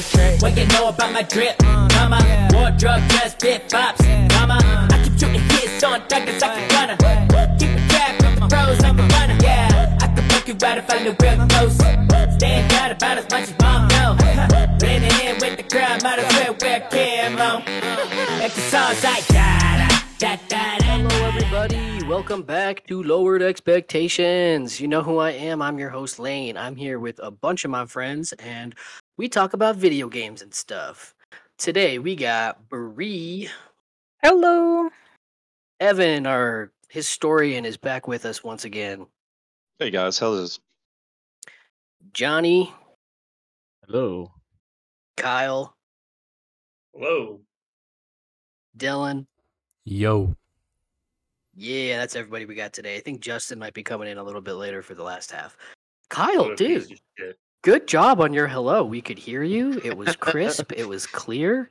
What you know about my drip? Mama, wardrobe, dress, fit, bops. Mama, I keep shooting hits on targets like a gunner. Keep a track of my pros like a runner. Yeah, I could book you out if I knew real close. Stand out about as much as mom know. Blending in with the crowd, might as well wear camo. If the song's like da. Hello, everybody. Welcome back to Lowered Expectations. You know who I am. I'm your host, Lane. I'm here with a bunch of my friends, and we talk about video games and stuff. Today, we got Bree. Hello. Evan, our historian, is back with us once again. Hey guys, how's this? Johnny, Hello. Kyle, Hello. Dylan. Yo. Yeah, that's everybody we got today. I think Justin might be coming in a little bit later for the last half. Kyle, What a piece dude, of shit. Good job on your hello. We could hear you. It was crisp. it was clear.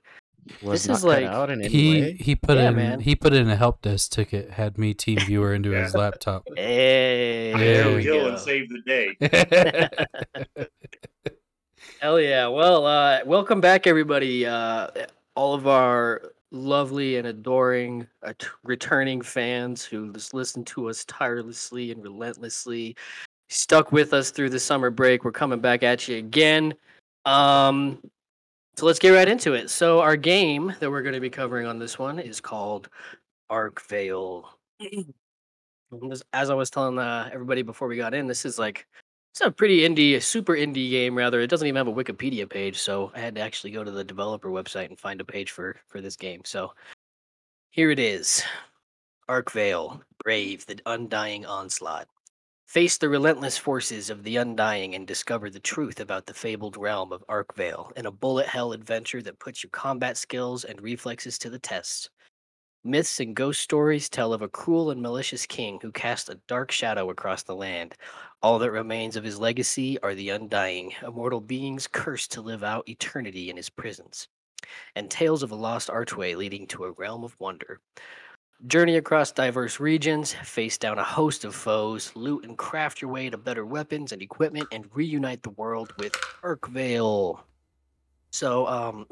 Was This is like- out in any He way. he put Yeah, in man. he put in a help desk ticket, had me TeamViewer into his laptop. Hey, There there we we Dylan go. saved the day. Hell yeah. Well, uh, welcome back, everybody. Uh, all of our lovely and adoring uh, t- returning fans who just listen to us tirelessly and relentlessly, stuck with us through the summer break. We're coming back at you again. Um, so let's get right into it. So, our game that we're going to be covering on this one is called Archvale. As- I was telling uh, everybody before we got in, this is like it's a pretty indie, super indie game rather. It doesn't even have a Wikipedia page, so I had to actually go to the developer website and find a page for for this game. So here it is. Archvale, brave the undying onslaught. Face the relentless forces of the undying and discover the truth about the fabled realm of Archvale in a bullet hell adventure that puts your combat skills and reflexes to the test. Myths and ghost stories tell of a cruel and malicious king who cast a dark shadow across the land, all that remains of his legacy are the undying, immortal beings cursed to live out eternity in his prisons, and tales of a lost archway leading to a realm of wonder. Journey across diverse regions, face down a host of foes, loot and craft your way to better weapons and equipment, and reunite the world with Archvale. So, um,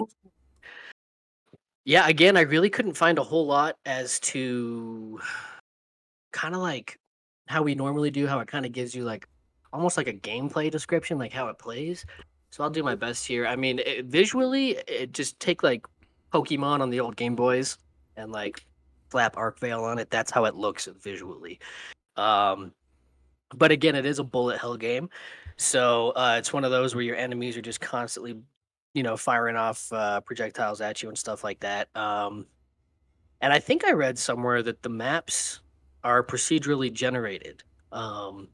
yeah, again, I really couldn't find a whole lot as to kind of like how we normally do, how it kind of gives you like almost like a gameplay description, like how it plays. So I'll do my best here. I mean, it, visually, it just take like Pokemon on the old Game Boys and like flap Archvale on it. That's how it looks visually. Um, but again, it is a bullet hell game, so uh, it's one of those where your enemies are just constantly, you know, firing off uh, projectiles at you and stuff like that. Um, and I think I read somewhere that the maps are procedurally generated. Um,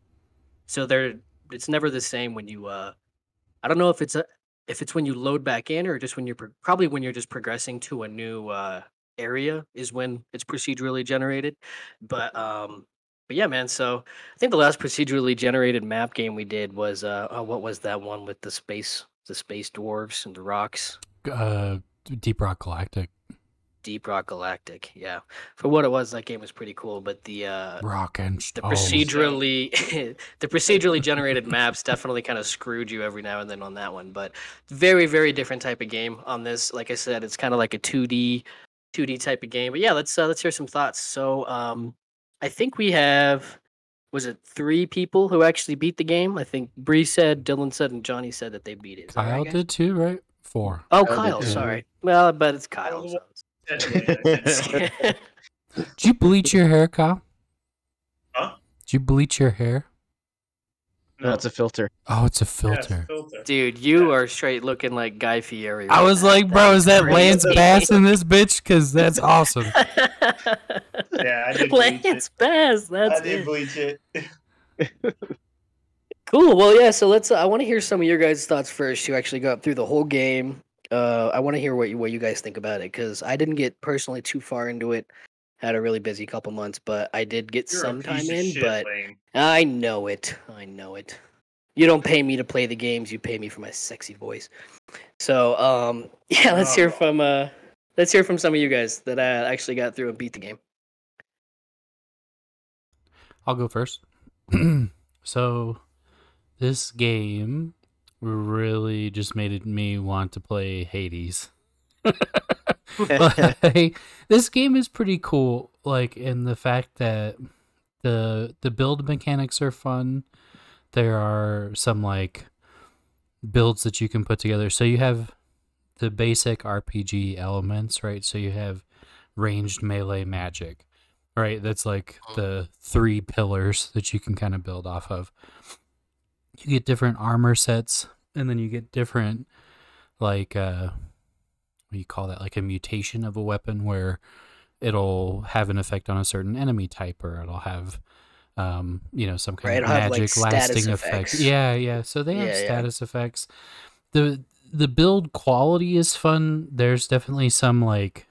so they're it's never the same when you uh I don't know if it's a if it's when you load back in or just when you're pro- probably when you're just progressing to a new uh area is when it's procedurally generated. But um but yeah, man, so I think the last procedurally generated map game we did was uh oh, what was that one with the space the space dwarves and the rocks? Uh, Deep Rock Galactic. Deep Rock Galactic. Yeah. For what it was, that game was pretty cool, but the uh Rock and the procedurally the procedurally generated maps definitely kind of screwed you every now and then on that one but very very different type of game on this like i said it's kind of like a 2d 2d type of game but yeah let's uh, let's hear some thoughts so um i think we have was it three people who actually beat the game i think Bree said dylan said and johnny said that they beat it Is that right, Kyle did too, right? Four. oh Kyle kyle sorry well but it's kyle so Did you bleach your hair, Kyle? Huh? Did you bleach your hair? No, it's a filter. Oh, it's a Yeah, it's a filter. filter. dude you are straight looking like guy fieri I was now. like, bro, is that crazy. Lance Bass in this bitch? Because that's awesome. Yeah, I did bleach Lance. Bass, that's I did it. bleach it. Cool. Well, yeah. So let's. Uh, I want to hear some of your guys' thoughts first. You actually got through the whole game. Uh, I want to hear what you what you guys think about it because I didn't get personally too far into it. Had a really busy couple months, but I did get You're some a time of in. shit, but Lane. I know it. I know it. You don't pay me to play the games. You pay me for my sexy voice. So, um, yeah. Let's hear Oh. from uh, let's hear from some of you guys that uh, actually got through and beat the game. I'll go first. so, this game really just made me want to play Hades. Like, this game is pretty cool, like in the fact that the the build mechanics are fun. There are some like builds that you can put together. So you have the basic RPG elements, right? So you have ranged melee magic, right? That's like the three pillars that you can kind of build off of. You get different armor sets, and then you get different, like, uh, what do you call that? Like a mutation of a weapon where it'll have an effect on a certain enemy type, or it'll have, um, you know, some kind Right, of it'll like, magic lasting effect. effects. Yeah, yeah. So they have Yeah, yeah. status effects. the The build quality is fun. There's definitely some like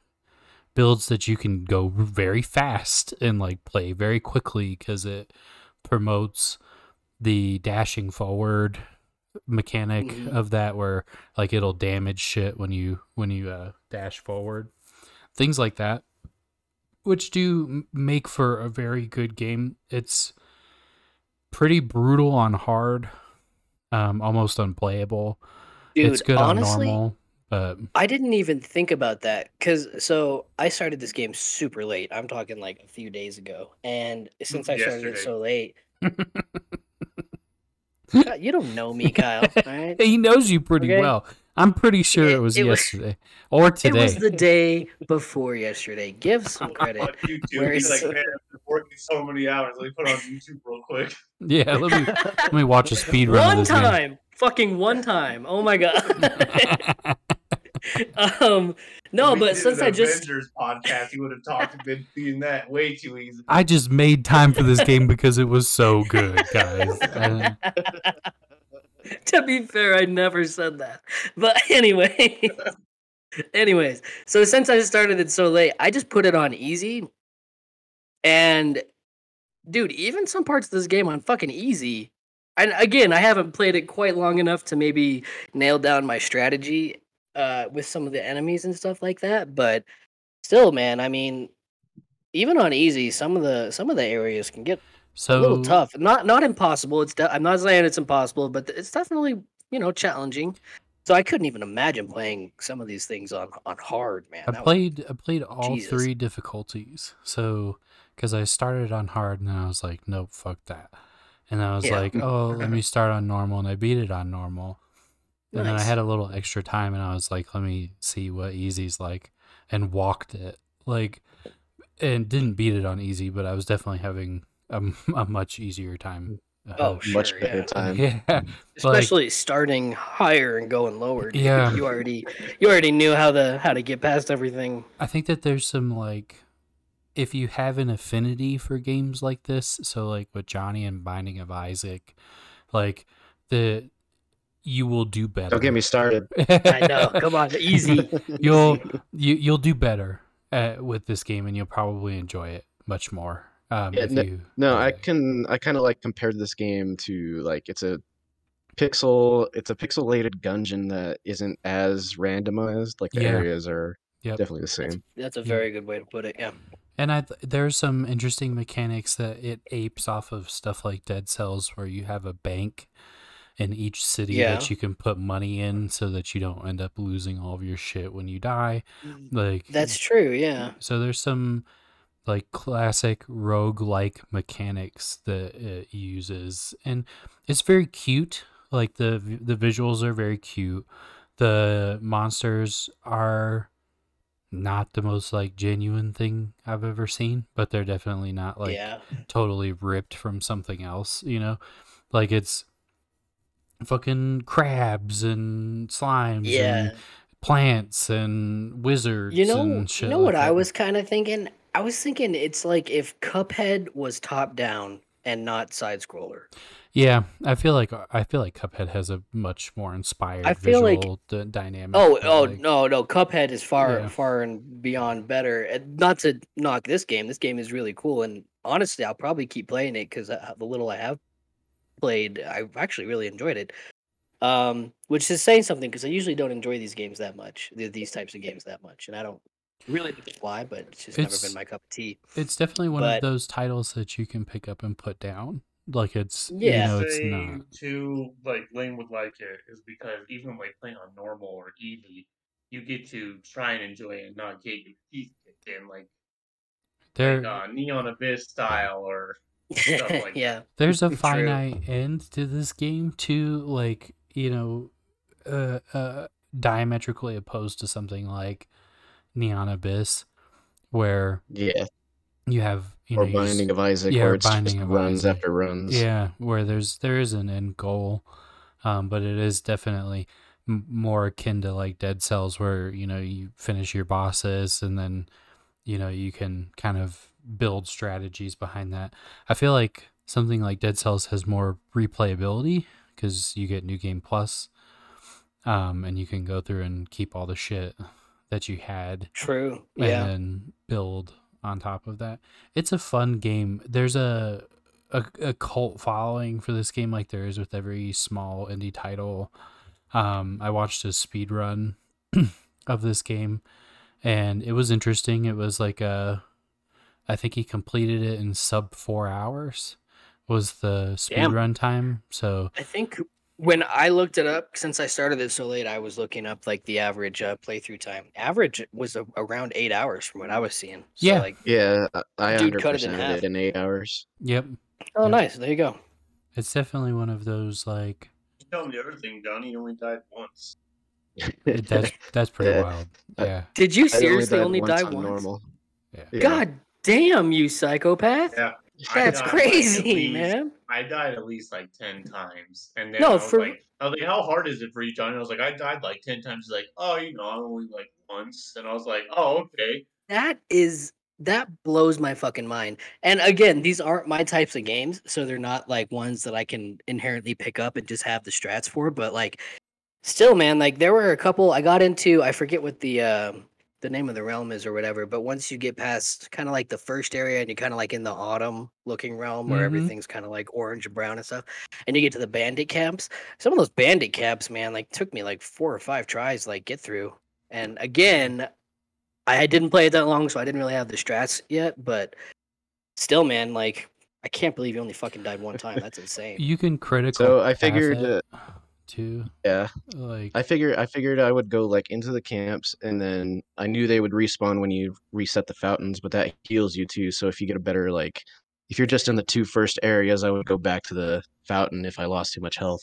builds that you can go very fast and like play very quickly because it promotes the dashing forward mechanic Mhm. of that where like it'll damage shit when you when you uh dash forward. Things like that which do make for a very good game. It's pretty brutal on hard um almost unplayable. Dude, it's good honestly, on normal but I didn't even think about that because so I started this game super late. I'm talking like a few days ago, and since I started it so late, God, you don't know me, Kyle. All right, he knows you pretty Okay. well i'm pretty sure it, It- was it was- yesterday or today. it was the day before yesterday. Give some credit. on YouTube. Where He's like, man, I've been working so many hours. Let me put it on YouTube real quick. yeah let me let me watch a speed run of One this game. time, fucking one time. Oh my god. Um, no, we but did since an I just Avengers podcast, he would have talked and been seeing that way too easy. I just made time for this game because it was so good, guys. And to be fair, I never said that. But anyway, anyways, so since I started it so late, I just put it on easy. And dude, even some parts of this game on fucking easy. And again, I haven't played it quite long enough to maybe nail down my strategy uh with some of the enemies and stuff like that, but still, man, I mean, even on easy, some of the some of the areas can get so a little tough. Not not impossible. It's de- I'm not saying it's impossible, but it's definitely you know challenging. So I couldn't even imagine playing some of these things on on hard, man. I That was- played I played all Jesus. three difficulties. So because I started on hard and then I was like, nope, fuck that. And I was Yeah. like, oh, let me start on normal, and I beat it on normal. And then I had a little extra time, and I was like, let me see what easy's like, and walked it like, and didn't beat it on easy, but I was definitely having a, a much easier time. uh, Oh, sure, Much better yeah. time. yeah, like- especially starting higher and going lower. dude. Yeah. you already you already knew how the how to get past everything. I think that there's some like if you have an affinity for games like this, so like with Johnny and Binding of Isaac, like the you will do better. Don't get me started. I know. Come on, easy. You'll you you'll do better uh, with this game, and you'll probably enjoy it much more. Um, Yeah, if you No, play I can. I kind of like compared this game to like it's a pixel. It's a pixelated dungeon that isn't as randomized. Like the Yeah. areas are Yep. definitely the same. That's a Yeah. very good way to put it. Yeah. And I th- there's some interesting mechanics that it apes off of stuff like Dead Cells, where you have a bank in each city Yeah. that you can put money in, so that you don't end up losing all of your shit when you die. Mm, like That's true. Yeah. so. There's some like classic rogue-like mechanics that it uses, and it's very cute. Like the the visuals are very cute. The monsters are not the most like genuine thing I've ever seen, but they're definitely not like yeah. totally ripped from something else, you know? Like it's fucking crabs and slimes Yeah. and plants and wizards You know, you know like what I was kind of thinking? I was thinking it's like if Cuphead was top down and not side scroller. Yeah, I feel like I feel like Cuphead has a much more inspired I feel like- visual d- dynamic. Oh, oh like, no, no, Cuphead is far, Yeah. far and beyond better. And Not to knock this game. This game is really cool, and honestly, I'll probably keep playing it because the little I have played, I've actually really enjoyed it. Um, which is saying something because I usually don't enjoy these games that much, these types of games that much, and I don't really know why, but it's just never been my cup of tea. It's definitely one But- of those titles that you can pick up and put down. Like it's Yeah. you know it's not. too like Lane would like it is because even like playing on normal or easy, you get to try and enjoy it and not get your teeth kicked in like, There like uh, Neon Abyss style or stuff like yeah. there's a True. finite end to this game too like you know uh, uh diametrically opposed to something like neon abyss where Yeah, you have you or know you s- Binding of Isaac, yeah, where it's Binding just of runs Isaac. after runs. yeah where there's there is an end goal um but it is definitely m- more akin to like dead cells where you know you finish your bosses and then you know you can kind of build strategies behind that i feel like something like dead cells has more replayability because you get new game plus um and you can go through and keep all the shit that you had True. and Yeah. then build on top of that. It's a fun game. There's a, a a cult following for this game, like there is with every small indie title. Um, I watched a speed run of this game, and it was interesting. It was like a, I think he completed it in sub four hours. Was the speed Damn. run time? So I think when I looked it up, since I started it so late, I was looking up like the average uh, playthrough time. Average was a, around eight hours from what I was seeing. So, Yeah. Like, Yeah, I- I Dude cut it in half. it in eight hours. yep, oh, Yeah. nice. There you go. it's definitely one of those like You tell me everything, Johnny only died once. that's that's pretty Yeah. wild. Yeah, Did you seriously died only once die on once? Normal. yeah. Yeah. God damn, you psychopath. Yeah. That's died, like, crazy, least- man. I died at least like ten times, and then No, I was for- like, I was like, "How hard is it for you, Johnny?" I was like, "I died like ten times." He's like, "Oh, you know, I only like once," and I was like, "Oh, okay." That is that blows my fucking mind. And again, these aren't my types of games, so they're not like ones that I can inherently pick up and just have the strats for. But like, still, man, like there were a couple I got into. I forget what the uh, the name of the realm is or whatever. But once you get past kind of like the first area and you're kind of like in the autumn looking realm where Mhm. everything's kind of like orange and brown and stuff, and you get to the bandit camps. Some of those bandit camps, man, like took me like four or five tries to like get through. And again, I didn't play it that long, so I didn't really have the strats yet. But still, man, like I can't believe you only fucking died one time. That's insane. You can critical. So I figured, it, uh, too. yeah, Like I figured I figured I would go like into the camps, and then I knew they would respawn when you reset the fountains, but that heals you too. So if you get a better like, if you're just in the two first areas, I would go back to the fountain if I lost too much health.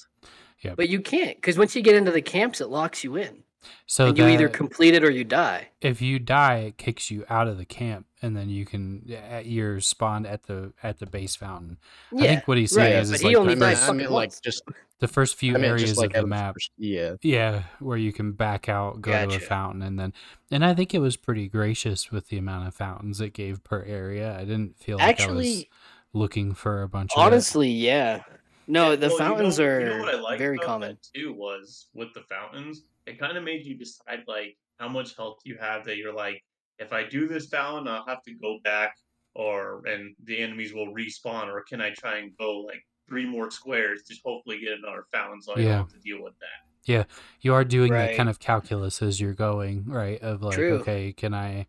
Yeah. But you can't because once you get into the camps, it locks you in, so and you either complete it or you die. if you die, it kicks you out of the camp, and then you can eh, at you're spawned at the at the base fountain. Yeah, I think what he's saying right, is, but is he like only the I first, like just the first few I meant areas like of the map. first- yeah. Yeah, where you can back out, go to a fountain, and then and I think it was pretty gracious with the amount of fountains it gave per area. I didn't feel like I was Actually, looking for a bunch of honestly, yeah. No, Yeah, the well, you fountains know- are you know what I liked very about common. that too was with the fountains. It kind of made you decide like how much health you have. That you're like, if I do this fountain, I'll have to go back, or and the enemies will respawn, or can I try and go like three more squares to hopefully get another fountain so I Yeah. don't have to deal with that. Yeah, you are doing that kind of calculus as you're going, right? Of like, True. okay, can I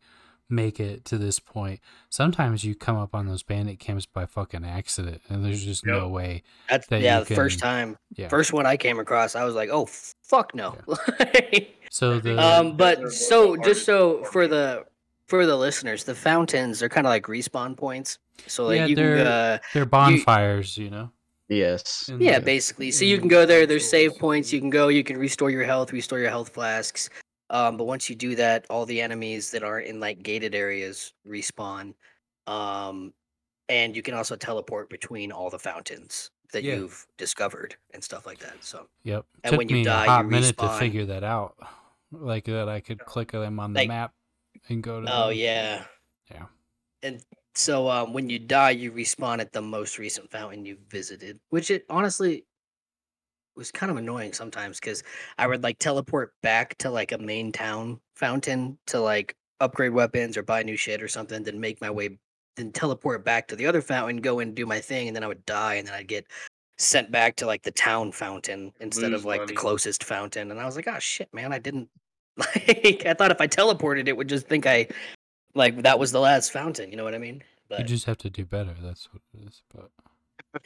make it to this point? Sometimes you come up on those bandit camps by fucking accident, and there's just no way. That's that yeah. you The first time, Yeah. first one I came across, I was like, oh fuck no. So the um, but so just so for for the for the listeners, the fountains are kind of like respawn points. So like Yeah, you they're- uh, they're bonfires, you know. Yes. in Yeah, the- basically. So you can go there. There's save points. You can go. You can restore your health. Restore your health flasks. Um, but once you do that, all the enemies that aren't in like gated areas respawn. Um, and you can also teleport between all the fountains that Yeah. you've discovered and stuff like that. So Yep. And Took when you me die, a hot you minute to figure that out. Like that I could click them on the Like- map and go to oh them. yeah, Yeah. And so um, when you die, you respawn at the most recent fountain you visited, which it honestly was kind of annoying sometimes because I would like teleport back to like a main town fountain to like upgrade weapons or buy new shit or something, then make my way, then teleport back to the other fountain, go and do my thing, and then I would die, and then I'd get sent back to like the town fountain instead Lose of like money. the closest fountain. And I was like, oh shit, man, I didn't like. I thought if I teleported, it would just think I like that was the last fountain. You know what I mean? You just have to do better. That's what it is. But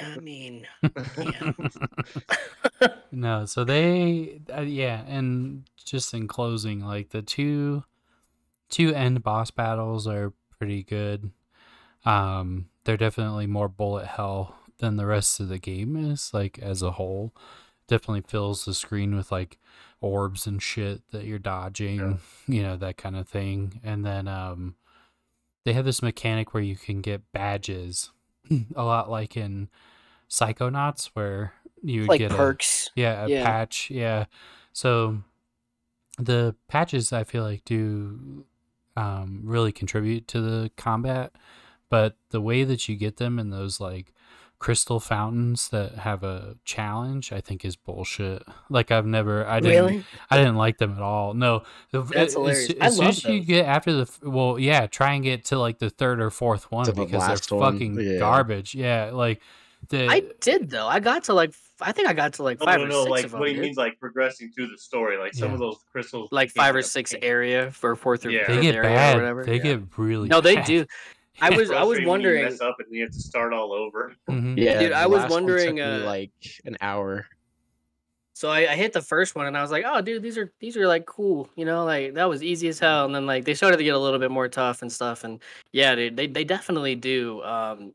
I mean, no, so they, uh, yeah, and just in closing, like the two, two end boss battles are pretty good. Um, they're definitely more bullet hell than the rest of the game is, like as a whole. Definitely fills the screen with like orbs and shit that you're dodging, you know, that kind of thing. And then um they have this mechanic where you can get badges a lot like in Psychonauts where you would like get a, perks. yeah, a Yeah. patch. Yeah. So the patches I feel like do um, really contribute to the combat, but the way that you get them in those like crystal fountains that have a challenge, I think is bullshit. Like I've never, I didn't, Really? I didn't like them at all. No, That's as- hilarious. As, I soon love as you get after the, well, yeah, try and get to like the third or fourth one To because last they're one, fucking yeah. garbage. Yeah, like the I did though. I got to like, I think I got to like No, five no, or six Like of them. what he dude. means, like progressing through the story. Like some Yeah. of those crystals, like five or six area for fourth or Yeah. they get area or bad. whatever. They Yeah. get really no, they bad. do. I was I was Frustrating wondering. mess up and we have to start all over. Mhm. Yeah, Dude, I was last one took wondering, uh, like an hour. So I, I hit the first one and I was like, oh, dude, these are these are like cool, you know, like that was easy as hell. And then like they started to get a little bit more tough and stuff. And yeah, dude, they they definitely do. Um,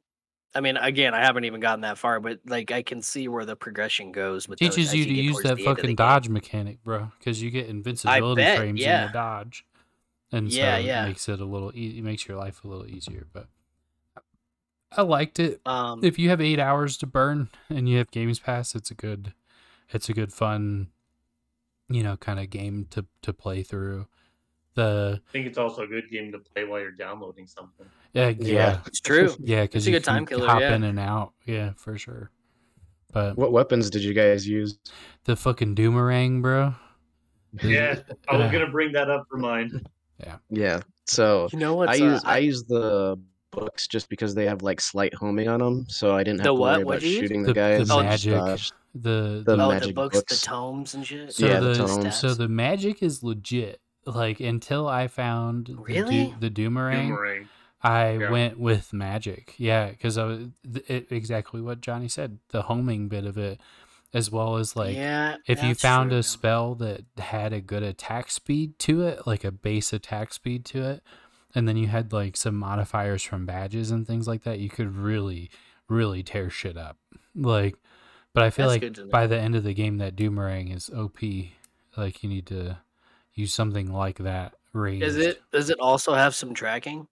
I mean, again, I haven't even gotten that far, but like I can see where the progression goes. With teaches as you to get use that the end of the fucking game. dodge mechanic, bro, because you get invincibility bet, frames in your dodge, and Yeah, so yeah. it makes it a little easy. It makes your life a little easier. But I liked it. Um, If you have eight hours to burn and you have Games Pass, it's a good, it's a good fun, you know, kind of game to to play through. The I think it's also a good game to play while you're downloading something. yeah yeah it's true. yeah because It's a good time can killer, hop yeah. in and out. Yeah, for sure. But What weapons did you guys use? the fucking Doomerang, bro. Yeah, I was uh, gonna bring that up for mine. Yeah. Yeah. So You know what? I use uh, I, use the books just because they have like slight homing on them, so I didn't have The to what? worry about What'd you shooting The- the, guys. the I just magic. dodged. the the the oh, the books, books. the tomes and shit. So Yeah, the, the tomes. so the magic is legit. Like until I found the, Really? do, the Doomerang, Boomerang. I Yeah. went with magic. Yeah, because I was th- it, exactly what Johnny said. The homing bit of it, as well as like yeah, if you found true. a spell that had a good attack speed to it, like a base attack speed to it, and then you had like some modifiers from badges and things like that, you could really, really tear shit up. Like, but I feel That's like good to know. by the end of the game, that Doomerang is OP. Like, you need to use something like that raised. Is it? Does it also have some tracking?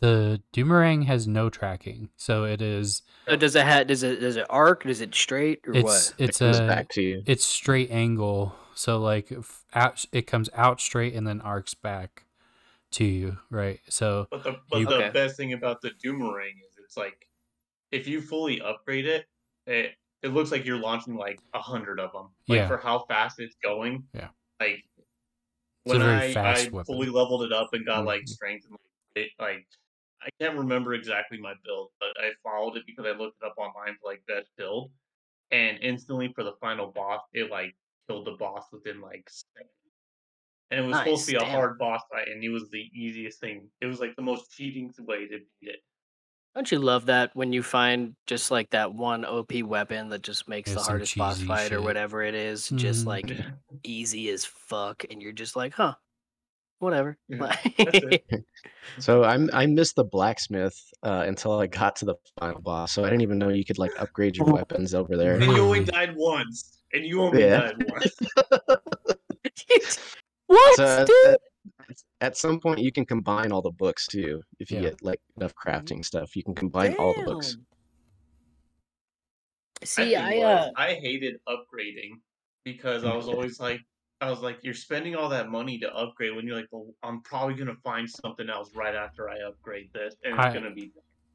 The Doomerang has no tracking, so it is. Or does it have? Does it? Does it arc? Does it straight or It's what? it's it comes a back to you. it's straight angle so like f- out it comes out straight and then arcs back to you right so But the but You- the Okay. best thing about the Doomerang is it's like if you fully upgrade it, it it looks like you're launching like a hundred of them. Like Yeah. for how fast it's going. Yeah. Like It's a when very I, fast I weapon. fully leveled it up and got like Mhm. strength and like, it, like I can't remember exactly my build, but I followed it because I looked it up online for like best build, and instantly for the final boss, it like killed the boss within like seconds. And it was supposed to be Nice, a damn. hard boss fight, and it was the easiest thing. It was like the most cheating way to beat it. Don't you love that when you find just like that one OP weapon that just makes Yeah, the hardest boss cheesy fight or whatever it is, just Mhm. like easy as fuck, and you're just like, huh, whatever. Yeah, Like- that's it. So I I missed the blacksmith uh, until I got to the final boss. So I didn't even know you could like upgrade your weapons over there. And you only died once, and you only Yeah. died once. what, So at, dude? at- at some point you can combine all the books too. If you Yeah. get like enough crafting stuff, you can combine all the books. See, I, I uh, I hated upgrading because I was always like, I was like, you're spending all that money to upgrade when you're like, well, I'm probably gonna find something else right after I upgrade this, and it's gonna be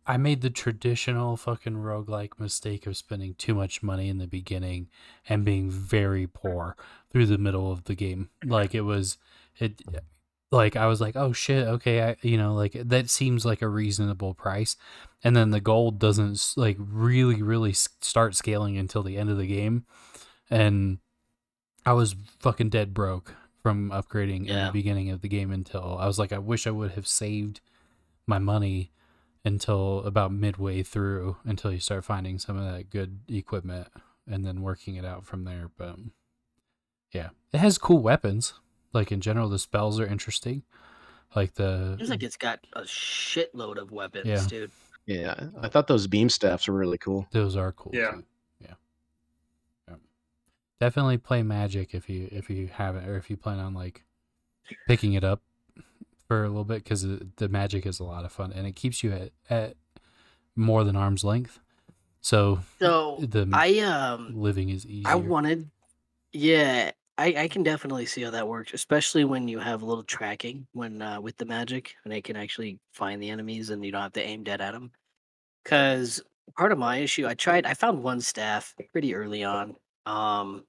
i made the traditional fucking roguelike mistake of spending too much money in the beginning and being very poor through the middle of the game. Like it was it like i was like oh shit okay i you know like that seems like a reasonable price. And then the gold doesn't like really really start scaling until the end of the game. And i was fucking dead broke from upgrading in the beginning of the game until i was like i wish i would have saved my money until about midway through until you start finding some of that good equipment and then working it out from there. But yeah, it has cool weapons. Like in general, the spells are interesting. Like the Seems like it's got a shitload of weapons, Yeah. dude. Yeah, I thought those beam staffs were really cool. those are cool. Yeah. too. Definitely play Magic if you if you haven't or if you plan on like picking it up for a little bit because the Magic is a lot of fun and it keeps you at at more than arm's length. So So the I um living is easier. I wanted, yeah, I I can definitely see how that works, especially when you have a little tracking when uh, with the magic, and they can actually find the enemies, and you don't have to aim dead at them. Because part of my issue, I tried, I found one staff pretty early on, um,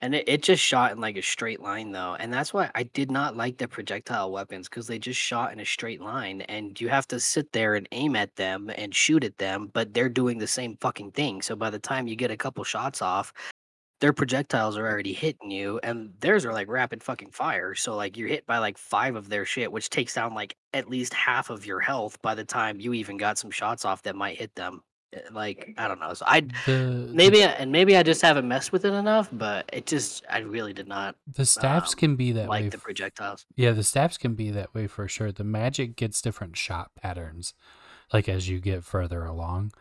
and it, it just shot in like a straight line though, and that's why I did not like the projectile weapons because they just shot in a straight line, and you have to sit there and aim at them and shoot at them, but they're doing the same fucking thing. So by the time you get a couple shots off, their projectiles are already hitting you, and theirs are like rapid fucking fire. So like you're hit by like five of their shit, which takes down like at least half of your health by the time you even got some shots off that might hit them. Like I don't know. So I the maybe I- and maybe I just haven't messed with it enough, but it just I really did not the staffs um, can be that way like the projectiles. Yeah, the staffs can be that way for sure. The magic gets different shot patterns, like as you get further along.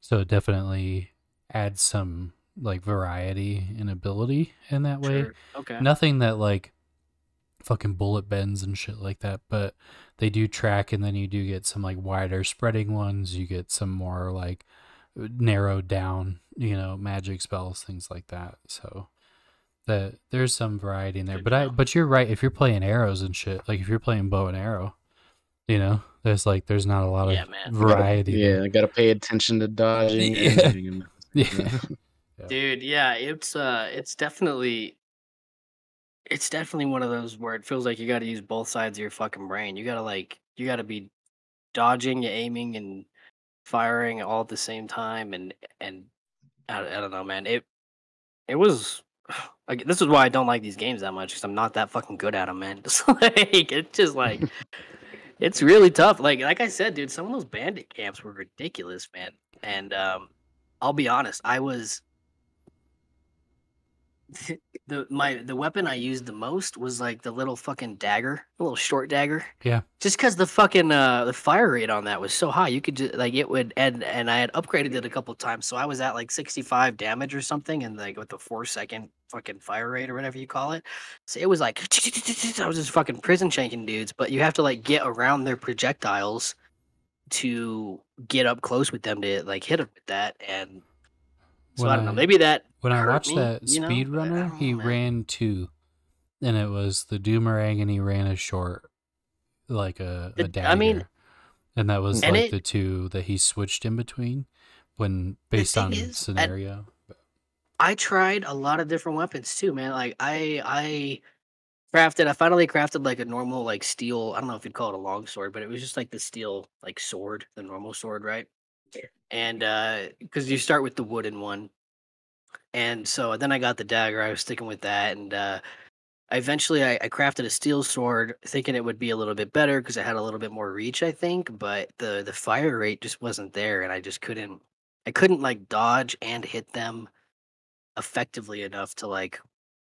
So it definitely adds some like variety and ability in that way. Sure. Okay. Nothing that like fucking bullet bends and shit like that, but they do track and then you do get some like wider spreading ones. You get some more like narrowed down, you know, magic spells, things like that. So that there's some variety in there. Good But to I but you're right, if you're playing arrows and shit, like if you're playing bow and arrow, you know, there's like there's not a lot of Yeah, man. variety. Yeah, there. I gotta pay attention to dodging. Yeah. Yeah. Yeah. Dude, yeah, it's uh it's definitely it's definitely one of those where it feels like you got to use both sides of your fucking brain. You got to like you got to be dodging, aiming and firing all at the same time and and I, I don't know, man. It it was like this is why I don't like these games that much cuz I'm not that fucking good at them, man. Just like it's just like it's really tough. Like like I said, dude, some of those bandit camps were ridiculous, man. And um I'll be honest, I was the my the weapon I used the most was like the little fucking dagger, a little short dagger. Yeah. Just because the fucking uh the fire rate on that was so high, you could just like it would and and I had upgraded it a couple times, so I was at like sixty five damage or something, and like with the four second fucking fire rate or whatever you call it. So it was like I was just fucking prison shanking dudes, but you have to like get around their projectiles to get up close with them to like hit them with that and. So When I don't know. Maybe that When I watched me, that you know, speedrunner, he know, ran two, and it was the Doomerang, and he ran a short, like a, a dagger. I mean- and that was And like it- the two that he switched in between, when based on is, at- scenario. I tried a lot of different weapons too, man. Like I I crafted I finally crafted like a normal like steel, I don't know if you'd call it a long sword, but it was just like the steel like sword, the normal sword, right? And uh because you start with the wooden one. And so then I got the dagger, I was sticking with that and uh eventually I, I crafted a steel sword thinking it would be a little bit better because it had a little bit more reach, I think, but the the fire rate just wasn't there and I just couldn't I couldn't like dodge and hit them effectively enough to like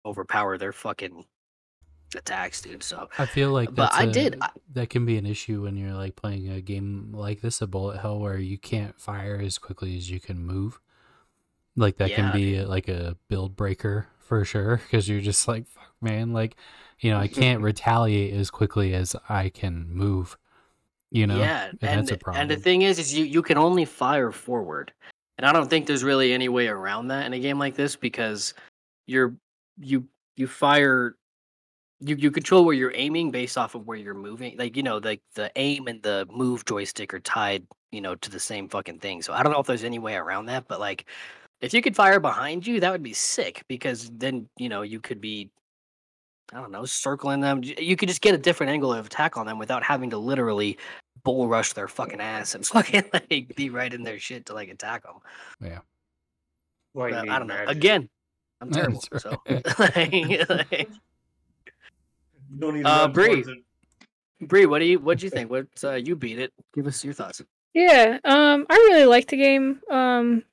overpower their fucking attacks, dude. So I feel like But I a- did- I- that can be an issue when you're like playing a game like this, a bullet hell, where you can't fire as quickly as you can move. Like that Yeah, can be like a build breaker for sure, because you're just like, fuck, man, like, you know, I can't retaliate as quickly as I can move. You know, yeah, and and that's a problem. and the thing is, is you you can only fire forward, and I don't think there's really any way around that in a game like this because you're you you fire. You, you control where you're aiming based off of where you're moving. Like, you know, like the aim and the move joystick are tied, you know, to the same fucking thing. So I don't know if there's any way around that, but like if you could fire behind you, that would be sick because then, you know, you could be I don't know, circling them. You could just get a different angle of attack on them without having to literally bull rush their fucking ass and fucking like be right in their shit to like attack them. Yeah. you But need I don't know. magic. Again, I'm terrible. That's So like, like, You don't need Uh, to run Bree. Bree, what do you what do you think? What uh, you beat it? Give us your thoughts. Yeah, um, I really liked the game. Um,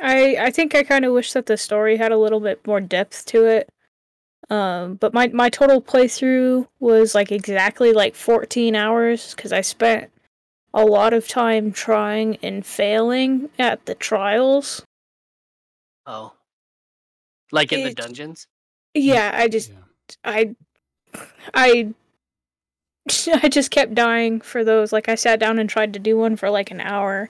I I think I kind of wish that the story had a little bit more depth to it. Um, but my my total playthrough was like exactly like 14 hours because I spent a lot of time trying and failing at the trials. Oh, like in the dungeons. Yeah, I just Yeah. I I I just kept dying for those. Like I sat down and tried to do one for like an hour,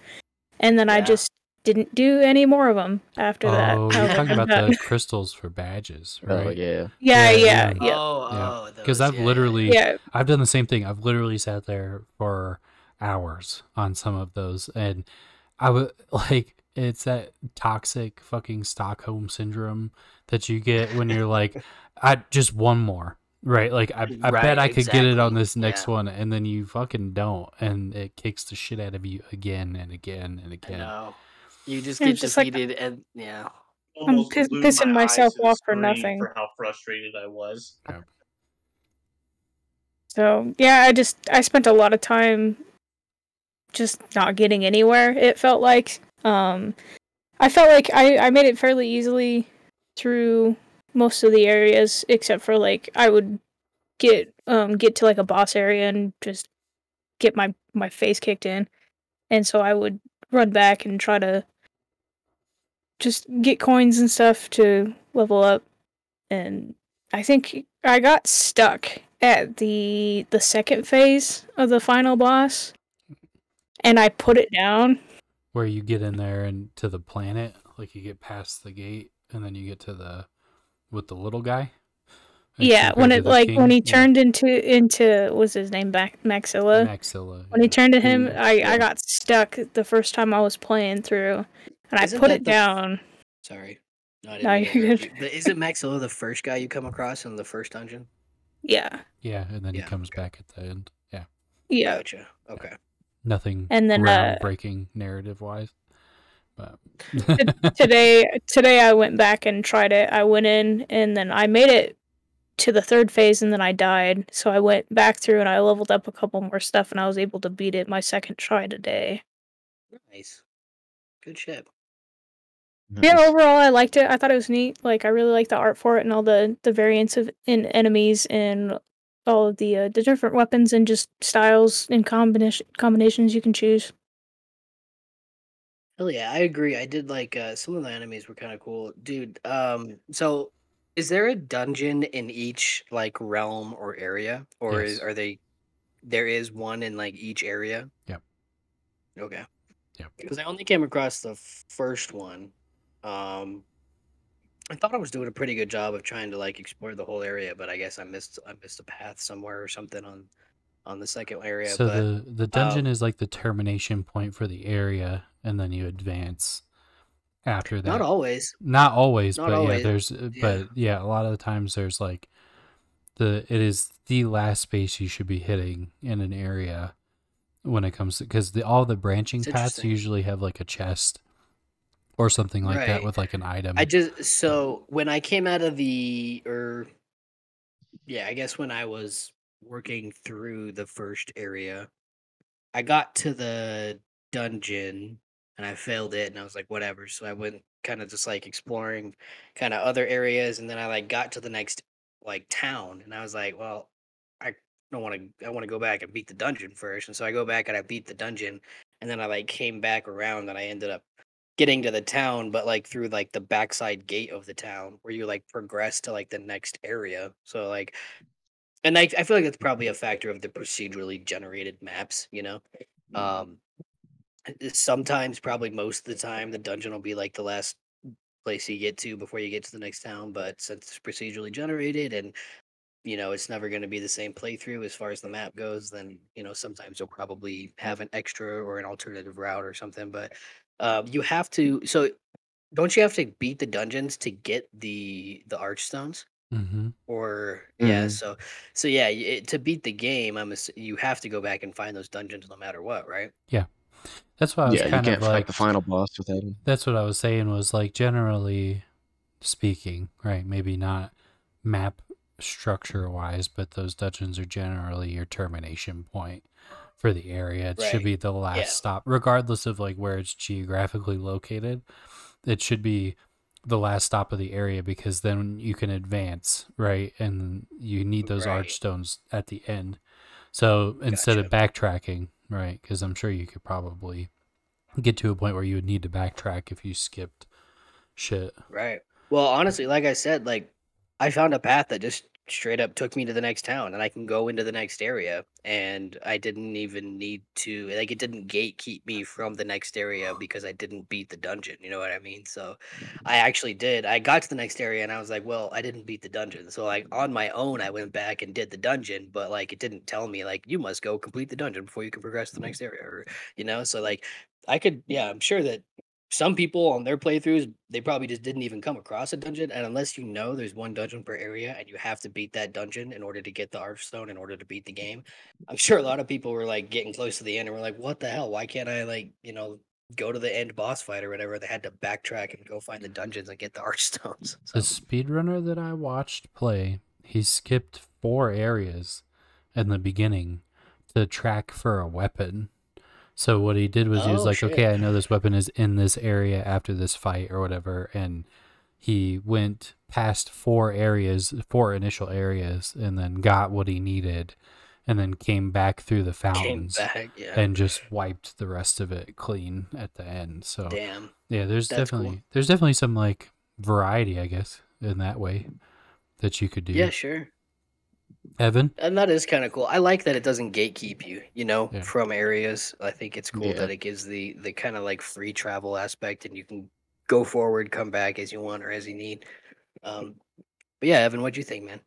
and then I just didn't do any more of them after that. Oh, I you're was talking about the crystals for badges, Oh right? yeah. yeah, Yeah, yeah, yeah. yeah, Oh, oh Yeah. oh, Because those, I've yeah, yeah, literally, yeah. I've done the same thing. I've literally sat there for hours on some of those, and I would like it's that toxic fucking Stockholm syndrome that you get when you're like, I just one more, right? Like I, I Right, bet I could get it on this next Yeah. one, and then you fucking don't, and it kicks the shit out of you again and again and again. know. You just get just like- defeated, and yeah. Almost piss- glued pissing my myself off for nothing. For how frustrated I was. So yeah, I just I spent a lot of time just not getting anywhere. It felt like um, I felt like I I made it fairly easily through most of the areas except for like I would get um get to like a boss area and just get my my face kicked in, and so I would run back and try to just get coins and stuff to level up. And I think I got stuck at the the second phase of the final boss, and I put it down. Where you get in there and to the planet, like you get past the gate, and then you get to the with the little guy. and yeah, when it to the like when he king, yeah, turned into into what's his name back Maxilla. Maxilla. when he turned to him, I yeah. I got stuck the first time I was playing through, and I Isn't put it the down. Sorry. No, I No, mean to you're good. But isn't Maxilla the first guy you come across in the first dungeon? Yeah, Yeah, and then Yeah, he comes back at the end. Yeah, yeah, Gotcha. Okay. nothing and then uh, narrative wise, but today today I went back and tried it. I went in and then I made it to the third phase and then I died. So I went back through and I leveled up a couple more stuff and I was able to beat it my second try today. Nice. Good shit. Yeah, overall I liked it. I thought it was neat. Like I really liked the art for it and all the the variants of in enemies and all of the uh, the different weapons and just styles and combination combinations you can choose. Hell yeah, I agree. I did like uh, some of the enemies were kind of cool, dude. Um, so is there a dungeon in each like realm or area, or is Yes. are they? There is one in like each area. Yep. Okay. Yep. Because I only came across the first one. Um, I thought I was doing a pretty good job of trying to like explore the whole area, but I guess I missed I missed a path somewhere or something on on the second area. so but the the dungeon um, is like the termination point for the area, and then you advance after that. not always. Not always, Not but always, yeah, there's uh, yeah. but yeah, a lot of the times there's like the it is the last space you should be hitting in an area when it comes to because the all the branching It's paths usually have like a chest or something like that with like an item. I just so when I came out of the or yeah, I guess when I was working through the first area, I got to the dungeon and I failed it and I was like whatever. So I went kind of just like exploring kind of other areas and then I like got to the next like town and I was like, well, I don't want to I want to go back and beat the dungeon first. And so I go back and I beat the dungeon and then I like came back around and I ended up getting to the town, but like through like the backside gate of the town where you like progress to like the next area. So like, and I, I feel like that's probably a factor of the procedurally generated maps, you know? Um, uh, sometimes, probably most of the time, the dungeon will be like the last place you get to before you get to the next town. But since it's procedurally generated and you know it's never going to be the same playthrough as far as the map goes, then you know sometimes you'll probably have an extra or an alternative route or something. But um, you have to. So, don't you have to beat the dungeons to get the the archstones? Hmm Or yeah, Mhm. so so yeah, it, to beat the game, I'm ass- you have to go back and find those dungeons no matter what, right? Yeah, that's why I was Yeah, you kind can't of fight like the final boss without him. That's what I was saying was like generally speaking, right? Maybe not map structure wise, but those dungeons are generally your termination point for the area. It should be the last Yeah. stop, regardless of like where it's geographically located. It should be the last stop of the area because then you can advance, right? And you need those Right. archstones at the end. So instead of backtracking, right? Because I'm sure you could probably get to a point where you would need to backtrack if you skipped shit. Right. Well, honestly, like I said, like I found a path that just straight up took me to the next town and I can go into the next area and I didn't even need to like it didn't gatekeep me from the next area because I didn't beat the dungeon, you know what I mean? So mm-hmm. I actually did. I got to the next area and I was like, well, I didn't beat the dungeon. So like on my own I went back and did the dungeon, but like it didn't tell me like you must go complete the dungeon before you can progress to the next mm-hmm. area or you know, so like I could yeah, I'm sure that some people on their playthroughs they probably just didn't even come across a dungeon and unless you know there's one dungeon per area and you have to beat that dungeon in order to get the archstone in order to beat the game i'm sure a lot of people were like getting close to the end and were like what the hell? Why can't i like you know go to the end boss fight or whatever? They had to backtrack and go find the dungeons and get the archstones The so speedrunner that I watched play, he skipped four areas in the beginning to track for a weapon. So what he did was he was Oh, like, shit. okay, I know this weapon is in this area after this fight or whatever, and he went past four areas, four initial areas, and then got what he needed, and then came back through the fountains back yeah and just wiped the rest of it clean at the end. So damn yeah, there's That's cool. definitely there's definitely some like variety, I guess, in that way that you could do. yeah sure Evan, and that is kind of cool. I like that it doesn't gatekeep you, you know, Yeah. from areas. I think it's cool Yeah. that it gives the the kind of like free travel aspect, and you can go forward, come back as you want or as you need. Um, but yeah, Evan, what'd you think, man?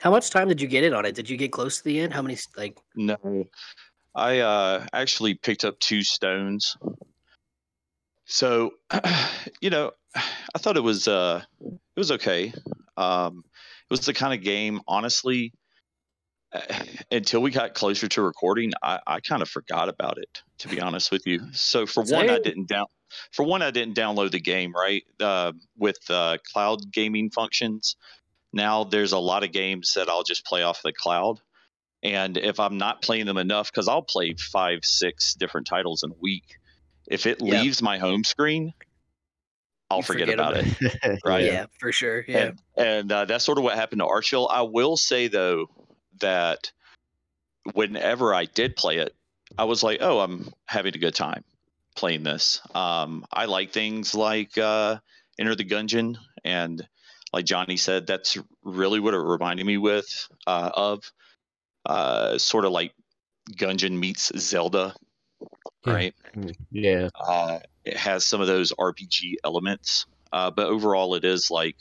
How much time did you get in on it? Did you get close to the end? How many like? No, I uh, actually picked up two stones. So, you know, I thought it was uh, it was okay. Um, it was the kind of game, honestly. Until we got closer to recording, I, I kind of forgot about it. To be honest with you, so for one, I didn't down. For one, I didn't download the game right uh, with uh, cloud gaming functions. Now there's a lot of games that I'll just play off the cloud. And if I'm not playing them enough, because I'll play five, six different titles in a week, if it Yeah. leaves my home screen, I'll forget, forget about it. Right. Yeah, for sure. Yeah, And, and uh, that's sort of what happened to Archvale. I will say though that whenever I did play it, I was like, "Oh, I'm having a good time playing this." Um, I like things like uh, Enter the Gungeon, and like Johnny said, that's really what it reminded me with uh, of, uh, sort of like Gungeon meets Zelda, right? Yeah. It has some of those RPG elements, uh, but overall, it is like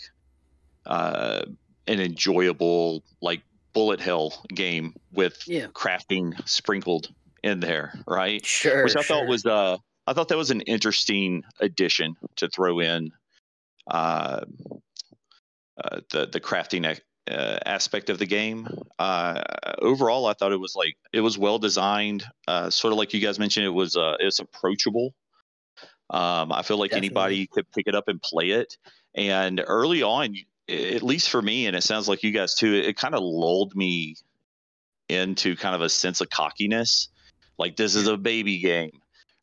uh, an enjoyable, like bullet hell game with Yeah. crafting sprinkled in there, right? sure. Which I thought was uh, I thought that was an interesting addition to throw in. Uh, uh, the the crafting uh, aspect of the game. Uh, overall, I thought it was like it was well designed. Uh, sort of like you guys mentioned, it was uh, it's approachable. Um, I feel like Definitely. anybody could pick it up and play it. And early on, at least for me, and it sounds like you guys too, it, it kind of lulled me into kind of a sense of cockiness. Like this is a baby game,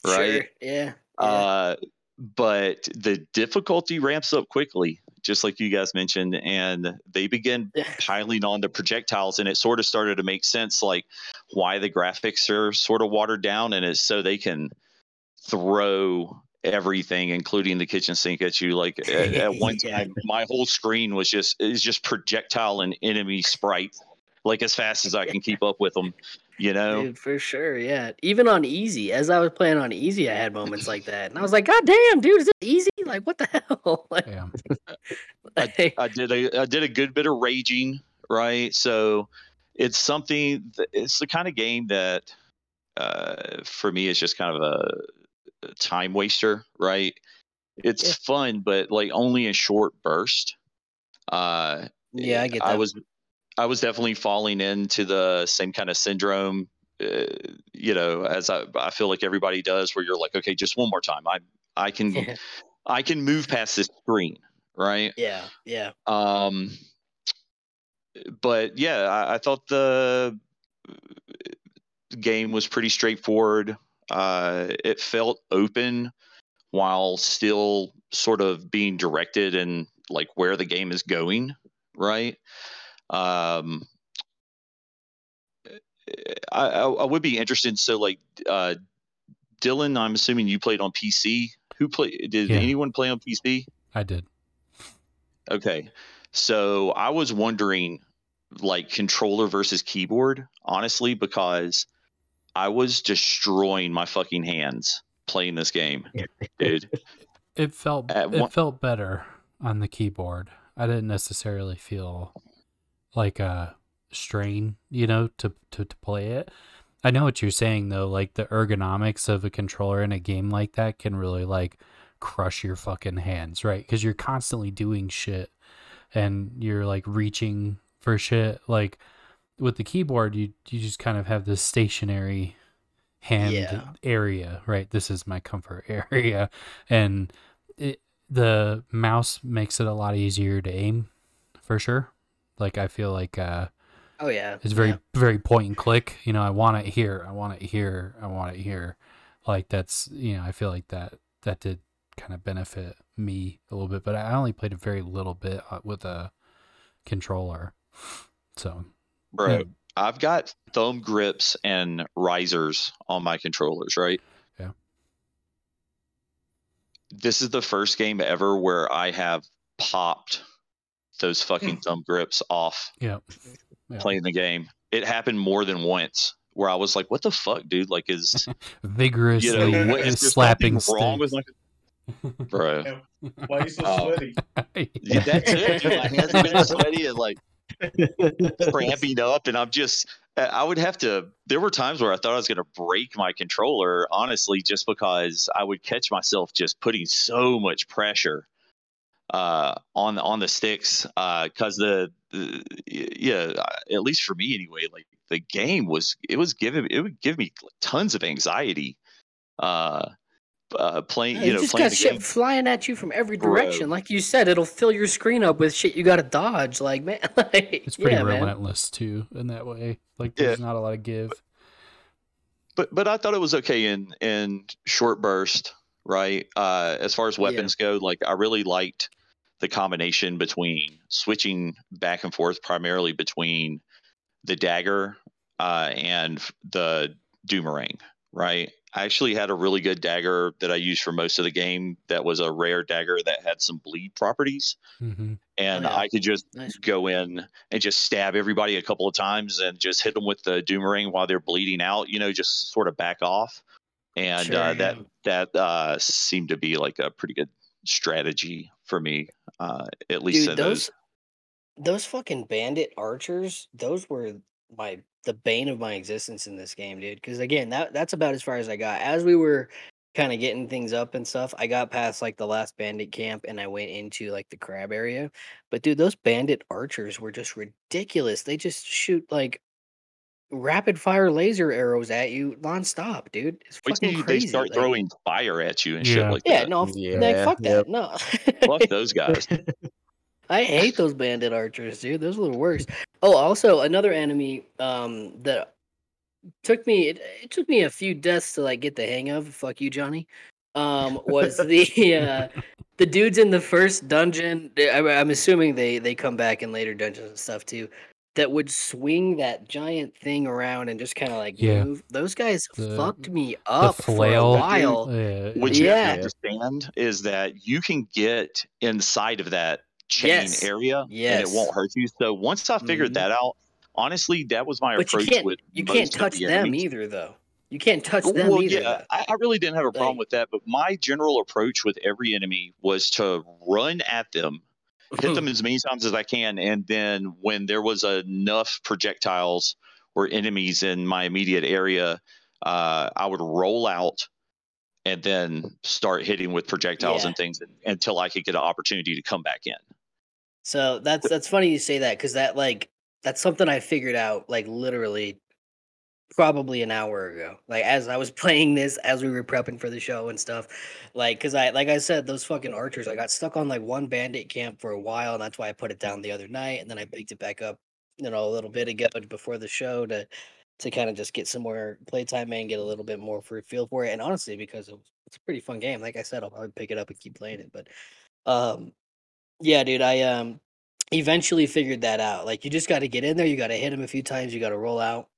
right? Sure. Yeah. yeah. Uh, but the difficulty ramps up quickly, just like you guys mentioned, and they begin piling on the projectiles, and it sort of started to make sense, like why the graphics are sort of watered down, and it's so they can throw everything, including the kitchen sink, at you. Like at, at one Yeah. time, my whole screen was just is just projectile and enemy sprites, like as fast as I can keep up with them. You know, Dude, for sure, yeah. Even on easy, as I was playing on easy, I had moments like that, and I was like, "God damn, dude, is this easy? Like, what the hell?" like, yeah, like, I did a I did a good bit of raging, right? So it's something. That, it's the kind of game that, uh, for me, is just kind of a, a time waster, right? It's Yeah. fun, but like only a short burst. Uh, yeah, I get that. I was I was definitely falling into the same kind of syndrome. Uh, you know, as I, I feel like everybody does, where you're like, okay, just one more time. I I can I can move past this screen, right? yeah, yeah. Um, but yeah, I, I thought the game was pretty straightforward. Uh, it felt open while still sort of being directed and like where the game is going, right? Um, I, I, would be interested. So, like, uh, Dylan, I'm assuming you played on PC. Who played? Did Yeah. anyone play on PC? I did. Okay. So I was wondering, like, controller versus keyboard, honestly, because I was destroying my fucking hands playing this game, dude. It felt At it one- felt better on the keyboard. I didn't necessarily feel like a strain, you know, to, to to play it. I know what you're saying though, like the ergonomics of a controller in a game like that can really like crush your fucking hands, right? Cuz you're constantly doing shit and you're like reaching for shit like with the keyboard you you just kind of have this stationary hand Yeah. area, right? This is my comfort area and it, the mouse makes it a lot easier to aim for sure. Like I feel like uh Oh yeah. it's very yeah. very point and click. You know, I want it here, I want it here, I want it here. Like that's you know, I feel like that that did kind of benefit me a little bit, but I only played a very little bit uh, with a controller. So Bro, Yeah. I've got thumb grips and risers on my controllers, right? Yeah. This is the first game ever where I have popped those fucking thumb grips off yeah, Yeah. playing the game. It happened more than once where I was like, what the fuck, dude? Like, is, vigorously you know, what, is there slapping something wrong with sticks. my. Bro. Why are you so Oh. sweaty? Yeah, that's it, dude. My hands have been sweaty and like cramping up, and I'm just. I- would have to. There were times where I thought I was going to break my controller, honestly, just because I would catch myself just putting so much pressure uh, on on the sticks. Because the, the yeah, at least for me anyway, like the game was it was giving it would give me tons of anxiety. Uh, uh, playing, Yeah, you you know, just playing got the shit game. flying at you from every Bro. direction. Like you said, it'll fill your screen up with shit you gotta dodge. Like man, like, It's pretty yeah, man. relentless too in that way. Like Yeah. there's not a lot of give. but but I thought it was okay in in short burst, right? Uh, as far as Yeah. weapons go, like I really liked the combination between switching back and forth, primarily between the dagger uh, and the doomerang, right? I actually had a really good dagger that I used for most of the game. That was a rare dagger that had some bleed properties, hmm and yeah. I could just Nice. go in and just stab everybody a couple of times and just hit them with the doomerang while they're bleeding out. You know, just sort of back off, and Sure, uh, that yeah. that uh, seemed to be like a pretty good strategy for me, uh, at least Dude, in those those. those fucking bandit archers, those were my the bane of my existence in this game, dude. Because again, that that's about as far as I got. As we were kind of getting things up and stuff, I got past like the last bandit camp and I went into like the crab area. But dude, those bandit archers were just ridiculous. They just shoot like rapid fire laser arrows at you nonstop, dude. It's Wait fucking you- crazy. they start like- throwing fire at you and shit Yeah. like yeah, that. no, f- like Yeah, fuck yep. that. No. Fuck those guys. I hate those bandit archers, dude. Those are the worst. Oh, also another enemy um that took me it, it took me a few deaths to like get the hang of. Fuck you, Johnny. Um, was the uh, the dudes in the first dungeon? I, I'm assuming they they come back in later dungeons and stuff too. That would swing that giant thing around and just kind of like Yeah. move. Those guys The- fucked me up for a while. Yeah, What you have Yeah. to understand is that you can get inside of that chain Yes. area and it won't hurt you. So once I figured Mhm. that out, honestly, that was my But you approach can't with you can't touch the them enemies. either, though. You can't touch them well, either. yeah. I, I really didn't have a problem Like- with that, but my general approach with every enemy was to run at them, hit them as many times as I can, and then when there was enough projectiles or enemies in my immediate area, uh, I would roll out and then start hitting with projectiles Yeah. and things until I could get an opportunity to come back in. So that's that's funny you say that because that like that's something I figured out like literally probably an hour ago. Like as I was playing this, as we were prepping for the show and stuff. Like because I like I said, those fucking archers. I got stuck on like one bandit camp for a while, and that's why I put it down the other night, and then I picked it back up you know, a little bit ago before the show to to kind of just get some more playtime and get a little bit more for feel for it. And honestly, because it was, it's a pretty fun game. Like I said, I'll probably pick it up and keep playing it. But um, yeah, dude, I um eventually figured that out. Like you just got to get in there. You got to hit him a few times. You got to roll out.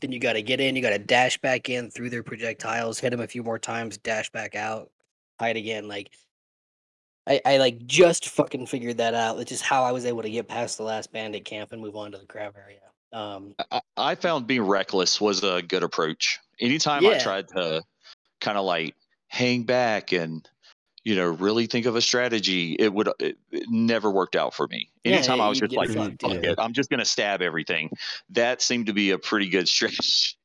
Then you got to get in. You got to dash back in through their projectiles. Hit them a few more times. Dash back out. Hide again. Like I, I like just fucking figured that out. Which is how I was able to get past the last bandit camp and move on to the crab area. Um, I, I found being reckless was a good approach. Anytime I tried to kind of like hang back and you know really think of a strategy, it would it, it never worked out for me. Yeah, Anytime I was just like, "Fuck yeah. it, I'm just gonna stab everything. That seemed to be a pretty good strategy.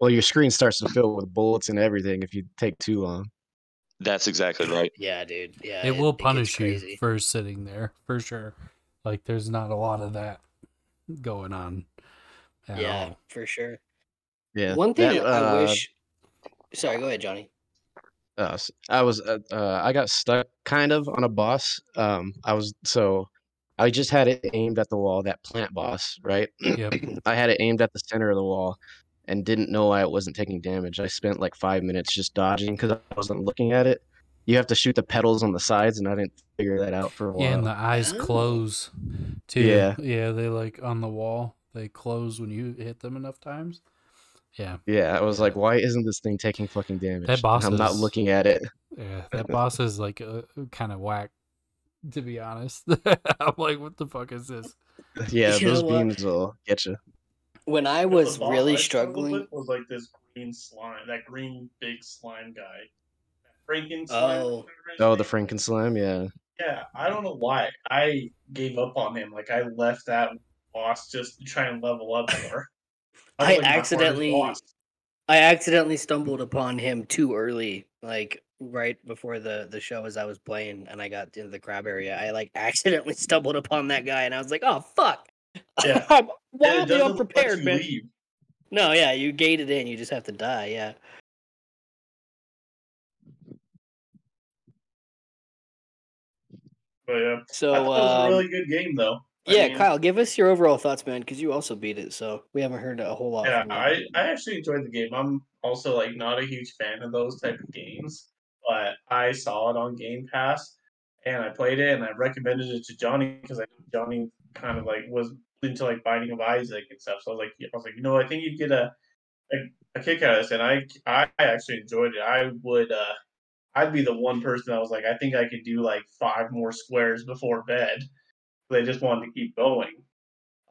Well, your screen starts to fill with bullets and everything if you take too long. That's exactly right. yeah, dude. Yeah, it will gets punish you for sitting there for sure. Like there's not a lot of that going on at Yeah, all. for sure. Yeah. One thing that, I uh, wish. Sorry, go ahead, Johnny. Uh, s- I was uh, uh, I got stuck kind of on a boss. Um, I was so I just had it aimed at the wall, that plant boss, right? Yep. I had it aimed at the center of the wall and didn't know why it wasn't taking damage. I spent like five minutes just dodging because I wasn't looking at it. You have to shoot the petals on the sides, and I didn't figure that out for a while. Yeah, and the eyes Oh. close too. Yeah. Yeah, they like on the wall. They close when you hit them enough times. Yeah. yeah, I was like, why isn't this thing taking fucking damage? And boss I'm not looking at it. Yeah, that boss is like uh, kind of whack, to be honest. I'm like, what the fuck is this? Yeah, You know those what? beams will get you. When I You know, was boss really I struggling. with was like this green slime, that green big slime guy, Franken slime. Oh. Oh, the. Franken slime, yeah. Yeah, I don't know why I gave up on him. Like I left that boss just to try and level up more. I like, my hardest accidentally- I accidentally stumbled upon him too early, like right before the the show as I was playing, and I got into the crab area. I like accidentally stumbled upon that guy, and I was like, "Oh fuck!" Yeah. I'm wildly unprepared, man. leave. No, yeah, you gated in. You just have to die. Yeah. But yeah, So, I it was um, a really good game though. Yeah, mean, Kyle, give us your overall thoughts, man, because you also beat it. So we haven't heard a whole lot. Yeah. I, I actually enjoyed the game. I'm also like not a huge fan of those type of games, but I saw it on Game Pass and I played it and I recommended it to Johnny because I Johnny kind of like was into like Binding of Isaac and stuff. So I was like, I was like, you know, I think you'd get a a, a kick out of this, and I I actually enjoyed it. I would uh I'd be the one person that was like, I think I could do like five more squares before bed. They just wanted to keep going.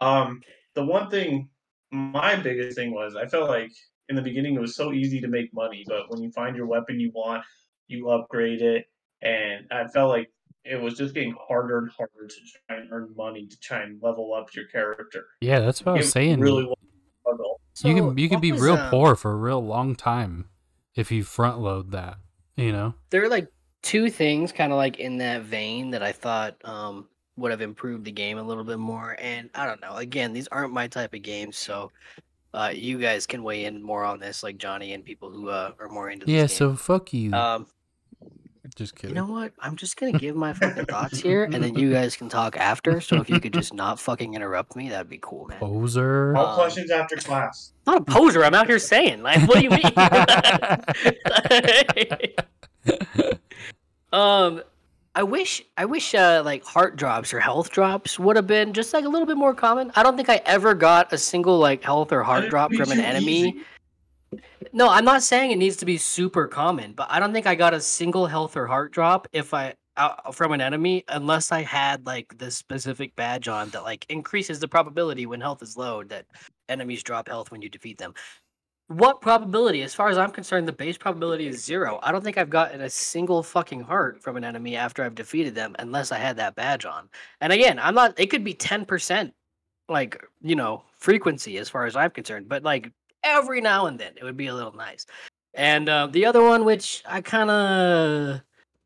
Um, the one thing, my biggest thing was, I felt like in the beginning it was so easy to make money, but when you find your weapon you want, you upgrade it, and I felt like it was just getting harder and harder to try and earn money to try and level up your character. Yeah, that's what I was saying. really was a you can you can be real um, poor for a real long time if you front load that. You know. there are like two things kind of like in that vein that I thought um would have improved the game a little bit more. And I don't know. Again, these aren't my type of games, so uh, you guys can weigh in more on this, like Johnny and people who uh, are more into this Yeah. game. So fuck you. um, Just kidding. you know what? I'm just gonna give my fucking thoughts here, and then you guys can talk after. So if you could just not fucking interrupt me, that'd be cool, man. Poser. All Um, questions after class. Not a poser. I'm out here saying, like, what do you mean? um, I wish, I wish, uh, like heart drops or health drops would have been just like a little bit more common. I don't think I ever got a single like health or heart drop from an enemy. easy. No, I'm not saying it needs to be super common, but I don't think I got a single health or heart drop if I uh, from an enemy unless I had like this specific badge on that like increases the probability when health is low that enemies drop health when you defeat them. What probability? As far as I'm concerned, the base probability is zero. I don't think I've gotten a single fucking heart from an enemy after I've defeated them unless I had that badge on. And again, I'm not. It could be ten percent, like you know, frequency as far as I'm concerned. But like every now and then, it would be a little nice. And uh, the other one, which I kind of,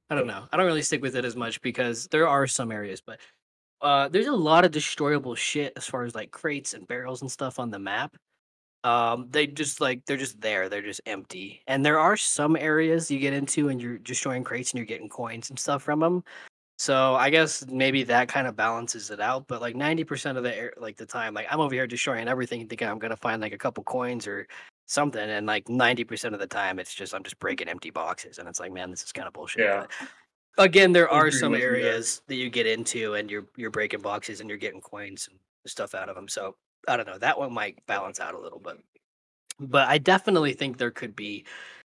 I don't know, I don't really stick with it as much because there are some areas, but uh, there's a lot of destroyable shit as far as like crates and barrels and stuff on the map. Um, they just like they're just there, they're just empty. And there are some areas you get into and you're destroying crates and you're getting coins and stuff from them. So I guess maybe that kind of balances it out. But like ninety percent of the air, like the time, like I'm over here destroying everything, thinking I'm gonna find like a couple coins or something, and like ninety percent of the time, it's just I'm just breaking empty boxes, and it's like, man, this is kind of bullshit. Yeah. But again, there are some with you there. areas that you get into, and you're you're breaking boxes and you're getting coins and stuff out of them. So I don't know. That one might balance out a little bit. But I definitely think there could be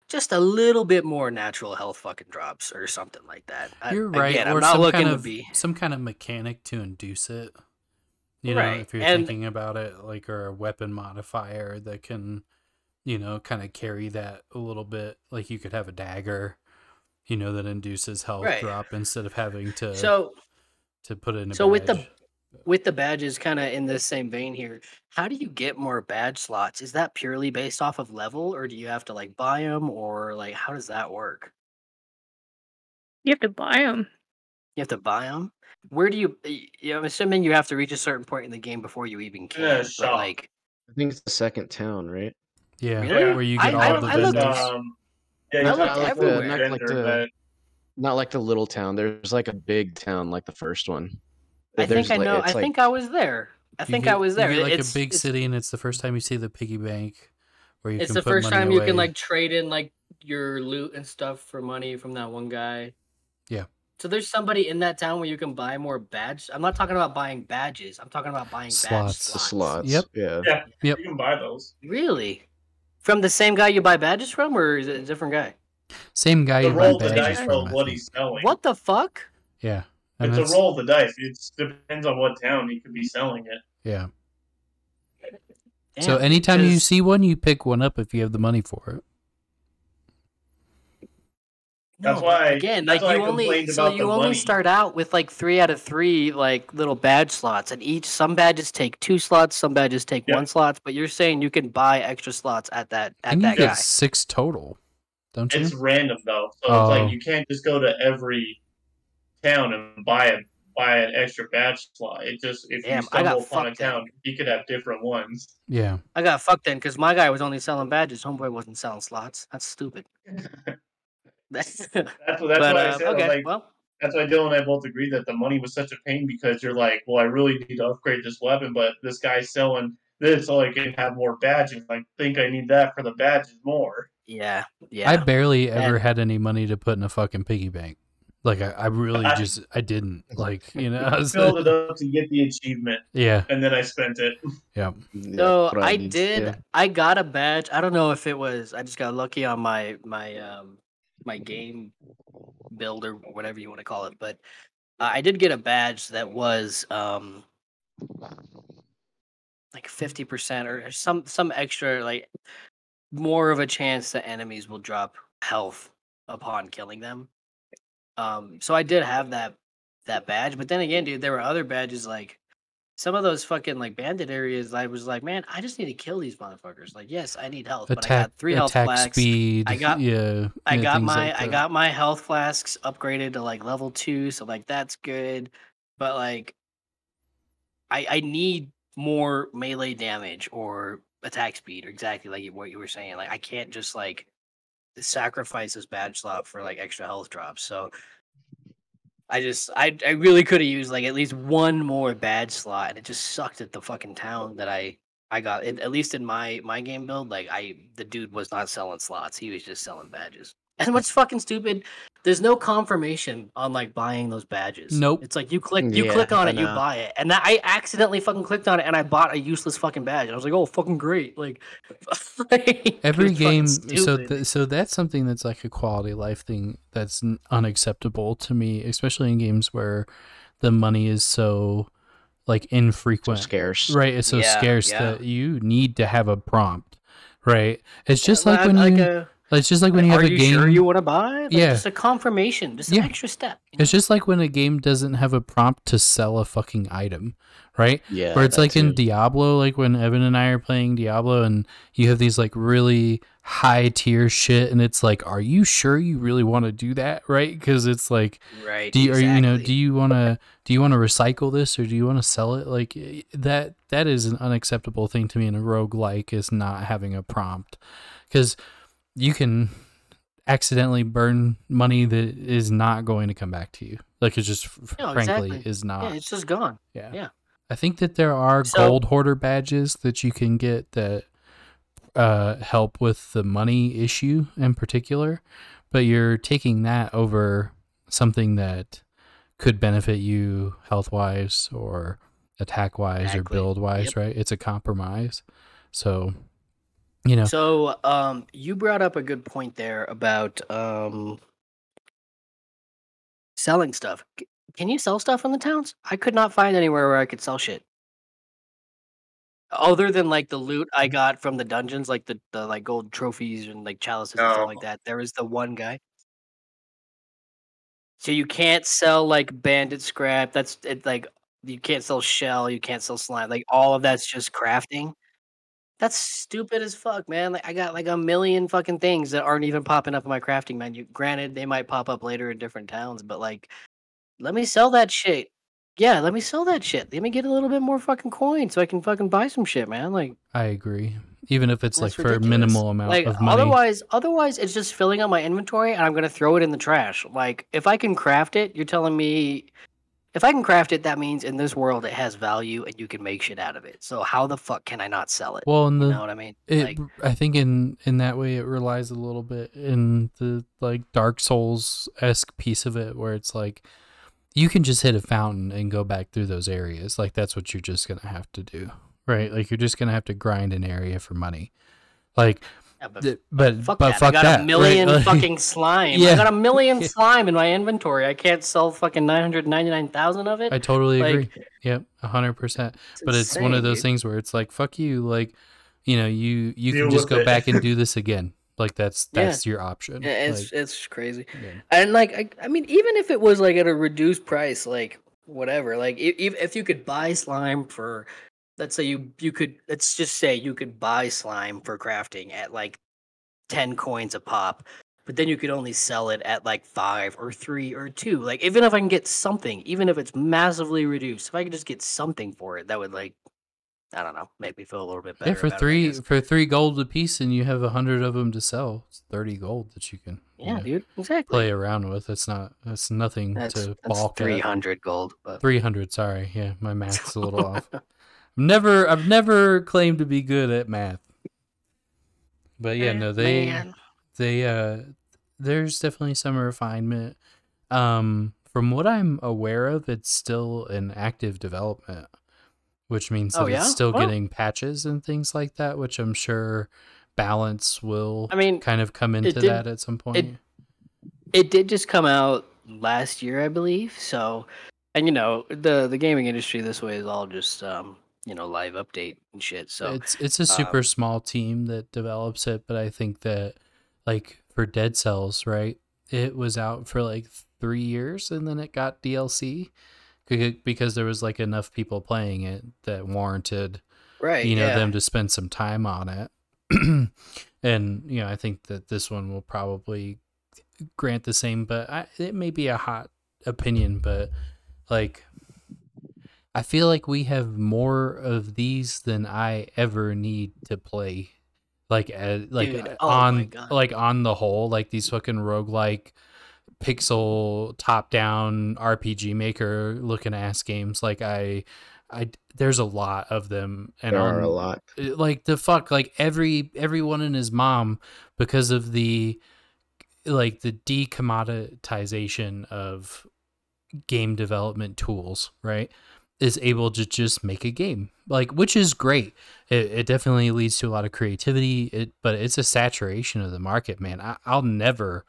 just a little bit more natural health fucking drops or something like that. I- You're right. Again, or I'm not looking kind to be. some kind of mechanic to induce it. You know, if you're and- thinking about it, like or a weapon modifier that can, you know, kind of carry that a little bit. Like you could have a dagger, you know, that induces health Right. drop instead of having to So to put it in a so with the badge. With the badges kind of in the same vein here how do you get more badge slots is that purely based off of level or do you have to like buy them or like how does that work You have to buy them. you have to buy them where do you you know, i'm assuming you have to reach a certain point in the game before you even can Yeah, but like I think it's the second town, right? yeah, Really? where you I- get I all the I looked- vendors. Um, yeah, I you looked the everywhere. Not like the- Not like the little town. There's like a big town, like the first one. I think i know it's i like- think i was there i think get- i was you there get, like it's, a big it's- city, and it's the first time you see the piggy bank, where you it's can the put first money time you can like trade in like your loot and stuff for money from that one guy. Yeah. So there's somebody in that town where you can buy more badges. I'm not talking about buying badges. I'm talking about buying Slots. The slots. slots. Yep. Yeah. Yeah, Yep. you can buy those. Really? From the same guy you buy badges from, or is it a different guy? Same guy The you buy roll the badges dice from. what he's selling. What the fuck? Yeah, and It's a roll of the dice. It depends on what town he could be selling it. Yeah. So Damn, anytime you see one, you pick one up if you have the money for it. That's No, why- again, that's like why I you only so you only money. start out with like three out of three like little badge slots, and each some badges take two slots, some badges take Yeah. one slots. But you're saying you can buy extra slots at that at And you that get guy. six total, don't you? It's random though, so Oh. it's like oh. you can't just go to every town and buy a buy an extra badge slot. It just if Damn, you stumble upon a fucked then. town, you could have different ones. Yeah. I got fucked then because my guy was only selling badges. Homeboy wasn't selling slots. That's stupid. That's what that's but why I uh, said okay, like well, that's why Dylan and I both agreed that the money was such a pain because you're like, well, I really need to upgrade this weapon, but this guy's selling this so I can have more badges. I think I need that for the badges more. yeah, yeah. I barely ever And- had any money to put in a fucking piggy bank. Like I, I really I- just I didn't like you know. I was- Filled it up to get the achievement, yeah. and then I spent it. Yeah. Yeah, So what I did. Yeah. I got a badge. I don't know if it was. I just got lucky on my my um my game builder, whatever you want to call it. But uh, I did get a badge that was um like fifty percent or some some extra like more of a chance that enemies will drop health upon killing them. Um, so I did have that that badge, but then again, dude, there were other badges like some of those fucking like bandit areas. I was like, man, I just need to kill these motherfuckers. Like, yes, I need health, but I Attack got three health attack flasks. speed. I got- yeah. I got my like I got my health flasks upgraded to like level two, so like that's good. But like I I need more melee damage or attack speed, or exactly like what you were saying. Like I can't just like sacrifice this badge slot for like extra health drops. So I just I I really could have used like at least one more badge slot, and it just sucked at the fucking town that I I got. At at least in my my game build, like I the dude was not selling slots; he was just selling badges. And what's fucking stupid? There's no confirmation on like buying those badges. Nope. It's like you click you Yeah, click on I it, you buy it, and that, I accidentally fucking clicked on it, and I bought a useless fucking badge. And I was like, oh, fucking great! Like it every game so th- so that's something that's like a quality of life thing that's n- unacceptable to me especially in games where the money is so like So infrequent scarce. right it's so Yeah, scarce yeah. that you need to have a prompt right it's just Yeah, like when like you a- it's just like when you are have a you game sure you want to buy? Like, Yeah. just a confirmation, just an Yeah. extra step. you it's just like when a game doesn't have a prompt to sell a fucking item right Yeah. where it's that like in. Diablo, like when Evan and I are playing Diablo, and you have these like really high tier shit, and it's like, are you sure you really want to do that, right? Because it's like, know? right? do you, are you, you know, do you want to do you want to recycle this or do you want to sell it? Like eh, that that is an unacceptable thing to me in a rogue like is not having a prompt, because you can accidentally burn money that is not going to come back to you. Like it's just No, frankly exactly. is not. Yeah, it's just gone. Yeah. Yeah. I think that there are So- gold hoarder badges that you can get that uh, help with the money issue in particular, but you're taking that over something that could benefit you health wise or attack wise or build wise, Yep. right? It's a compromise. So, you know, So, um, you brought up a good point there about um selling stuff. C- Can you sell stuff in the towns? I could not find anywhere where I could sell shit. Other than like the loot I got from the dungeons, like the, the like gold trophies and like chalices and stuff like that. There was the one guy. So you can't sell like bandit scrap. That's it. Like you can't sell shell. You can't sell slime. Like all of that's just crafting. That's stupid as fuck, man. Like I got like a million fucking things that aren't even popping up in my crafting menu. Granted, they might pop up later in different towns, but like, let me sell that shit. Yeah, let me sell that shit. Let me get a little bit more fucking coin so I can fucking buy some shit, man. Like I agree. Even if it's like for a minimal amount like of money. otherwise, otherwise it's just filling up my inventory and I'm gonna throw it in the trash. Like if I can craft it, you're telling me if I can craft it, that means in this world it has value and you can make shit out of it. So how the fuck can I not sell it? well, and the you know what I mean? it like, i think in in that way it relies a little bit in the like dark souls-esque piece of it where it's like you can just hit a fountain and go back through those areas like that's what you're just gonna have to do right like you're just gonna have to grind an area for money like yeah, but th- but Fuck but that. fuck I got that a million right? Fucking slime. Yeah. I got a million Yeah. slime in my inventory. I can't sell fucking 999,000 of it. i totally Like, agree yep 100% but it's one of those dude. things where it's like fuck you like you know you you Deal can just go it. back and do this again like that's Yeah. that's your option Yeah, it's Like, it's crazy. yeah. And like I, I mean even if it was like at a reduced price like whatever, like if if you could buy slime for let's say you you could let's just say you could buy slime for crafting at like 10 coins a pop. But then you could only sell it at like five or three or two. Like even if I can get something, even if it's massively reduced, if I could just get something for it, that would like I don't know, make me feel a little bit better. Yeah, for it, three guess. for three gold a piece, and you have a hundred of them to sell. It's thirty gold that you can you Yeah, know, dude, exactly. play around with. it's not it's nothing That's, to that's balk three at. gold, but Three hundred. Sorry, yeah, my math's a little off. I've never I've never claimed to be good at math. But yeah, no, they Man. they uh there's definitely some refinement. Um, from what I'm aware of, it's still in active development, which means that Oh, yeah? it's still getting patches and things like that, which I'm sure balance will I mean, kind of come into did- that at some point. it did just come out last year, I believe. So, and you know, the the gaming industry this way is all just um, you know, live update and shit. So, it's it's a super um, small team that develops it, but I think that like for Dead Cells, right? It was out for like three years and then it got DLC because there was like enough people playing it that warranted right, you know yeah. them to spend some time on it. and you know, I think that this one will probably grant the same, but I, it may be a hot opinion, but like I feel like we have more of these than I ever need to play. Like, uh, like Dude, uh, oh on like on the whole, like these fucking roguelike pixel top down RPG maker looking ass games. Like I, I there's a lot of them, and there on are a lot. uh, like the fuck like every everyone and his mom because of the like the decommoditization of game development tools right is able to just make a game like which is great. It, it definitely leads to a lot of creativity. It but it's a saturation of the market man. I, i'll never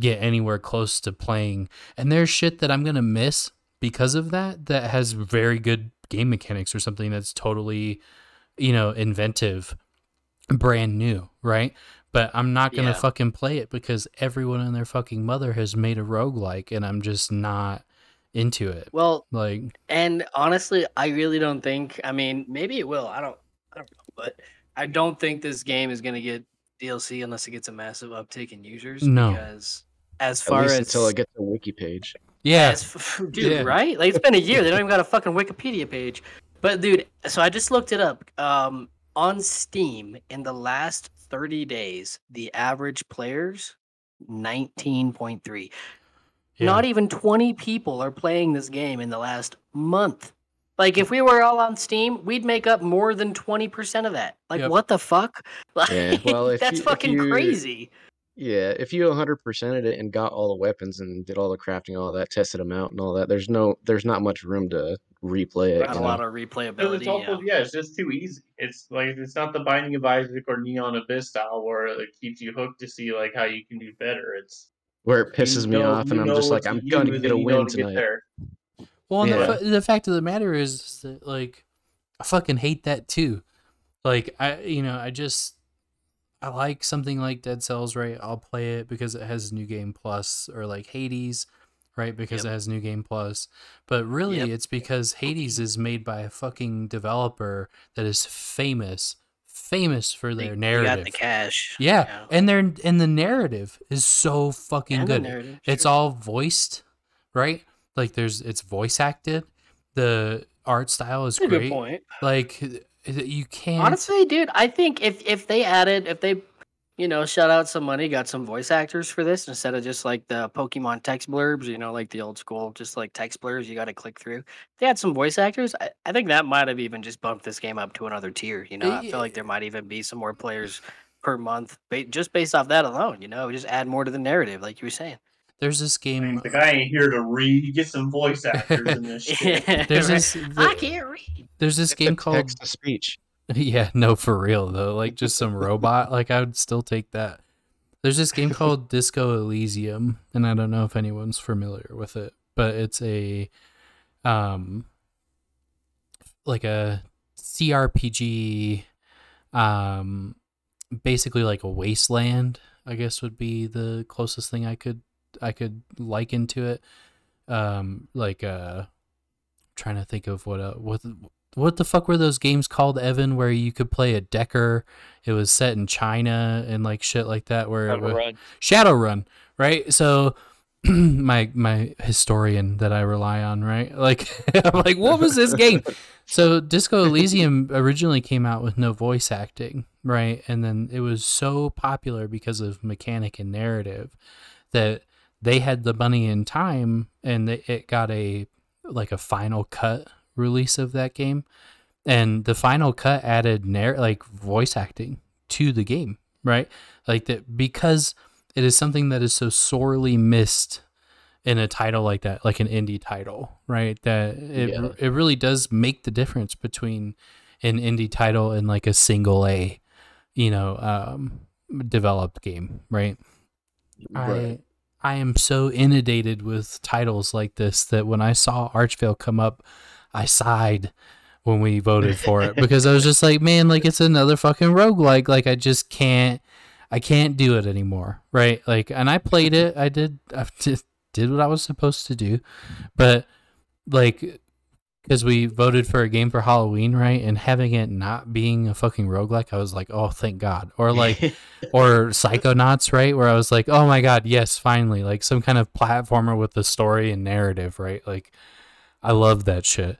get anywhere close to playing. And there's shit that i'm gonna miss because of that that has very good game mechanics or something that's totally you know inventive brand new right? But i'm not gonna Yeah. fucking play it because everyone and their fucking mother has made a roguelike and i'm just not into it well, like and honestly, I really don't think. I mean, maybe it will. I don't. I don't know, but I don't think this game is gonna get DLC unless it gets a massive uptick in users. No. because as At far least as until it gets a wiki page. yeah As dude, Yeah. right? Like it's been a year. They don't even got a fucking Wikipedia page. But dude, so I just looked it up. Um, on Steam, in the last 30 days, the average players 19.3. Yeah. Not even 20 people are playing this game in the last month. Like if we were all on Steam, we'd make up more than 20% of that. Like Yep. what the fuck? Like, Yeah, well, if that's you- if fucking you- crazy. Yeah, if you 100%ed it and got all the weapons and did all the crafting, all that, tested them out and all that, there's no, there's not much room to replay it. Not you a know? lot of Because replayability. it's also yeah. yeah, it's just too easy. It's like it's not the Binding of Isaac or Neon Abyss style where it keeps you hooked to see like how you can do better. It's Where it you pisses me know- off, and I'm just like, I'm gonna get a and you know win to get tonight. there. Well, and Yeah. the, the fact of the matter is, is that like I fucking hate that too. Like I, you know, I just I like something like Dead Cells, right? I'll play it because it has New Game Plus, or like Hades, right? Because Yep. it has New Game Plus. But really, Yep. it's because Hades is made by a fucking developer that is famous, famous for their they narrative. got the cash. Yeah, and their and the narrative is so fucking And good. It's sure. all voiced, right? Like there's it's voice acted. The art style is That's great. point. Like you can't. Honestly, dude, I think if if they added, if they, you know, shut out some money, got some voice actors for this instead of just like the Pokemon text blurbs, you know, like the old school, just like text blurbs you got to click through. They had some voice actors. I, I think that might have even just bumped this game up to another tier. You know, I feel like there might even be some more players per month, ba- just based off that alone. You know, just add more to the narrative, like you were saying. There's this game. The uh, guy ain't here to read. Get some voice actors in this shit. There's Right. this. I can't read. There's this Get the game called. text to speech. Yeah, no, for real though. Like just some robot. Like I would still take that. There's this game called Disco Elysium, and I don't know if anyone's familiar with it, but it's a um like a CRPG um basically like a wasteland, I guess would be the closest thing I could I could liken to it. Um like uh trying to think of what uh, what what the fuck were those games called, Evan, where you could play a decker? It was set in China and like shit like that. Where Shadowrun. Shadowrun, right? So my my historian that I rely on, right? Like I'm like, what was this game? So Disco Elysium originally came out with no voice acting, right? And then it was so popular because of mechanic and narrative that they had the money and time and they, it got a like a final cut release of that game and the final cut added narr- like voice acting to the game right like that because it is something that is so sorely missed in a title like that like an indie title right that it, Yeah. it really does make the difference between an indie title and like a single a you know um developed game right Right. I I am so inundated with titles like this that when I saw Archvale come up, I sighed when we voted for it because I was just like, man, like it's another fucking roguelike. Like I just can't I can't do it anymore. Right? Like and I played it. I did I did, did what I was supposed to do. But like because we voted for a game for Halloween, right? And having it not being a fucking roguelike, I was like, oh, thank God. Or like, or Psychonauts, right? Where I was like, oh my God, yes, finally. Like some kind of platformer with a story and narrative, right? Like, I love that shit.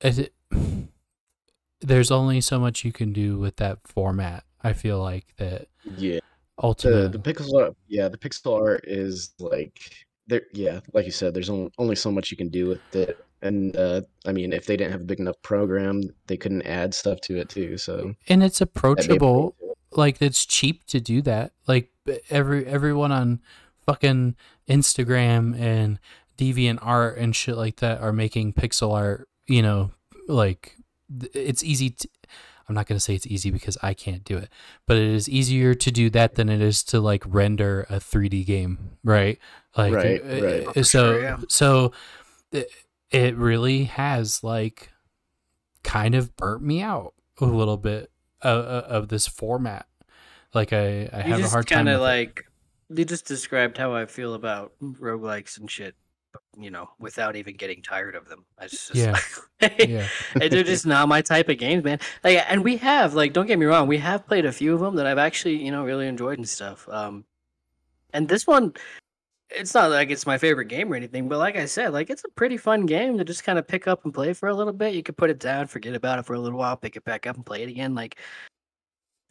It, there's only so much you can do with that format. I feel like that yeah. The ultimately. the pixel art, yeah, the pixel art is like there. Yeah, like you said, there's only only so much you can do with it. And uh, I mean, if they didn't have a big enough program, they couldn't add stuff to it too. So and it's that made it approachable. like it's cheap to do that like every everyone on fucking instagram and deviant art and shit like that are making pixel art you know like it's easy to i'm not going to say it's easy because i can't do it but it is easier to do that than it is to like render a 3d game right like Right, uh, right. uh, so sure, yeah. so it, it really has like kind of burnt me out a little bit of, of this format. Like I, I you have a hard time. kind of with it. like you just described how I feel about roguelikes and shit. You know, without even getting tired of them. I just, Yeah. yeah, they're just not my type of games, man. Like, and we have like, don't get me wrong, we have played a few of them that I've actually, you know, really enjoyed and stuff. Um, and this one, it's not like it's my favorite game or anything, but like I said, like it's a pretty fun game to just kind of pick up and play for a little bit. You could put it down, forget about it for a little while, pick it back up and play it again. Like,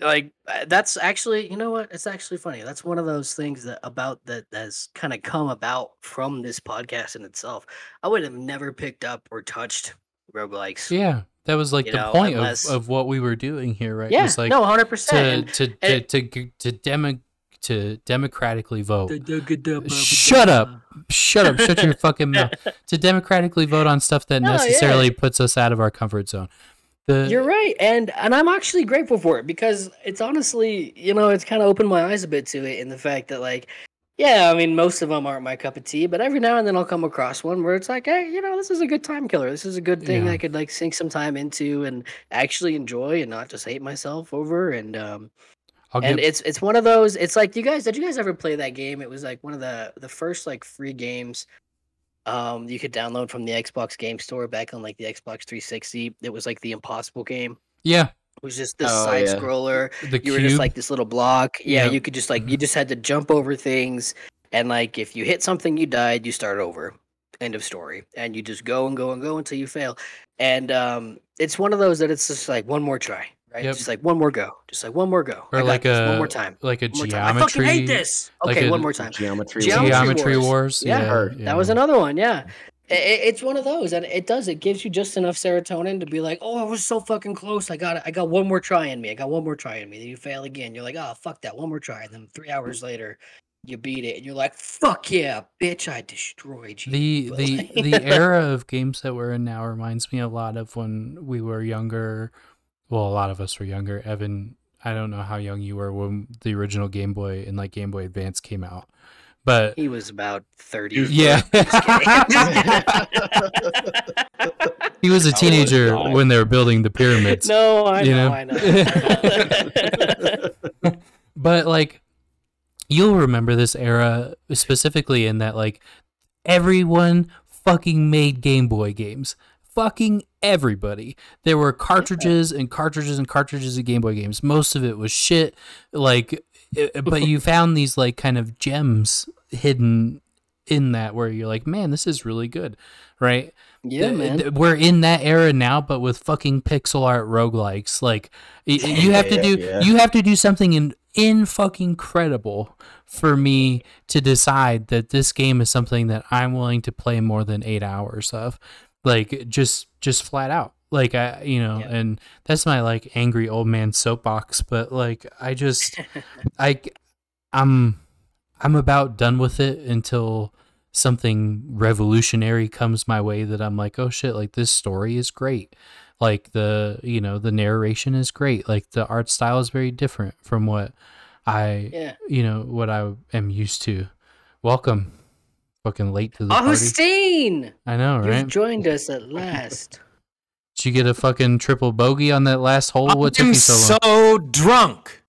like uh, that's actually you know what it's actually funny that's one of those things that about that has kind of come about from this podcast in itself i would have never picked up or touched roguelikes Yeah, that was like the know, point unless- of, of what we were doing here, right? yeah It's like no 100% to and- to to and- to g- to demo to democratically vote. Shut Shut up. Shut up! Shut your fucking mouth. To democratically vote on stuff that No, yeah. necessarily puts us out of our comfort zone. The You're right, and and I'm actually grateful for it because it's honestly, you know, it's kind of opened my eyes a bit to it in the fact that like, yeah, I mean, most of them aren't my cup of tea, but every now and then I'll come across one where it's like, hey, you know, this is a good time killer. This is a good thing Yeah. I could like sink some time into and actually enjoy and not just hate myself over. And um, I'll and give it's it's one of those. It's like you guys. Did you guys ever play that game? It was like one of the the first like free games. Um, you could download from the Xbox Game Store back on like the Xbox 360. It was like the Impossible game. yeah It was just this Oh, side yeah. scroller. the You were just like this little block. Yeah, Yep. you could just like you just had to jump over things, and like if you hit something, you died. You start over. End of story. And you just go and go and go until you fail. And um, it's one of those that it's just like one more try, right? Yep. Just like one more go. Just like one more go. Or got like this. a one more time. like a One more time. geometry I fucking hate this. like Okay, a one more time. Geometry. Geometry geometry Wars. wars. Yeah, Yeah, That was another one. Yeah. I- I- it's one of those, and it does. It gives you just enough serotonin to be like, "Oh, I was so fucking close. I got, it. I got one more try in me. I got one more try in me." Then you fail again. You're like, "Oh, fuck that. One more try." And then three hours later, you beat it, and you're like, "Fuck yeah, bitch! I destroyed you." The the the era of games that we're in now reminds me a lot of when we were younger. Well, a lot of us were younger. Evan, I don't know how young you were when the original Game Boy and like Game Boy Advance came out, but he was about thirty. yeah, he was a teenager not. when they were building the pyramids. no, I You know, know? I know. but like you'll remember this era specifically in that like everyone fucking made Game Boy games. Fucking everybody. There were cartridges and cartridges and cartridges of Game Boy games. Most of it was shit. Like, but you found these like kind of gems hidden in that where you're like, man, this is really good, right? yeah, Th- man. th- We're in that era now, but with fucking pixel art roguelikes. Like y- you have to do Yeah. you have to do something in in fucking credible for me to decide that this game is something that I'm willing to play more than eight hours of. Like just just flat out. Like I you know, Yeah. and that's my like angry old man soapbox, but like I just I I'm I'm about done with it until something revolutionary comes my way that I'm like, oh shit, like this story is great. Like the you know, the narration is great. Like the art style is very different from what I yeah. you know, what I am used to. Welcome. Fucking late to the party. Augustine, I know, right? you've joined us at last. Did you get a fucking triple bogey on that last hole? What took you so long? so drunk.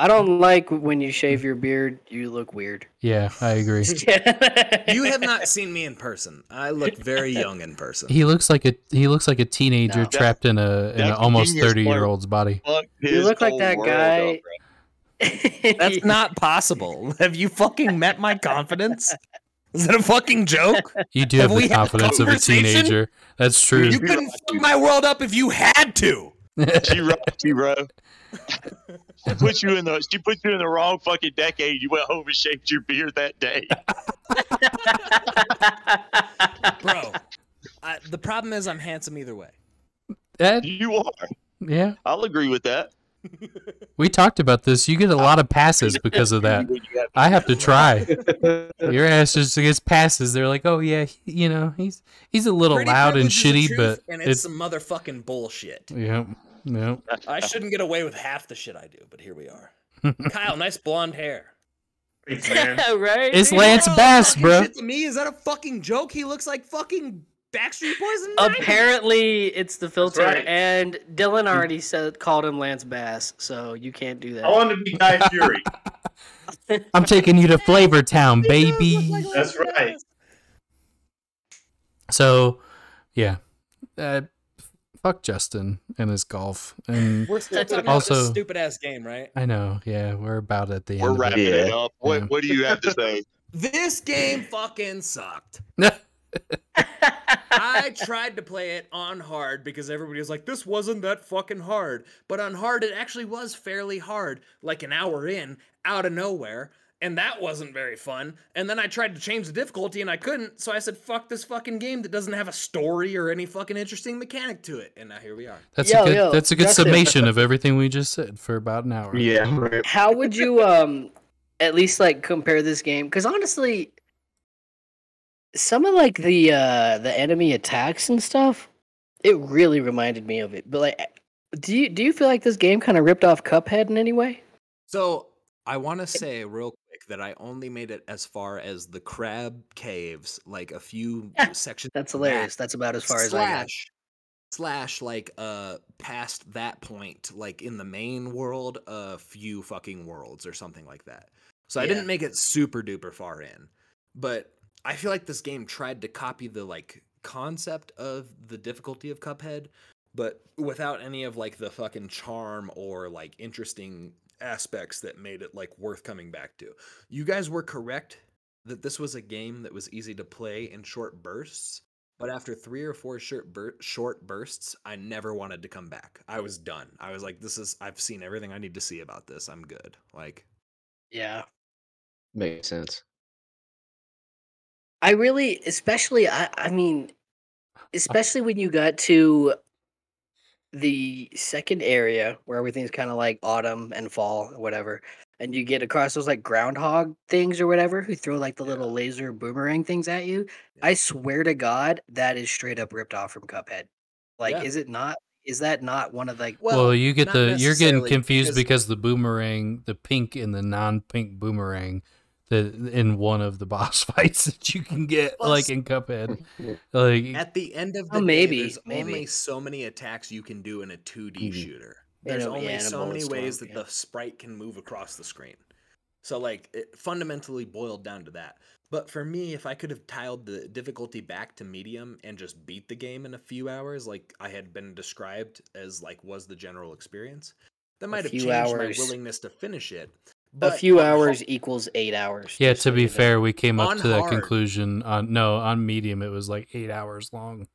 I don't like when you shave your beard. You look weird. Yeah, I agree. You have not seen me in person. I look very young in person. He looks like a he looks like a teenager No. trapped in a in an almost thirty year old's body. Fuck You look like that guy. up. That's not possible. Have you fucking met my confidence? Is that a fucking joke? You do Have have, the confidence of a teenager. That's true. You couldn't fuck my world up if you had to. She right, she bro. She put you in the she put you in the wrong fucking decade. You went home and shaved your beard that day. Bro, I, the problem is I'm handsome either way. That- You are. yeah, I'll agree with that. We talked about this. You get a lot of passes because of that. I have to try. Your ass just gets passes. They're like, oh yeah, he- you know, he's he's a little Pretty loud and privilege is the shitty, truth, but and it's, it's some motherfucking bullshit. yeah, yeah. I shouldn't get away with half the shit I do, but here we are. Kyle, nice blonde hair. Thanks, man. right? It's? Lance Bass, bro. shit to me, is that a fucking joke? He looks like fucking Backstreet Boys in the 90s. Apparently, it's the filter, right. and Dylan already said called him Lance Bass, so you can't do that. I want to be Guy Fieri. I'm taking you to Flavor Town, baby. That's right. So, yeah, uh, fuck Justin and his golf, and We're still talking about Also- this stupid ass game, right? I know, yeah, we're about at the We're end. of wrapping it Yeah. up. What Yeah. what do you have to say? This game fucking sucked. it. I tried to play it on hard because everybody was like, this wasn't that fucking hard. But on hard, it actually was fairly hard, like an hour in, out of nowhere. And that wasn't very fun. And then I tried to change the difficulty and I couldn't. So I said, fuck this fucking game that doesn't have a story or any fucking interesting mechanic to it. And now here we are. That's Yo, a good. yo, that's a good Justin. summation of everything we just said for about an hour. Yeah, right. How would you um at least like compare this game? Because honestly, some of like the uh the enemy attacks and stuff, it really reminded me of it. But like, do you do you feel like this game kind of ripped off Cuphead in any way? So I want to say real quick that I only made it as far as the crab caves, like a few sections. That's that, hilarious. That's about as far as I got. slash slash like uh past that point like in the main world a few fucking worlds or something like that so i didn't make it super duper far in but i feel like this game tried to copy the like concept of the difficulty of cuphead but without any of like the fucking charm or like interesting aspects that made it like worth coming back to you guys were correct that this was a game that was easy to play in short bursts but after three or four short, bur- short bursts, I never wanted to come back. I was done. I was like, this is, I've seen everything I need to see about this. I'm good. Like, Yeah. Makes sense. I really, especially, I, I mean, uh especially when you got to the second area where everything's kind of like autumn and fall or whatever, and you get across those like groundhog things or whatever who throw like the little laser boomerang things at you. I swear to God, that is straight up ripped off from Cuphead. Like, Yeah. is it not? Is that not one of like? Well, you get the you're getting confused because, the boomerang, the pink and the non-pink boomerang, the in one of the boss fights that you can get Plus- like in Cuphead. Like at the end of the Oh, day, there's maybe. only so many attacks you can do in a 2D Mhm. shooter. In There's a- only yeah, so many Bulletstorm, ways that yeah. the sprite can move across the screen. So like it fundamentally boiled down to that. But for me, if I could have tiled the difficulty back to medium and just beat the game in a few hours, like I had been described as like was the general experience, that might have changed hours. my willingness to finish it. A few on ho- hours equals eight hours. yeah, just to be fair, we came up On to that hard. conclusion on no on medium. It was like eight hours long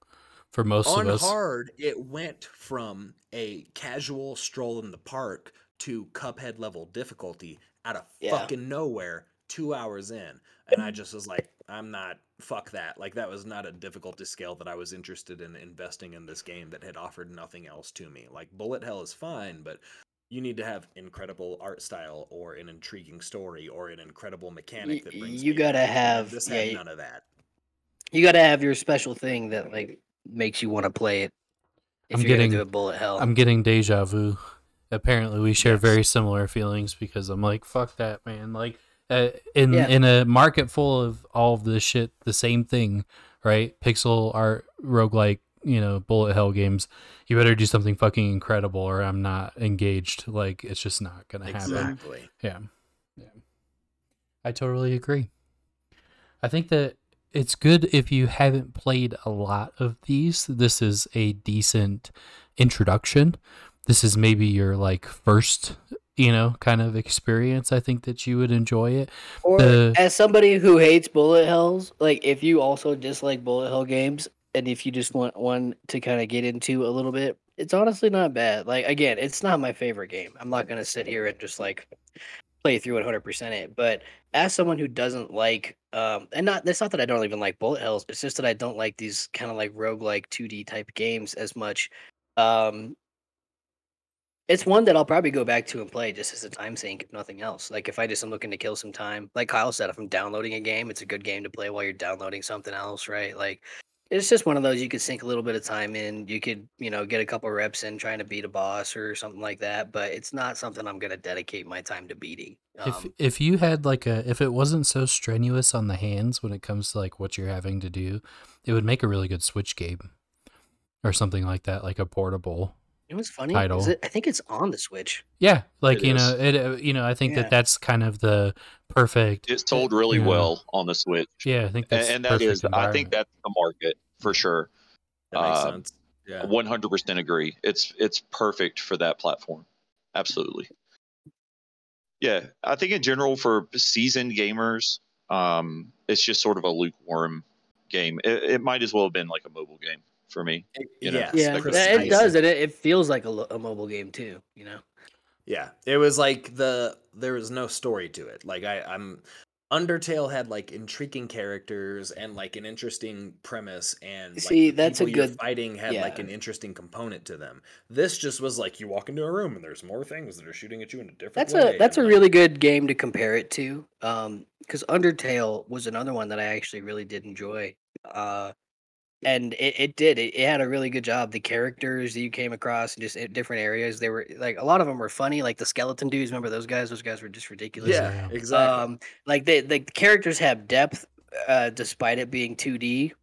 for most on of us. On hard, it went from a casual stroll in the park to Cuphead level difficulty out of Yeah. fucking nowhere, two hours in, and I just was like, I'm not. Fuck that. Like that was not a difficulty scale that I was interested in investing in this game that had offered nothing else to me. Like Bullet Hell is fine, but you need to have incredible art style or an intriguing story or an incredible mechanic that brings you people gotta in, have- this yeah, had none of that. You got to have your special thing that like makes you want to play it. If I'm you're getting- a bullet hell. I'm getting deja vu. Apparently, we share Yes. very similar feelings because I'm like, fuck that, man. Like, uh, in Yeah. in a market full of all of this shit, the same thing, right? Pixel art, roguelike, you know, bullet hell games. You better do something fucking incredible, or I'm not engaged. Like, it's just not gonna happen. Exactly. Yeah. Yeah. I totally agree. I think that it's good if you haven't played a lot of these. This is a decent introduction. This is maybe your like first, you know, kind of experience. I think that you would enjoy it. or the- as somebody who hates bullet hells, like if you also dislike bullet hell games, and if you just want one to kind of get into a little bit, it's honestly not bad. Like again, it's not my favorite game. I'm not gonna sit here and just like play through 100% it. But as someone who doesn't like, um, and not it's not that I don't even like bullet hells. It's just that I don't like these kind of like roguelike 2D type games as much. Um, it's one that I'll probably go back to and play just as a time sink, if nothing else. Like if I just am looking to kill some time, like Kyle said, if I'm downloading a game, it's a good game to play while you're downloading something else, right? Like it's just one of those you could sink a little bit of time in. You could, you know, get a couple reps in trying to beat a boss or something like that. But it's not something I'm gonna dedicate my time to beating. if Um, if you had like a if it wasn't so strenuous on the hands when it comes to like what you're having to do, it would make a really good Switch game or something like that, like a portable. it was funny. title. Is it, I think it's on the Switch. Yeah, like It you is. know, it uh, you know, I think Yeah. that that's kind of the perfect. It's sold really Yeah. well on the Switch, Yeah, I think and, that's and that perfect is, I think that's the market for sure. That makes Uh, sense. Yeah. One hundred percent agree. It's it's perfect for that platform. Absolutely. Yeah, I think in general for seasoned gamers, um, it's just sort of a lukewarm game. It, it might as well have been like a mobile game for me. You know, yes, yeah, Precisely. it does, and it, it feels like a, lo- a mobile game too. You know. Yeah, it was like the there was no story to it. Like I, I'm Undertale had like intriguing characters and like an interesting premise, and like, See, the that's a people you're good- fighting had like yeah. an interesting component to them. This just was like you walk into a room and there's more things that are shooting at you in a different. That's way, a that's a like, really good game to compare it to. Um, because Undertale was another one that I actually really did enjoy. Uh, and it, it did it, it had a really good job. The characters that you came across in just in different areas, they were like a lot of them were funny. Like the skeleton dudes, remember those guys? Those guys were just ridiculous. Yeah, Yeah. exactly. Um, like they the characters have depth, uh, despite it being two D.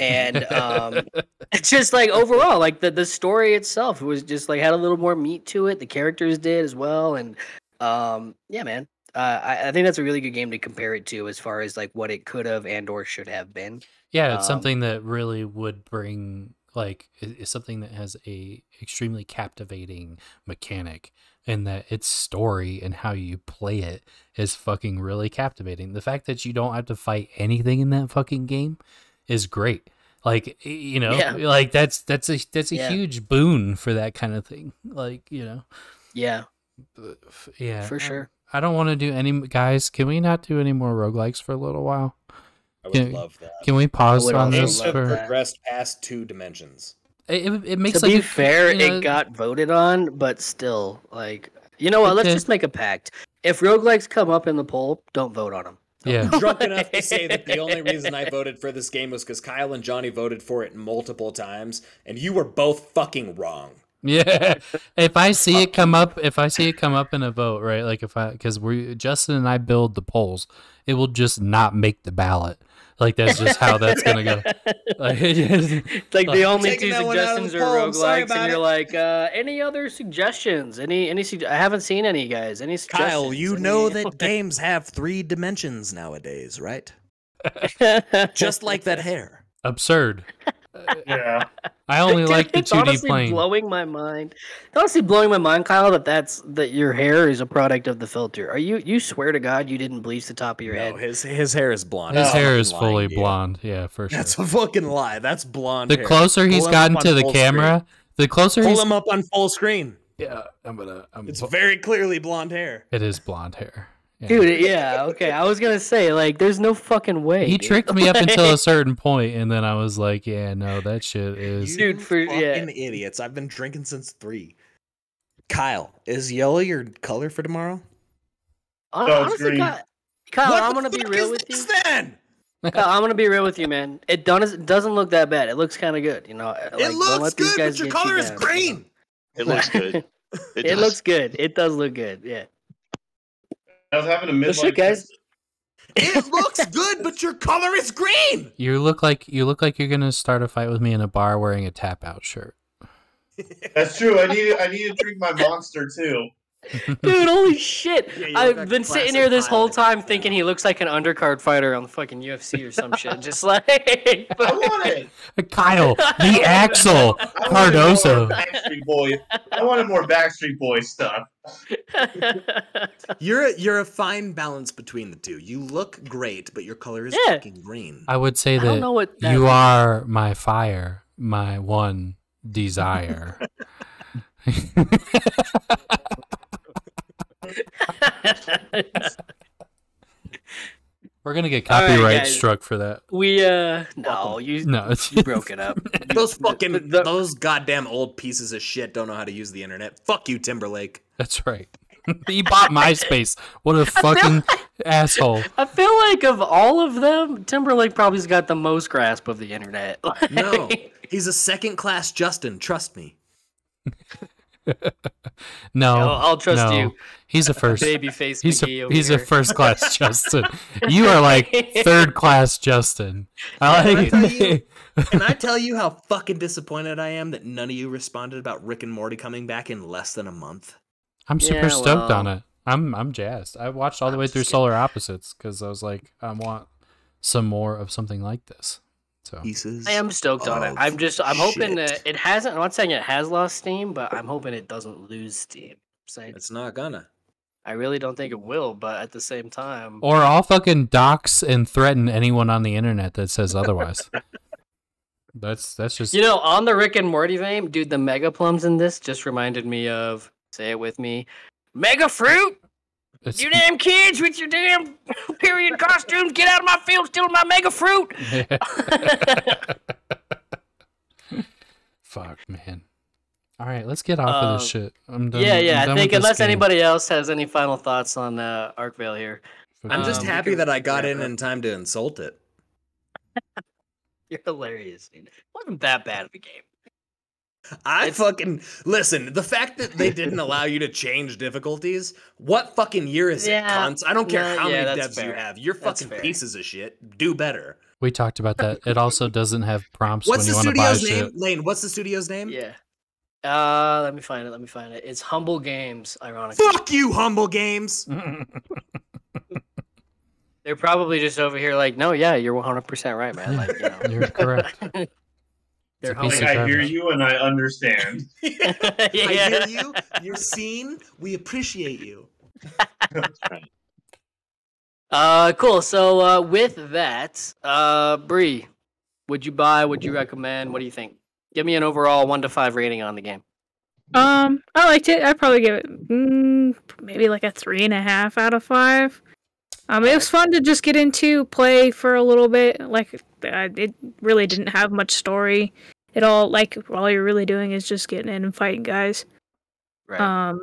And um, just like overall, like the the story itself was just like had a little more meat to it. The characters did as well, and um, yeah, man. Uh, I, I think that's a really good game to compare it to as far as like what it could have and or should have been. Yeah, it's Um, something that really would bring like it's something that has a extremely captivating mechanic and that its story and how you play it is fucking really captivating. The fact that you don't have to fight anything in that fucking game is great. Like you know, Yeah. like that's that's a that's a Yeah. huge boon for that kind of thing. Like, you know. Yeah, Yeah. for sure. I don't want to do any guys, can we not do any more roguelikes for a little while? I would can- love that. Can we pause on this Games love have for that. progressed past two dimensions. it, it, it makes to like be a- fair, you know, it got voted on, but still, like, you know what? Let's did. just make a pact. If roguelikes come up in the poll, don't vote on them. Yeah. drunk enough to say that the only reason I voted for this game was because Kyle and Johnny voted for it multiple times, and you were both fucking wrong. Yeah. if I see it come uh, up, if I see it come up in a vote, right? Like if I, because we, Justin and I build the polls, it will just not make the ballot. Like that's just how that's gonna go. Like, it like the only two that one out of the suggestions are poll, roguelikes, and you're it. like, uh, any other suggestions? Any any? Sug- I haven't seen any guys. Any suggestions? Kyle, you know that games have three dimensions nowadays, right? Just like that hair. absurd. Yeah. I only Dude, like the it's 2D honestly plane. blowing my mind. It's honestly blowing my mind, Kyle. That that's that your hair is a product of the filter. Are you? You swear to God you didn't bleach the top of your No, head? his his hair is blonde. His I'm hair is lying fully to blonde. Yeah, for sure. That's a fucking lie. That's blonde. The hair. closer he's Pull gotten to the full camera, the closer Screen. he's. Pull him up on full screen. Yeah, I'm gonna. I'm It's pu- very clearly blonde hair. it is blonde hair. Yeah. Dude, yeah, okay. I was gonna say like, there's no fucking way. he dude. tricked me up until a certain point, and then I was like, "Yeah, no, that shit is." Dude, for- fucking yeah. idiots. I've been drinking since three. Kyle, is yellow your color for tomorrow? hon- No, it's honestly, green. Kyle, Kyle What I'm gonna be real with you. this Then Kyle, I'm gonna be real with you, man. It doesn't doesn't look that bad. It looks kind of good, you know. Like, it looks good, but your get you color is down, you know? green. It looks good. It, It, looks good. It does look good. Yeah. I was having a Well, midlife shit, guys. It looks good, but your color is green. You look like you look like you're gonna start a fight with me in a bar wearing a tap out shirt. That's true. I need I need to drink my monster too. Dude, holy shit! Yeah, I've been sitting here this whole Kyle. time thinking he looks like an undercard fighter on the fucking UFC or some shit. Just like, I want it. Uh, Kyle, the want it. Axel I wanted more Cardoso. Backstreet Boy. I wanted more Backstreet Boy stuff. You're a, you're a fine balance between the two. You look great, but your color is Yeah. fucking green. I would say I don't that know what that you means. are my fire, my one desire. We're gonna get copyright guys. struck for that. we uh no, you No, it's you broke it up. Those fucking the- those goddamn old pieces of shit don't know how to use the internet. Fuck you, Timberlake. That's right. he bought MySpace. What a fucking asshole. I feel like of all of them, Timberlake probably's got the most grasp of the internet. No, he's a second class Justin. Trust me. No, I'll- I'll trust no. you. He's a first. Babyface He's McGee a over he's a first class Justin. You are like third class Justin. I Can I tell you- Can I tell you how fucking disappointed I am that none of you responded about Rick and Morty coming back in less than a month? I'm super Yeah, stoked on it. I'm I'm jazzed. I watched all the I'm way through just Solar Opposites because I was like, I want some more of something like this. So Pieces. I am stoked on it. I'm just I'm hoping shit. that it hasn't. I'm not saying it has lost steam, but I'm hoping it doesn't lose steam. I'm saying It's not gonna. I really don't think it will, but at the same time, Or I'll fucking dox and threaten anyone on the internet that says otherwise. that's that's just you know, on the Rick and Morty vein, dude, the mega plums in this just reminded me of. Say it with me, mega fruit. It's, You damn kids with your damn period costumes, get out of my field, stealing my mega fruit. Fuck, man. All right, let's get off of this Um, shit. I'm done. yeah, I'm yeah. I think unless game. anybody else has any final thoughts on uh, Archvale here, I'm just Um, happy can that I got wrap in in time to insult it. you're hilarious. Dude. wasn't that bad of a game. I It's- fucking listen. The fact that they didn't allow you to change difficulties. What fucking year is Yeah, it, cunts? I don't care no, how yeah, many that's devs you have. You're That's fucking fair. pieces of shit. Do better. We talked about that. It also doesn't have prompts What's when the you want to buy studio's name? shit. Lane. What's the studio's name? Yeah. Uh, let me find it. Let me find it. It's Humble Games. Ironically, Fuck you, Humble Games. they're probably just over here like, no, yeah, you're 100 percent right, man. Like, you know, You're correct. they're Like, of humble. I hear you and I understand. I hear you. You're seen. We appreciate you. Uh, cool. So, uh, with that, uh, Bree, would you buy? Would you recommend? What do you think? Give me an overall one to five rating on the game. Um, I liked it. I'd probably give it mm, maybe like a three and a half out of five. Um, it was fun to just get into, play for a little bit. Like, uh, it really didn't have much story. It all like all you're really doing is just getting in and fighting guys. Right. Um,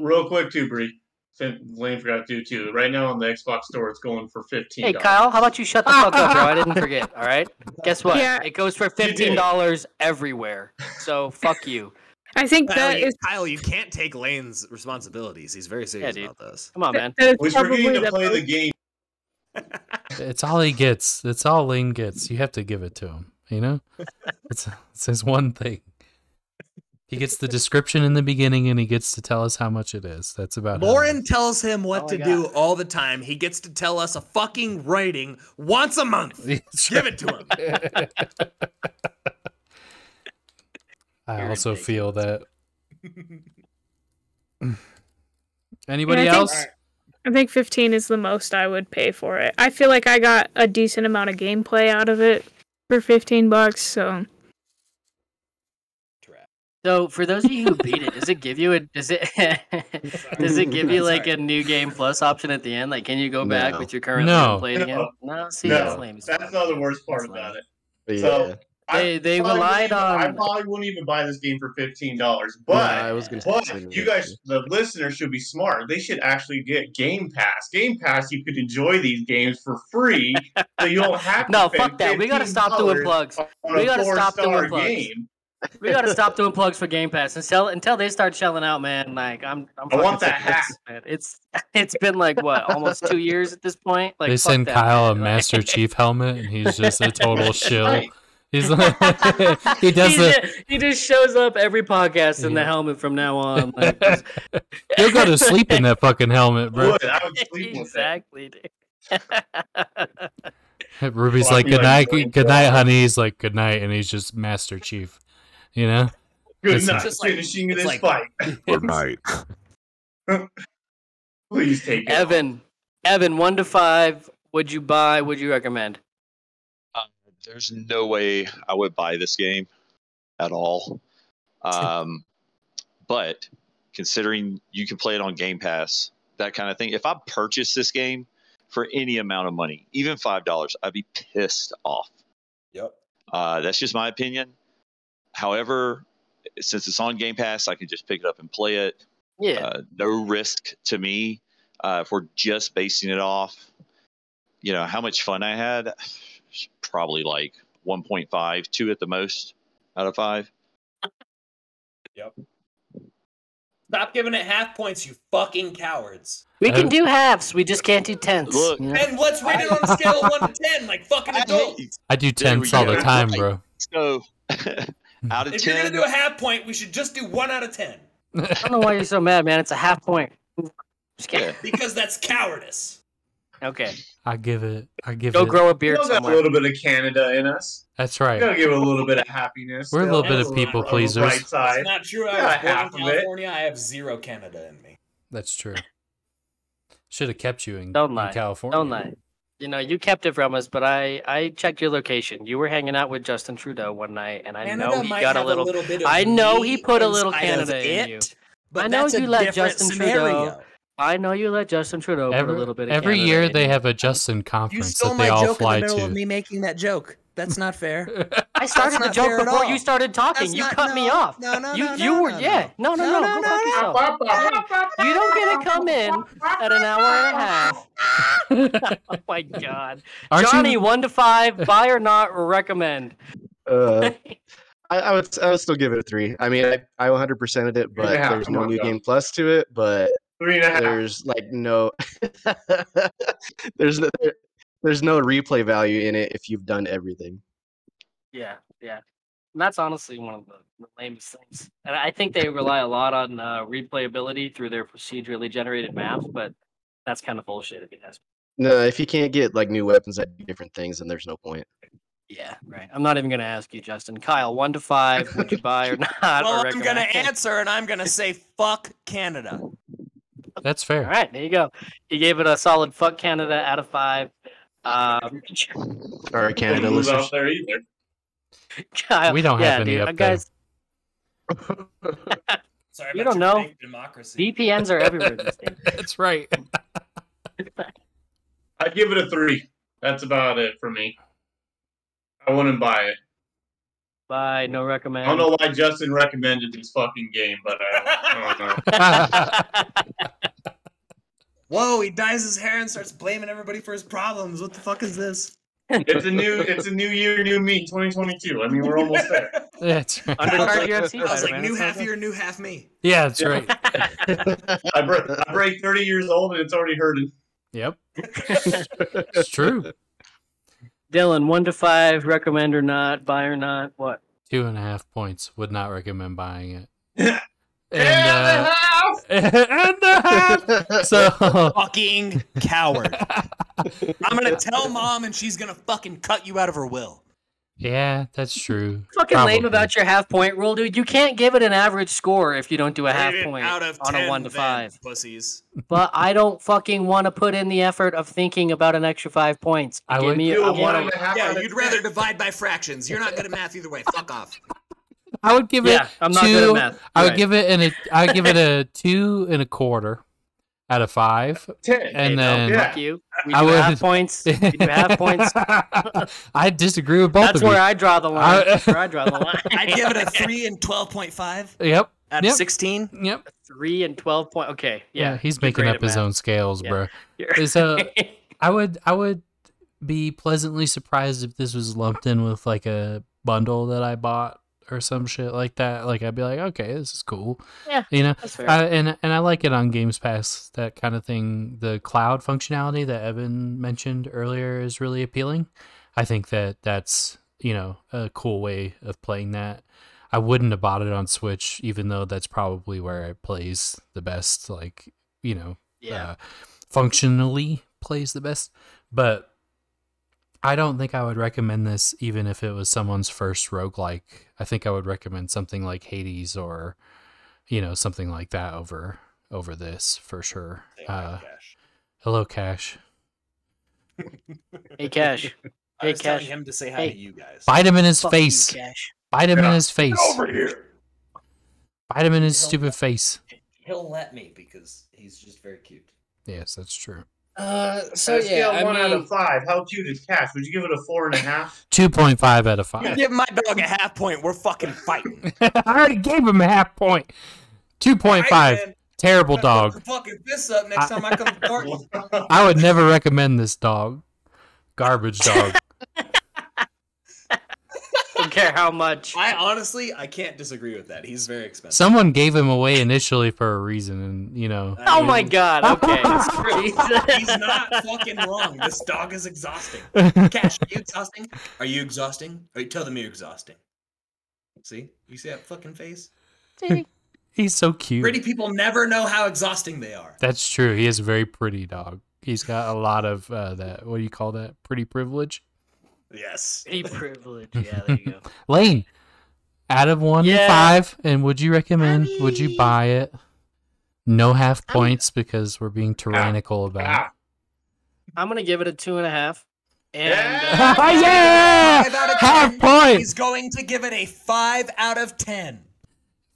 Real quick, too, Bree. Lane forgot to do too. Right now on the Xbox Store, it's going for fifteen. hey, Kyle, how about you shut the fuck up, bro? I didn't forget. All right. Guess what? Yeah. It goes for fifteen dollars everywhere. So fuck you. I think Kyle that you, is Kyle, you can't take Lane's responsibilities. He's very serious dude. about this. Come on, man. that is We're probably forgetting to play the game. It's all he gets. It's all Lane gets. You have to give it to him. You know, it's it's his one thing. He gets the description in the beginning, and he gets to tell us how much it is. That's about it Lauren tells him what Oh to do all the time. He gets to tell us a fucking writing once a month. That's Give it to him. I You're also feel that. Yeah, Anybody I think- else? I think 15 is the most I would pay for it. I feel like I got a decent amount of gameplay out of it for 15 bucks, so So, for those of you who beat it, does it give you a does it does it give you like a new game plus option at the end? Like, can you go back No. with your current No. and play it again? No. No, see, that's lame. that's not the worst part That's about lame. it. But So- yeah. They- they relied wouldn't I probably wouldn't even buy this game for fifteen dollars. Yeah, But I was gonna but you guys, too. the listeners, should be smart. They should actually get Game Pass. Game Pass, you could enjoy these games for free, so you don't have to. No, pay fuck that. We gotta stop doing plugs. We gotta stop doing four-star plugs. game. We gotta stop doing plugs for Game Pass until until they start shelling out, man. Like, I'm I'm I want that sick of this, man. It's it's been like what almost two years at this point. Like, they send that, Kyle a. Master Chief helmet, and he's just a total shill. Right. He's like, he does he, the. ju- he just shows up every podcast in the helmet from now on. Like, just- He'll go to sleep in that fucking helmet, bro. Would, I would sleep with it. exactly. Ruby's Well, like, "Good like night, good for night, a- honey." He's like, "Good night," and he's just Master Chief. You know, Good It's night. just like- finishing it's this like- fight. Good night. Please take it. off. Evan, Evan, one to five. Would you buy? Would you recommend? There's no way I would buy this game at all. Um, but considering you can play it on Game Pass, that kind of thing, if I purchased this game for any amount of money, even five dollars, I'd be pissed off. Yep. Uh, that's just my opinion. However, since it's on Game Pass, I can just pick it up and play it. Yeah. Uh, no risk to me. Uh, if we're just basing it off, you know, how much fun I had, probably like 1.5, 2 at the most out of 5. Yep. Stop giving it half points, you fucking cowards. we can do halves. We just can't do tenths. Look. you know? And let's rate it on a scale of one to ten, like fucking adults. I do There we tenths all the time, bro. So, out of If you're gonna do a half point, we should just do one out of ten. I don't know why you're so mad, man. It's a half point. Just kidding. yeah, Because that's cowardice. Okay. I give it. I give Go it. grow a We beard all got a somewhere. little bit of Canada in us. That's right. gotta give it a little bit of happiness. We're a little bit of people the pleasers. Right side. It's not true. I was born half in of it. California. I have zero Canada in me. That's true. Should have kept you in, Don't in lie. California. Don't lie. You know, you kept it from us, but I I checked your location. You were hanging out with Justin Trudeau one night, and I know he might got a have little. bit of I know he put a little inside of Canada in you. But I know that's a you let different Justin scenario. Trudeau I know you let Justin Trudeau put Every, a little bit of every Canada year in they have a Justin You conference stole that my they all joke in the middle to. of me making that joke. That's not fair. I started the joke before you started talking. That's you not- cut me no, off. no, no, you no, you no, were no, yeah. No, no, No, no. no, go no, fuck no. yourself. You don't get to come in at an hour and a half. oh my god. Aren't Johnny, you? one to five, buy or not, or recommend. Uh, I, I would I would still give it a three. I mean, I I 100 percented it, Three and but a half, there's come no on, new John. game plus to it. But Three and a half. there's like no there's no, there's no replay value in it if you've done everything. Yeah, yeah. And that's honestly one of the, the lamest things. And I think they rely a lot on uh, replayability through their procedurally generated maps, but that's kind of bullshit if you ask me. No, if you can't get like new weapons that do different things, then there's no point. Yeah, right. I'm not even gonna ask you, Justin. Kyle, one to five, would you buy or not? well, or I'm gonna answer, and I'm gonna say fuck Canada. That's fair. All right, there you go. You gave it a solid fuck Canada out of five. Um, All right, Canada Don't listeners. out there either. Kyle, We don't have yeah, any dude, up there. guys. Sorry You don't know. democracy. VPNs are everywhere these days. That's right. I'd give it a three. That's about it for me. I wouldn't buy it. Buy, no recommend. I don't know why Justin recommended this fucking game, but I don't, I don't know. Whoa, he dyes his hair and starts blaming everybody for his problems. What the fuck is this? It's a new, it's a new year, new me, 2022. I mean, we're almost there. That's right. Undercard UFC I was fighter, like, new half year, new half me. Yeah, that's right. I break, I break 30 years old and it's already hurting. Yep. It's true. Dylan, one to five, recommend or not, buy or not, what? Two and a half points. Would not recommend buying it. And And uh, and a half. So Fucking coward. I'm gonna tell mom, and she's gonna fucking cut you out of her will. yeah, that's true. Fucking lame about your half point rule, dude. You can't give it an average score if you don't do a half Rate point out of on 10, a one to five. pussies. But I don't fucking want to put in the effort of thinking about an extra five points. I Give would me Do I a one want and a half Yeah, you'd rather divide by fractions. You're not good at math either way. Fuck off. I would give Yeah, it. I'm not two, good at math. I would Right. give it an. A, I would give it a two and a quarter out of five, 10. and no, then yeah. Fuck you. We I would- half points. We do half points. I disagree with both That's of where you. I draw the line. I- That's where I draw the line. I'd give it a three and twelve point five Yep. out Yep. of sixteen. Yep. Three and twelve point. Okay, Yeah, yeah. he's making up his math. own scales, Yeah. bro. You're- So uh, I would I would be pleasantly surprised if this was lumped in with like a bundle that I bought or some shit like that. Like I'd be like, okay, this is cool. Yeah, You know, That's fair. I, and and I like it on Games Pass. That kind of thing. The cloud functionality that Evan mentioned earlier is really appealing. I think that that's you know a cool way of playing that. I wouldn't have bought it on Switch, even though that's probably where it plays the best. Like you know, yeah. uh, functionally plays the best. But I don't think I would recommend this even if it was someone's first roguelike. I think I would recommend something like Hades or you know, something like that over over this for sure. Uh, hello Cash. Hey, Cash. I Hey, was telling Cash. him to say hi Hey. to you guys. Bite him in his Fuck you, face. Cash. Bite him in Yeah. his face. Over here. Bite him in his He'll stupid let- face. He'll let me because he's just very cute. Yes, that's true. Uh, So so a scale yeah, I one out of five. How cute is Cash? Would you give it a four and a half? Two point five out of five. Give my dog a half point. We're fucking fighting. I already gave him a half point. Two point man. Terrible dog. Fucking this up next time I come to court. I would never recommend this dog. Garbage dog. Don't care how much. I honestly, I can't disagree with that. He's very expensive. Someone gave him away initially for a reason, and you know. Oh my god. Okay. Jesus. He's not fucking wrong. This dog is exhausting. Cash, are you exhausting? Are you exhausting? Or tell them you're exhausting. See? You see that fucking face? He's so cute. Pretty people never know how exhausting they are. That's true. He is a very pretty dog. He's got a lot of uh, that. What do you call that? Pretty privilege. Yes. A privilege. Yeah, there you go. Lane, out of one to five, and would you recommend? Would you buy it? No half points because we're being tyrannical about it. Ah, I'm gonna give it a two and a half. And Yeah! uh, yeah! Five out of Half point! He's going to give it a five out of ten.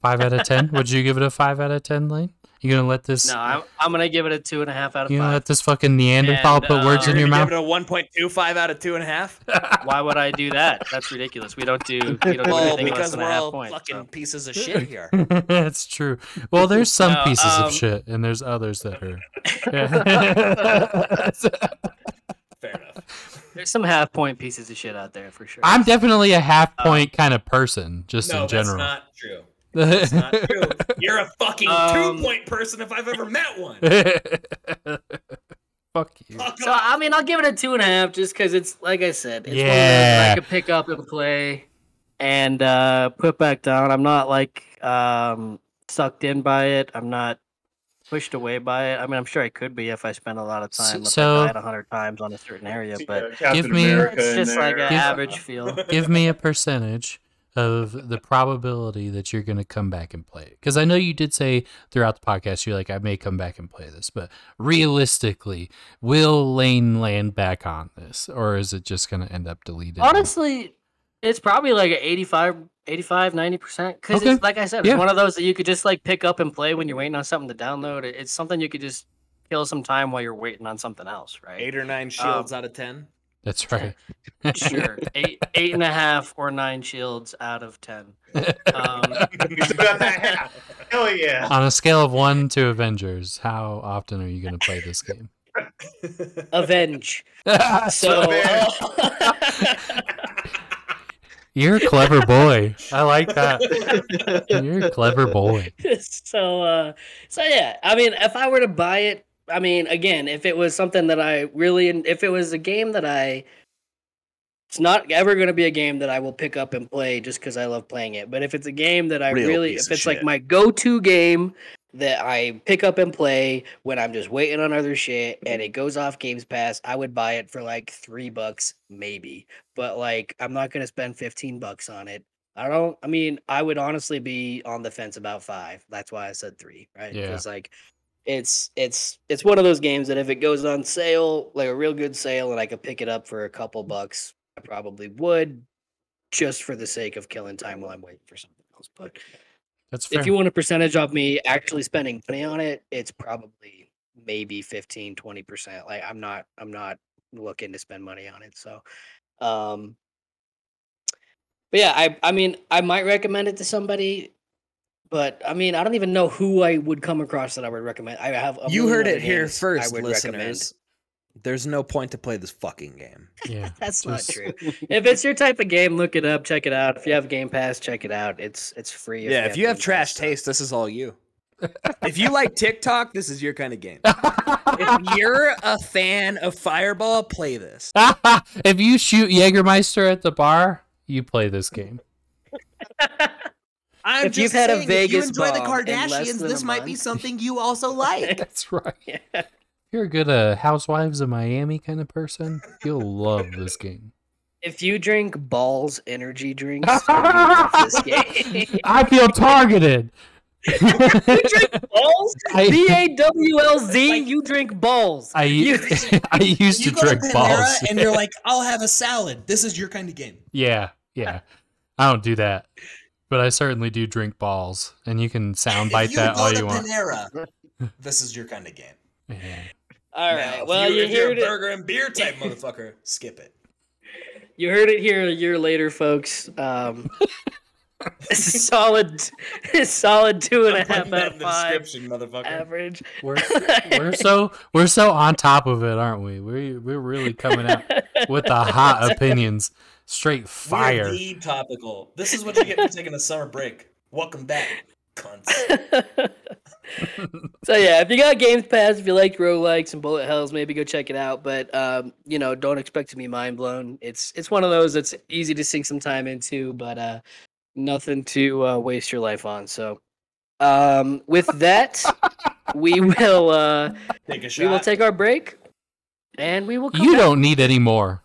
Five out of ten. Would you give it a five out of ten, Lane? You gonna let this? no, I'm, I'm gonna give it a two and a half out of you gonna five. let this fucking Neanderthal And, put words uh, in your You're mouth? gonna give it a one point two five out of two and a half. Why would I do that? That's ridiculous. We don't do we don't do Well, anything less because than we're a half all point. fucking so. pieces of shit here. That's true. Well, there's some No, pieces um, of shit, and there's others that are. Fair enough. There's some half point pieces of shit out there for sure. I'm definitely a half point kind of person, just No, in general. that's not true. That's not true. You're a fucking Um, two point person if I've ever met one. Fuck you. Fuck So. I mean, I'll give it a two and a half, just because it's like I said, it's one Yeah. that I could pick up and play, and uh, put back down. I'm not like um, sucked in by it. I'm not pushed away by it. I mean, I'm sure I could be if I spent a lot of time. so- if I died a hundred times on a certain area, but yeah, Give me- it's in just like an average feel. Give me a percentage of the probability that you're going to come back and play it. Because I know you did say throughout the podcast, you're like, I may come back and play this. But realistically, will Lane land back on this? Or is it just going to end up deleted? Honestly, it's probably like an 85, 85 90%. Because Okay. it's like I said, Yeah. it's one of those that you could just like pick up and play when you're waiting on something to download. It's something you could just kill some time while you're waiting on something else, right? Eight or nine um, shields out of ten. That's right. Sure. eight, eight and a half or nine shields out of 10. Um, about that half. Hell yeah. on a scale of one to Avengers, how often are you going to play this game? avenge. So, You're a clever boy. I like that. You're a clever boy. so uh so yeah i mean if i were to buy it i mean again if it was something that i really if it was a game that i it's not ever going to be a game that i will pick up and play just because i love playing it but if it's a game that i Real really, if it's like my go-to game that i pick up and play when i'm just waiting on other shit and it goes off games pass i would buy it for like three bucks maybe but like i'm not going to spend 15 bucks on it I don't. I mean, I would honestly be on the fence about five. That's why I said three, right? Yeah. Because like, it's it's it's one of those games that if it goes on sale, like a real good sale, and I could pick it up for a couple bucks, I probably would, just for the sake of killing time while I'm waiting for something else. But That's fair. if you want a percentage of me actually spending money on it, it's probably maybe 15, 20 percent. Like I'm not I'm not looking to spend money on it. So um but yeah, I I mean I might recommend it to somebody, but I mean I don't even know who I would come across that I would recommend. I have a You heard it here games I first, would listeners. recommend. There's no point to play this fucking game. yeah. That's not true. if it's your type of game, look it up, check it out. If you have Game Pass, check it out. It's it's free. yeah, if you have Game trash Pass, so- taste, this is all you. if you like TikTok, this is your kind of game. if you're a fan of Fireball, play this. if you shoot Jägermeister at the bar, you play this game. I'm If you've just had a saying, Vegas if you enjoy the bomb in less Kardashians, this might be something you also like. That's right. Yeah. You're a good uh, Housewives of Miami kind of person, you'll love this game. If you drink balls energy drinks, then you love this game. I feel targeted. you drink balls? I- B A W L Z. You drink balls. I You- I used to drink balls. and you're like, I'll have a salad. This is your kind of game. Yeah, yeah. I don't do that, but I certainly do drink balls, and you can soundbite that all you want. Panera, this is your kind of game. Yeah. All Now, Well, you, if you're heard a it. burger and beer type motherfucker, skip it. You heard it here a year later, folks. Um, it's a solid, solid two and a half out of five motherfucker. average. We're we're so we're so on top of it, aren't we? We we're really coming out with the hot opinions, straight fire. We're the topical. This is what you get for taking a summer break. Welcome back, cunts. so yeah, if you got Games Pass, if you like roguelikes and bullet hells, maybe go check it out. But um, you know, don't expect to be mind blown. It's it's one of those that's easy to sink some time into, but uh, nothing to uh, waste your life on. So, um, with that, we will uh, Take a we will take our break, and we will. Come You back. don't need any more.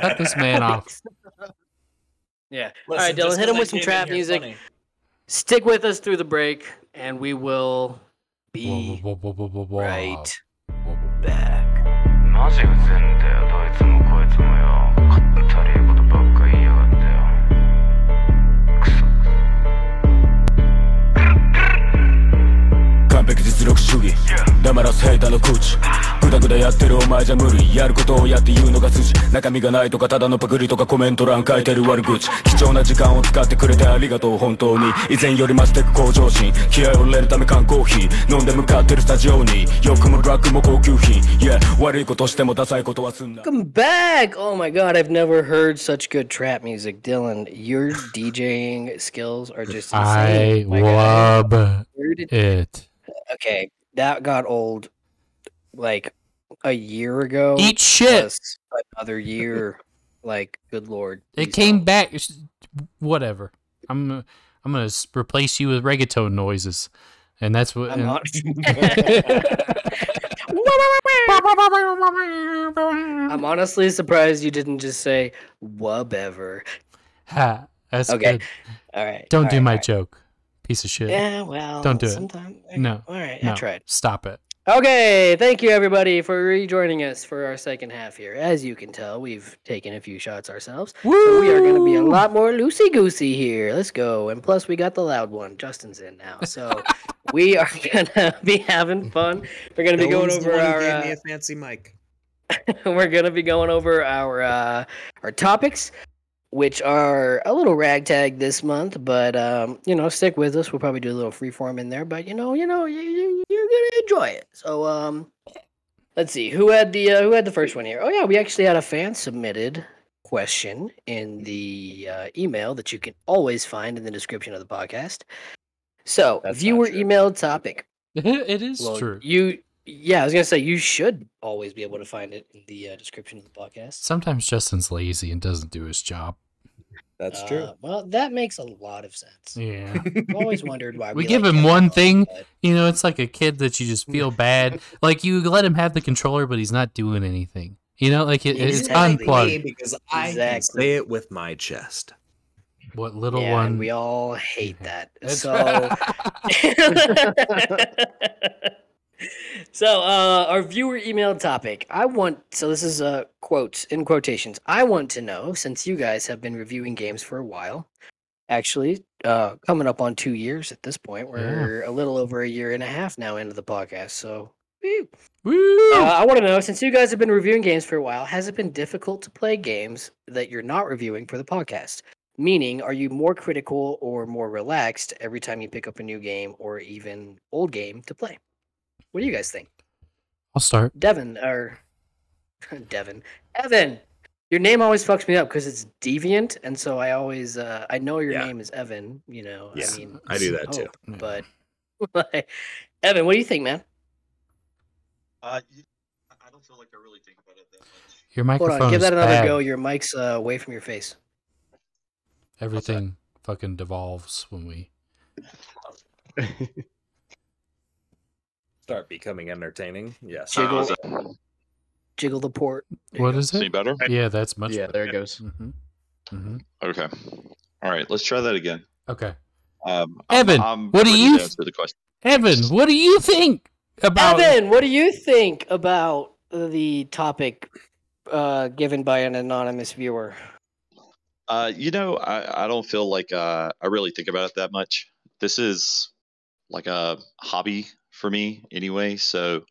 Cut this man off. Yeah. Listen, All right, Dylan, just hit 'cause him with some trap music. funny. Stick with us through the break, and we will be Whoa, whoa, whoa, right Whoa, whoa. back. 完璧実力主義。黙らすヘイターの口。グダグダやってるお前じゃ無理。やることをやって言うのが筋。中身がないとかただのパクリとかコメント欄書いてる悪口。貴重な時間を使ってくれてありがとう本当に。以前より増してく向上心。気合を入れるため缶コーヒー。飲んで向かってるスタジオに。欲もドラッグも高級品。Yeah 悪いことしてもダサいことはすんな。Welcome back! Oh my god, I've never heard such good trap music. Dylan, your DJing skills are just I insane. guy. love it. Okay, that got old like a year ago. Eat shit. Another year. like, good lord. It came songs. back. Whatever. I'm I'm gonna replace you with reggaeton noises, and that's what. I'm and- on- I'm honestly surprised you didn't just say whatever. ha, that's Okay. good. All right. Don't all do right, my right. joke, piece of shit. Yeah, well, Don't do it. sometime- No. All right, no, I tried. Stop it. Okay, thank you everybody for rejoining us for our second half here. As you can tell, we've taken a few shots ourselves. So we are going to be a lot more loosey goosey here. Let's go. And plus, we got the loud one. Justin's in now. So we are going to be having fun. We're going to be going the over one who our. gave Uh, me a fancy mic. we're gonna be going over our uh, our topics, which are a little ragtag this month. But um, you know, stick with us. We'll probably do a little freeform in there. But you know, you know, you, you, you're gonna enjoy it. So um, let's see who had the uh, who had the first one here. Oh yeah, we actually had a fan submitted question in the uh, email that you can always find in the description of the podcast. So That's viewer true. emailed topic. it is Well, true. You, yeah, I was gonna say you should always be able to find it in the uh, description of the podcast. Sometimes Justin's lazy and doesn't do his job. That's true. Uh, well, that makes a lot of sense. Yeah. I've always wondered why We we, give like him one Owens, thing, but- You know, it's like a kid that you just feel bad. Like you let him have the controller, but he's not doing anything. You know, like it, it's unplugged. because I can Exactly. say it with my chest. What little yeah, one? we all hate that. That's- So, so uh, our viewer email topic. I want. So this is uh, quotes in quotations. I want to know since you guys have been reviewing games for a while. Actually, uh, coming up on two years at this point. We're a little over a year and a half now into the podcast. So. woo. Woo! Uh, I want to know since you guys have been reviewing games for a while, has it been difficult to play games that you're not reviewing for the podcast? Meaning, are you more critical or more relaxed every time you pick up a new game or even old game to play? What do you guys think? I'll start. Devin or Devin, Evan. Your name always fucks me up because it's deviant, and so I always uh, I know your Yeah. name is Evan. You know, Yeah, I mean, I do that too. But like, Evan, what do you think, man? Uh, y- I don't feel like I really think about it that much. Your Hold microphone on, give that another bad. go. Your mic's uh, away from your face. Everything fucking devolves when we. Start becoming entertaining. Yes. Jiggle. Uh, Jiggle the port. There you What go. is any it? better? Yeah, that's much. yeah, better. there it goes. hmm hmm Okay. All right, let's try that again. Okay, Um, Evan, I'm, I'm what do ready you to answer the question? Evan, what do you think about? Evan, what do you think about the topic uh, given by an anonymous viewer? Uh, you know, I, I don't feel like uh, I really think about it that much. This is like a hobby for me anyway. So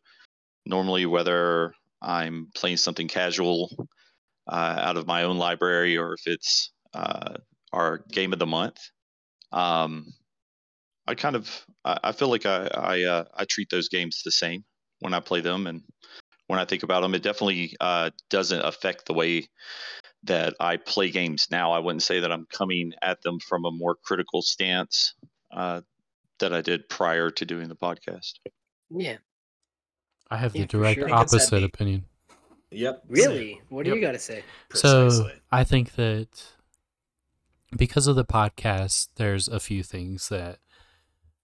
normally, whether I'm playing something casual uh, out of my own library or if it's uh, our game of the month, um, I kind of I, I feel like I I, uh, I treat those games the same when I play them and when I think about them. It definitely uh, doesn't affect the way that I play games now. I wouldn't say that I'm coming at them from a more critical stance uh, that I did prior to doing the podcast. Yeah, I have Yeah, the direct sure. I think it's that opposite opinion. Yep. really? What do Yep. you got to say? So I think that because of the podcast, there's a few things that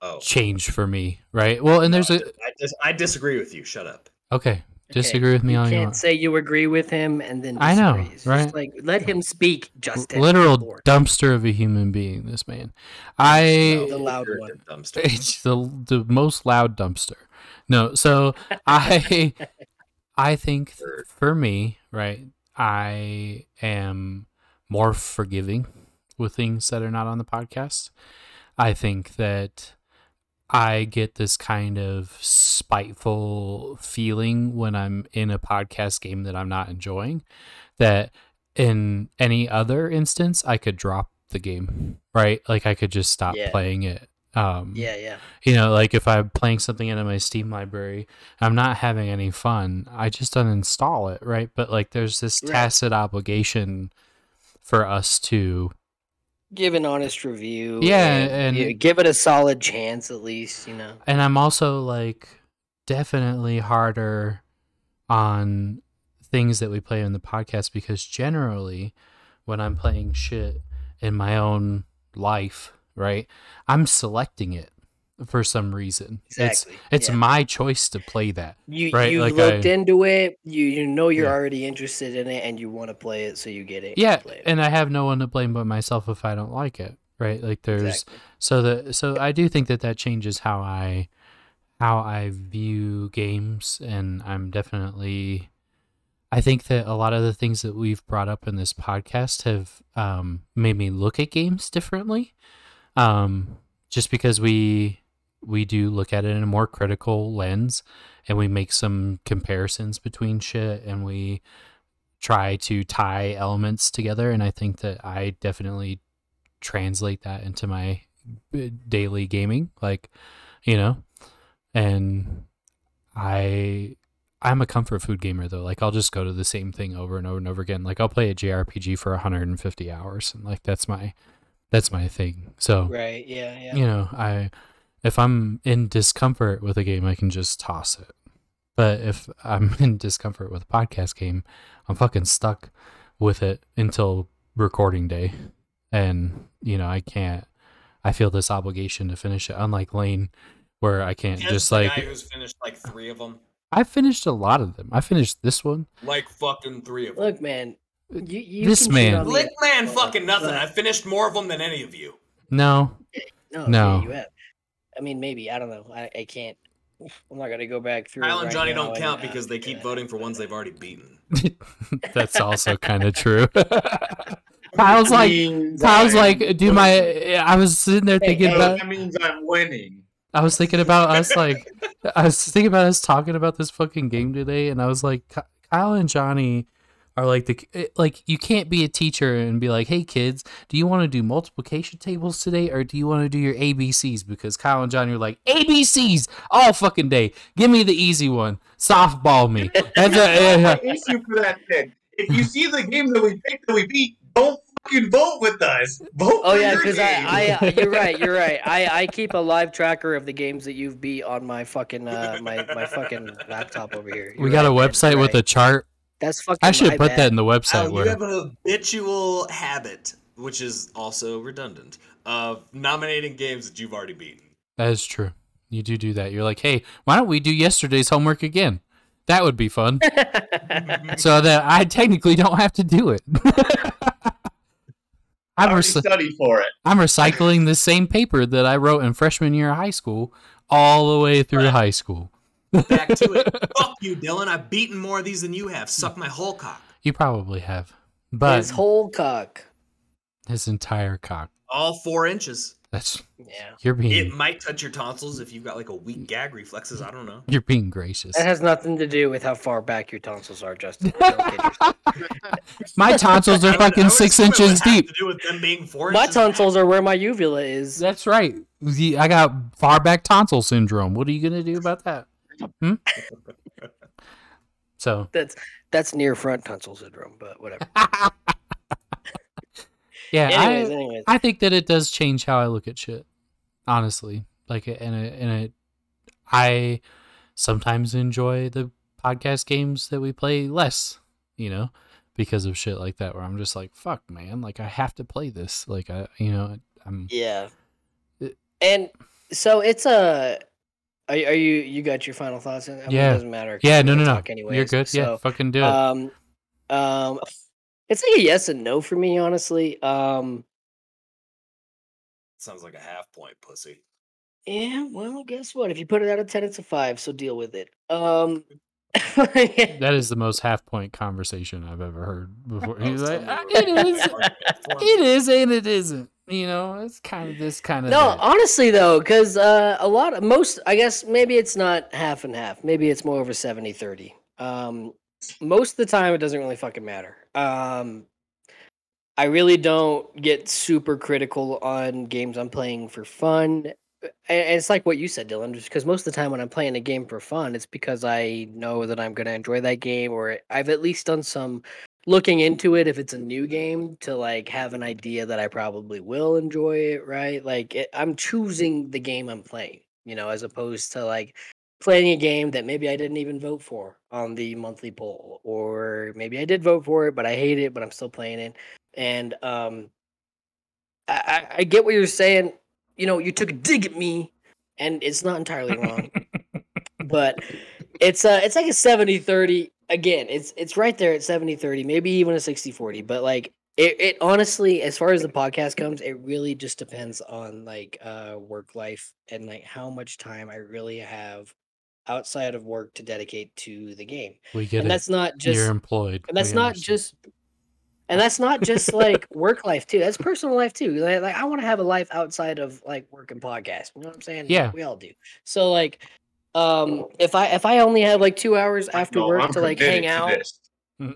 Oh. change for me, right? Well, and there's I, a dis- I, dis- I disagree with you. Shut up. okay. Okay, Disagree with me on you all you can't want. say you agree with him and then I know, disagree. It's just right? Like let him speak, Justin. Literal Lord. dumpster of a human being. This man. I The loud one. dumpster. it's the the most loud dumpster. no, so I I think th- for me, right, I am more forgiving with things that are not on the podcast. I think that I get this kind of spiteful feeling when I'm in a podcast game that I'm not enjoying that in any other instance I could drop the game, right? Like I could just stop Yeah. playing it. Um Yeah, yeah. you know, like if I'm playing something into my Steam library, I'm not having any fun. I just uninstall it, right? But like, there's this Right. tacit obligation for us to, Give an honest review. Yeah, and, and- give it a solid chance at least. You know. and I'm also like definitely harder on things that we play in the podcast because generally, when I'm playing shit in my own life, right, I'm selecting it for some reason. Exactly, It's it's yeah. my choice to play that. You right? you Like looked I- into it. You you know you're Yeah. already interested in it, and you want to play it, so you get it. yeah it. and i have no one to blame but myself if i don't like it right like there's Exactly. so the so i do think that that changes how i how i view games and i'm definitely i think that a lot of the things that we've brought up in this podcast have um made me look at games differently um just because we we do look at it in a more critical lens and we make some comparisons between shit and we try to tie elements together and i think that i definitely translate that into my uh, daily gaming like you know and i i'm a comfort food gamer though like i'll just go to the same thing over and over and over again like i'll play a jrpg for 150 hours and like that's my that's my thing so Right. Yeah. Yeah. you know i if i'm in discomfort with a game i can just toss it but if i'm in discomfort with a podcast game i'm fucking stuck with it until recording day and you know i can't i feel this obligation to finish it unlike lane where i can't As just the like guy who's finished like three of them, i finished a lot of them i finished this one like fucking three of them. Look, man. You, you This man. on Lick man, fucking nothing. I finished more of them than any of you. no No, No. yeah, you have. I mean, maybe I don't know. I, I can't. I'm not gonna go back through. Kyle and right Johnny now don't and, count uh, because they keep voting for ones they've already beaten. that's also kind of true kyle's like kyle's I'm like do my i was sitting there thinking Oh, about that means I'm winning. I was thinking about us like I was thinking about us talking about this fucking game today, and I was like, Kyle and Johnny are like the it- like you can't be a teacher and be like, hey kids, do you want to do multiplication tables today, or do you want to do your ABCs? Because Kyle and Johnny are like ABCs all fucking day. Give me the easy one. Softball me. That's a, My issue for that thing. If you see the game that we picked that we beat, don't fucking vote with us. Vote. Oh for yeah, because. I, I, uh, you're right, you're right. I, I keep a live tracker of the games that you've beat on my fucking, uh, my, my fucking laptop over here. we got a website with a chart. That's fucking. I should my put bad. that in the website Al, you have a habitual habit, which is also redundant, of nominating games that you've already beaten. that is true. You do do that. You're like, hey, why don't we do yesterday's homework again? That would be fun. so that I technically don't have to do it. I I'm, already rec- studied for it. I'm recycling the same paper that I wrote in freshman year of high school all the way through high school. Back to it. Fuck you, Dylan. I've beaten more of these than you have. Suck my whole cock. You probably have, but His whole cock. his entire cock. All four inches. That's Yeah. you're being It might touch your tonsils if you've got like a weak gag reflexes. I don't know. you're being gracious. That has nothing to do with how far back your tonsils are, Justin. Don't kid yourself. My tonsils are fucking would six assume it would inches deep. To do with them being four My inches back. tonsils are where my uvula is. That's right. The- I got far back tonsil syndrome. What are you gonna do about that? Hmm? So That's that's near front tonsil syndrome, but whatever. yeah, anyways, I, anyways. I think that it does change how I look at shit. Honestly, like, and it, and it, I sometimes enjoy the podcast games that we play less, you know, because of shit like that. Where I'm just like, fuck, man, like I have to play this. Like I, you know, I'm Yeah. It- And so it's a. Are, are you you got your final thoughts? I mean, Yeah. It doesn't matter. yeah, I'm no, no, no, talk you're anyways, good. yeah, fucking do it. Um, um, it's like a yes and no for me, honestly. Um, Sounds like a half point, pussy. Yeah, well, guess what? If you put it out of ten, it's a five. So deal with it. Um, That is the most half point conversation I've ever heard before. He's like, "Ah, it is, it is, and it isn't. You know, it's kind of this, kind of no, that. honestly though, because uh, a lot of most, I guess maybe it's not half and half. Maybe it's more over 70-30. Um, most of the time, it doesn't really fucking matter. Um, I really don't get super critical on games I'm playing for fun. And it's like what you said, Dylan, just because most of the time when I'm playing a game for fun, it's because I know that I'm going to enjoy that game, or I've at least done some looking into it if it's a new game to like have an idea that I probably will enjoy it, right? Like it, I'm choosing the game I'm playing, you know, as opposed to like playing a game that maybe I didn't even vote for on the monthly poll, or maybe I did vote for it, but I hate it, but I'm still playing it. And um, I, I get what you're saying. You know, you took a dig at me, and it's not entirely wrong, but it's uh it's like a 70-30. Again, it's it's right there at 70-30, maybe even a 60-40. But like it, it honestly, as far as the podcast comes, it really just depends on like uh work life and like how much time I really have outside of work to dedicate to the game. We get and it. that's not just You're employed. and that's We not understand. just and that's not just like work life too. That's personal life too. Like, like I want to have a life outside of like work and podcast. You know what I'm saying? Yeah. we all do. So like, um, if I if I only have like two hours after No, work I'm to like hang to out this.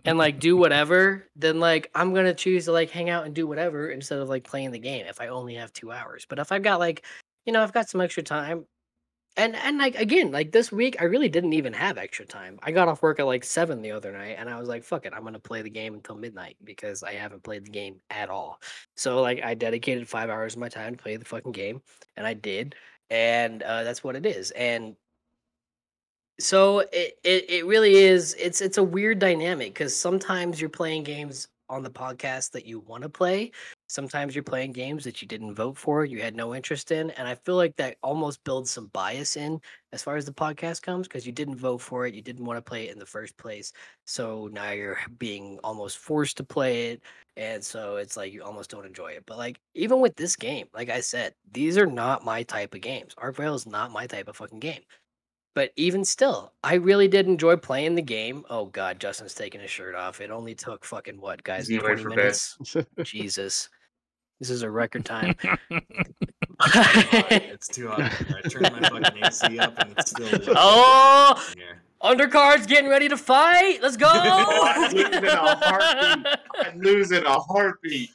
and like do whatever, then like I'm gonna choose to like hang out and do whatever instead of like playing the game. If I only have two hours, but if I've got like, you know, I've got some extra time. And and like again, like this week, I really didn't even have extra time. I got off work at like seven the other night, and I was like, "Fuck it, I'm gonna play the game until midnight because I haven't played the game at all." So like, I dedicated five hours of my time to play the fucking game, and I did, and uh, that's what it is. And so it, it it really is. It's it's a weird dynamic because sometimes you're playing games on the podcast that you want to play. Sometimes you're playing games that you didn't vote for, you had no interest in, and I feel like that almost builds some bias in as far as the podcast comes because you didn't vote for it, you didn't want to play it in the first place. So now you're being almost forced to play it, and so it's like you almost don't enjoy it. But like even with this game, like I said, these are not my type of games. Archvale is not my type of fucking game. But even still, I really did enjoy playing the game. Oh god, Justin's taking his shirt off. It only took fucking what, guys? He's Twenty minutes. Jesus, this is a record time. it's too hot. I turned my fucking AC up and it's still. oh, in undercards getting ready to fight. Let's go. I'd lose in a heartbeat. I'd lose in a heartbeat.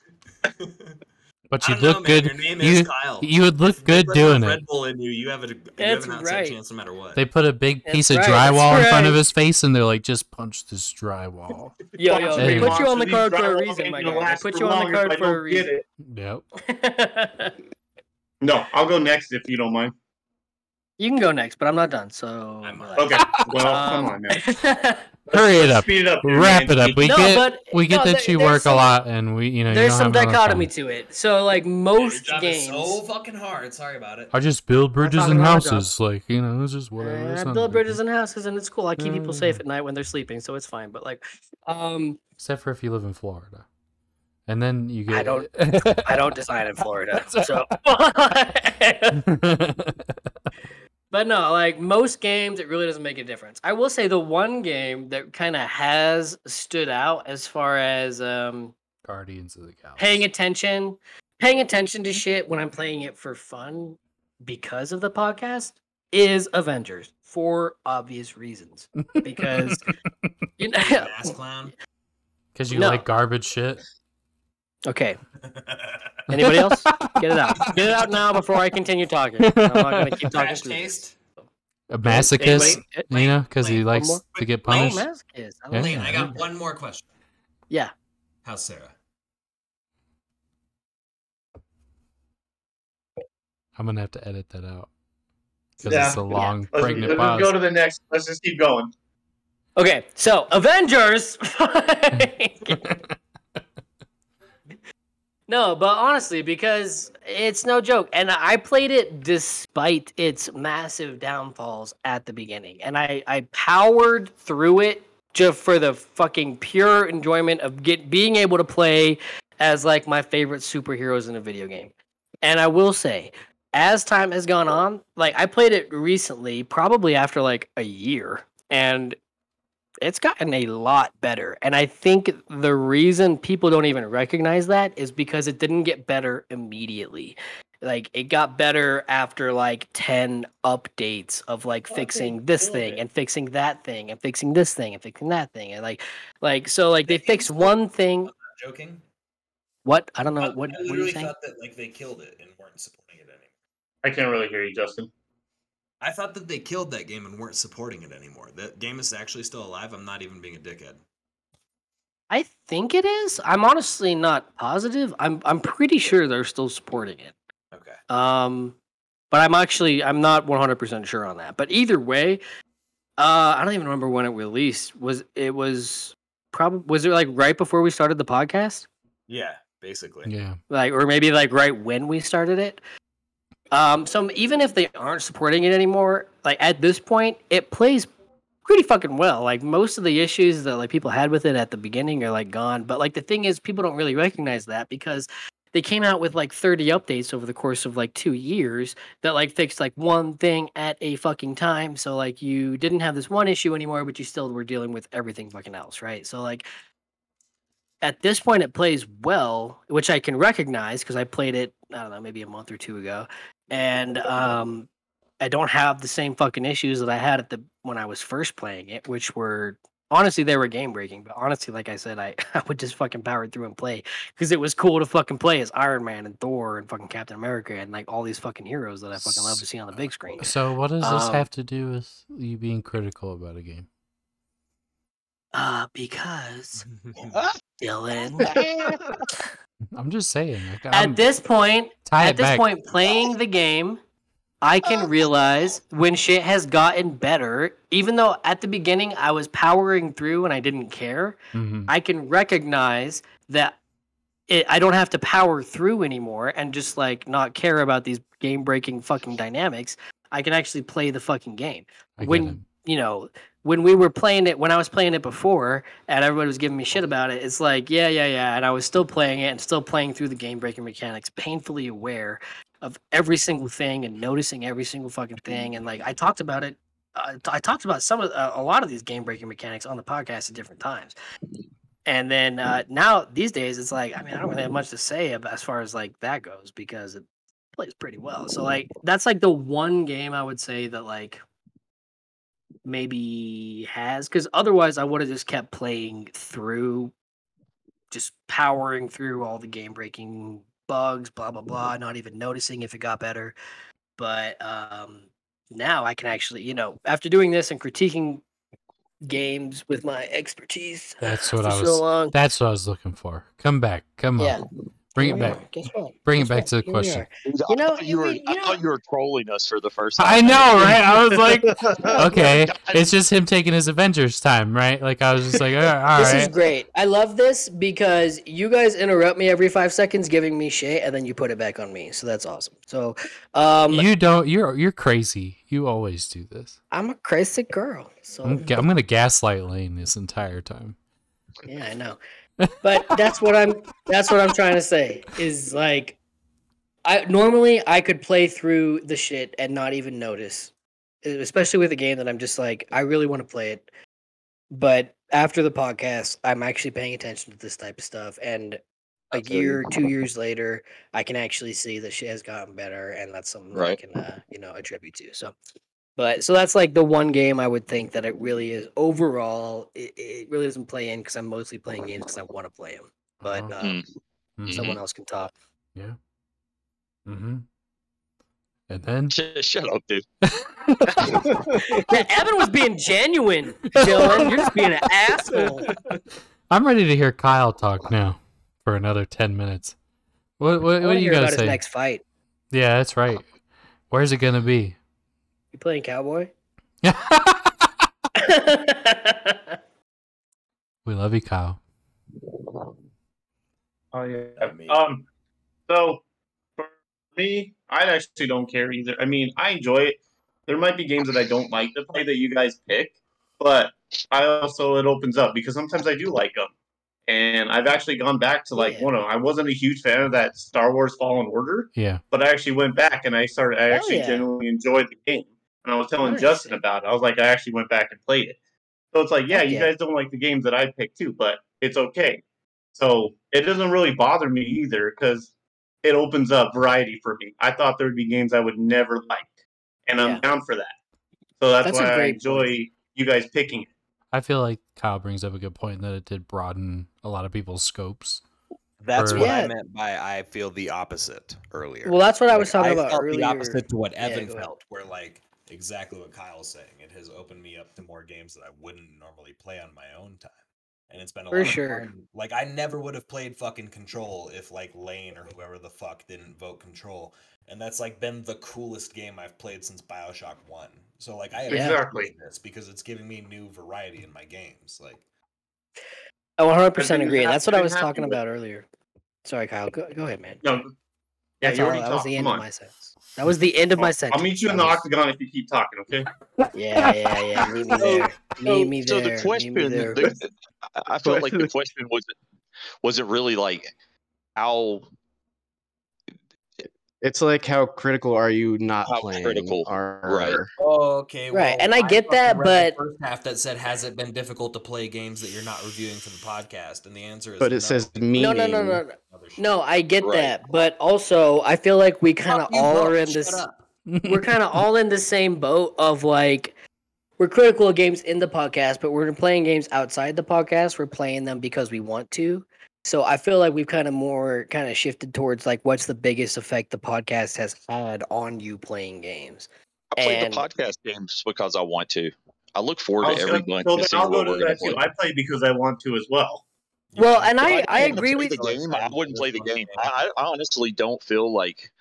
But you don't know, look man. good. Your name you is Kyle. you would look If good there's enough doing Red it. Bull in you. You have a you That's have an outside right. chance no matter what. They put a big That's piece of right, that's drywall in front of his face, and they're like, "Just punch this drywall." yo, yo, they Anyway. put you on the card for a reason, ain't my guy. They put you on the card for a don't get reason. it. No, I'll go next if you don't mind. you can go next, but I'm not done. So I'm relax. Okay. Well, come Um, on now. Hurry it up. Speed it up. here, Wrap man. it up. We No, get but- we get no, that there- you work some- a lot, and we you know There's don't some dichotomy to it. So like most job is games, so fucking hard. Sorry about it. I just build bridges and about my job. houses, like you know, it's just whatever. Uh, it's I build bridges and houses, and it's cool. I keep people Mm. safe at night when they're sleeping, so it's fine. But like, um, except for if you live in Florida, and then you get. I don't- I don't design in Florida, so. but no, like most games, it really doesn't make a difference. I will say the one game that kind of has stood out as far as um Guardians of the Galaxy. paying attention, paying attention to shit when I'm playing it for fun because of the podcast is Avengers for obvious reasons. Because you know, Ass clown. Because you No. like garbage shit. Okay. Anybody else? Get it out. Get it out now before I continue talking. I'm not gonna keep talking Trash taste. A masochist, Anybody- you know, because he likes more? to get Oh, punished. masochist. I Yeah. Lane, I got one more question. Yeah. How's Sarah? I'm gonna have to edit that out because Yeah, it's a yeah. long Let's, pregnant let's pause. go to the next. Let's just keep going. Okay, so Avengers. no, but honestly, because it's no joke, and I played it despite its massive downfalls at the beginning, and I I powered through it just for the fucking pure enjoyment of get being able to play as like my favorite superheroes in a video game. And I will say, as time has gone on, like I played it recently, probably after like a year, and it's gotten a lot better. And I think the reason people don't even recognize that is because it didn't get better immediately. Like it got better after like 10 updates of like fixing this thing and fixing that thing and fixing this thing and fixing that thing and like like so like they fixed one thing Joking. what I don't know I, what what I are you literally saying? thought that like they killed it and weren't supporting it anymore. I can't really hear you, Justin. I thought that they killed that game and weren't supporting it anymore. That game is actually still alive. I'm not even being a dickhead. I think it is. I'm honestly not positive. I'm I'm pretty sure they're still supporting it. Okay. Um, but I'm actually I'm not 100 percent sure on that. But either way, uh, I don't even remember when it released. Was it was probably was it like right before we started the podcast? Yeah, basically. Yeah. Like or maybe like right when we started it. Um, so even if they aren't supporting it anymore, like at this point, it plays pretty fucking well. Like most of the issues that like people had with it at the beginning are like gone. But like the thing is, people don't really recognize that because they came out with like 30 updates over the course of like two years that like fixed like one thing at a fucking time. So like you didn't have this one issue anymore, but you still were dealing with everything fucking else, right? So like at this point it plays well, which I can recognize because I played it, I don't know, maybe a month or two ago. And um I don't have the same fucking issues that I had at the when I was first playing it, which were honestly they were game breaking. But honestly, like I said, I, I would just fucking power through and play because it was cool to fucking play as Iron Man and Thor and fucking Captain America and like all these fucking heroes that I fucking love to see on the big screen. So what does this Um, have to do with you being critical about a game? Uh, because Dylan. I'm just saying. Like, I'm, at this point, tie at this back. point, playing the game, I can realize when shit has gotten better. Even though at the beginning I was powering through and I didn't care, Mhm. I can recognize that it, I don't have to power through anymore and just like not care about these game breaking fucking dynamics. I can actually play the fucking game. When it. You know when we were playing it when I was playing it before and everybody was giving me shit about it, it's like, yeah, yeah, yeah. And I was still playing it and still playing through the game breaking mechanics, painfully aware of every single thing and noticing every single fucking thing. And like I talked about it, uh, I talked about some of uh, a lot of these game breaking mechanics on the podcast at different times. And then uh, now these days, it's like I mean I don't really have much to say about as far as like that goes because it plays pretty well. So like that's like the one game I would say that like maybe has because otherwise I would have just kept playing through, just powering through all the game breaking bugs, blah blah blah, not even noticing if it got better. But um, now I can actually, you know, after doing this and critiquing games with my expertise, That's what I so was. long. That's what I was looking for. Come back. Come Yeah. on. Bring it back. Guess what? Bring it back what? to the Here we question. are. You know, you were, we- you I know- thought you were trolling us for the first time. I know, right? I was like, okay, it's just him taking his Avengers time, right? Like I was just like, all right. This is great. I love this because you guys interrupt me every five seconds, giving me shit, and then you put it back on me. So that's awesome. So, um, you don't. You're you're crazy. You always do this. I'm a crazy girl. So I'm, ga- I'm gonna gaslight Lane this entire time. yeah, I know. But that's what I'm. That's what I'm trying to say. Is like, I normally I could play through the shit and not even notice, especially with a game that I'm just like I really want to play it. But after the podcast, I'm actually paying attention to this type of stuff, and a year, two years later, I can actually see that shit has gotten better, and that's something that I can, uh, you know, attribute to. So, but so that's like the one game I would think that it really is overall. It, it really doesn't play in because I'm mostly playing games because I want to play them. But Uh-huh. um, Mhm. someone else can talk. Yeah. Mm-hmm. And then Shut up, dude. yeah, Evan was being genuine, Dylan. You're just being an asshole. I'm ready to hear Kyle talk now for another ten minutes. What I what, what wanna do you gotta about say? his next fight. Yeah, that's right. Where's it gonna be? You playing cowboy? We love you, Kyle. Oh yeah. Um. So for me, I actually don't care either. I mean, I enjoy it. There might be games that I don't like to play that you guys pick, but I also it opens up because sometimes I do like them. And I've actually gone back to like Yeah. one of I wasn't a huge fan of that Star Wars Fallen Order, Yeah. but I actually went back and I started I Hell actually yeah. genuinely enjoyed the game. And I was telling Justin about it. I was like, I actually went back and played it. So it's like, yeah, Heck you guys don't like the games that I picked too, but it's okay. So it doesn't really bother me either because it opens up variety for me. I thought there would be games I would never like, and I'm Yeah. down for that. So that's, That's a why I great enjoy you guys picking it. I feel like Kyle brings up a good point that it did broaden a lot of people's scopes. That's Or- what Yeah. I meant by I feel the opposite earlier. Well, that's what I was Like, talking about felt earlier. The opposite to what Evan go ahead. felt, where like exactly what Kyle's saying. It has opened me up to more games that I wouldn't normally play on my own time, and it's been a For lot of sure. fun. Like I never would have played fucking Control if like Lane or whoever the fuck didn't vote Control, and that's like been the coolest game I've played since Bioshock One. So like I Yeah. Exactly. appreciate this because it's giving me new variety in my games. Like I 100% agree. it's That's what I was talking about earlier. Sorry, Kyle. Go, go ahead, man. No, yeah, That's you all, already that was talked. the Come end of on. my sentence. That was the end of my I'll- sentence. I'll meet you in the octagon if you keep talking. Okay. Yeah, yeah, yeah. Meet me So- there. Meet me so there. the question, there. the, I- I felt like the question was, was it really like how It's like how critical are you not How playing? critical, Are, right. Oh, okay. Right, and I get that, but- the first half that said, "Has it been difficult to play games that you're not reviewing for the podcast?" And the answer is, But it no. says No, no, no, no, no. No, I get Right. that, but also I feel like we kind of all are in this. We're kind of all in the same boat of like we're critical of games in the podcast, but we're playing games outside the podcast. We're playing them because we want to. So I feel like we've kind of more kind of shifted towards like what's the biggest effect the podcast has had on you playing games. I play And- the podcast games because I want to. I look forward I to was every gonna, so to then I'll go to that too. play. I play because I want to as well. Well, and If I didn't I agree with the game. I wouldn't play the game. I, I honestly don't feel like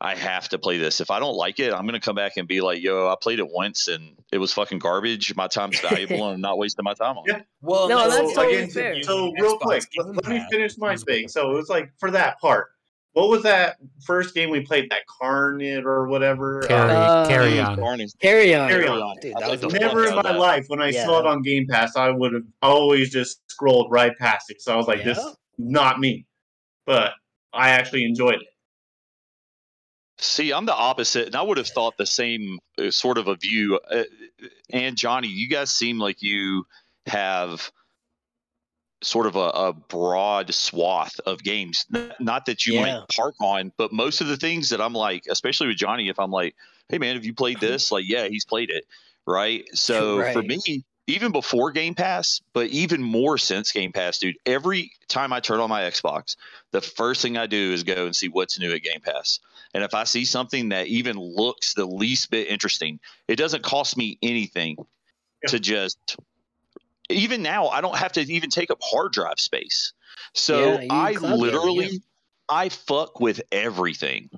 I have to play this. If I don't like it, I'm gonna come back and be like, "Yo, I played it once and it was fucking garbage. My time's valuable, and I'm not wasting my time on Yeah. Well, No, no, that's so totally again, fair. so real Xbox quick, let, let me finish my thing. So it was like for that part. What was that first game we played? That Carnage or whatever. Carry, Uh, carry on. Carnage. carry on. Carry on. Dude, that was played a the fun Never in my that. life when I Yeah. saw it on Game Pass, I would have always just scrolled right past it. So I was like, "This Yeah. is not me," but I actually enjoyed it. See, I'm the opposite, and I would have thought the same uh, sort of a view. Uh, and Johnny, you guys seem like you have sort of a, a broad swath of games. Not that you Yeah. might park on, but most of the things that I'm like, especially with Johnny, if I'm like, "Hey, man, have you played this?" Like, yeah, he's played it, right? So for me, even before Game Pass, but even more since Game Pass, dude, every time I turn on my Xbox, the first thing I do is go and see what's new at Game Pass. And if I see something that even looks the least bit interesting, it doesn't cost me anything Yeah. to just. Even now, I don't have to even take up hard drive space. So Yeah, I cloud gaming, yeah. literally, I fuck with everything.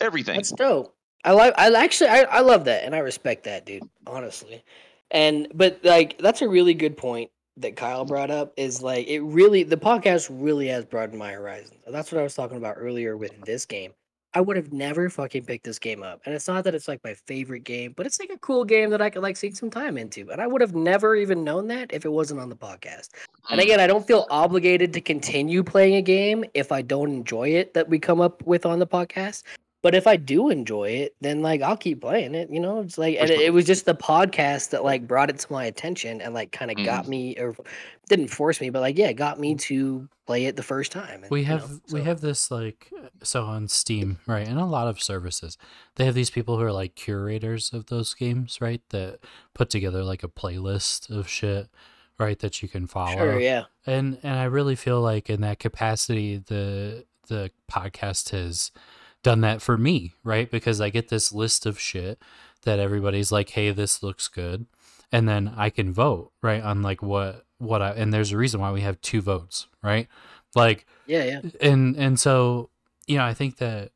Everything. That's dope. I like. I actually. I, I love that, and I respect that, dude. Honestly, and but like that's a really good point that Kyle brought up. Is like it really the podcast really has broadened my horizons. That's what I was talking about earlier with this game. I would have never fucking picked this game up, and it's not that it's like my favorite game, but it's like a cool game that I could like sink some time into, and I would have never even known that if it wasn't on the podcast. And Mm. again, I don't feel obligated to continue playing a game if I don't enjoy it that we come up with on the podcast. But if I do enjoy it, then like I'll keep playing it. You know, it's like, and it, it was just the podcast that like brought it to my attention and like kind of got mm-hmm. me, or didn't force me, but like yeah, got me mm-hmm. to play it the first time. and, we you have know, we have this like so on steam right and a lot of services they have these people who are like curators of those games right that put together like a playlist of shit right that you can follow sure, yeah, and and i really feel like in that capacity the the podcast has done that for me right? Because i get this list of shit that everybody's like hey this looks good. And then i can vote right on like what what i and there's a reason why we have two votes right? Like yeah, yeah, and and so you know i think that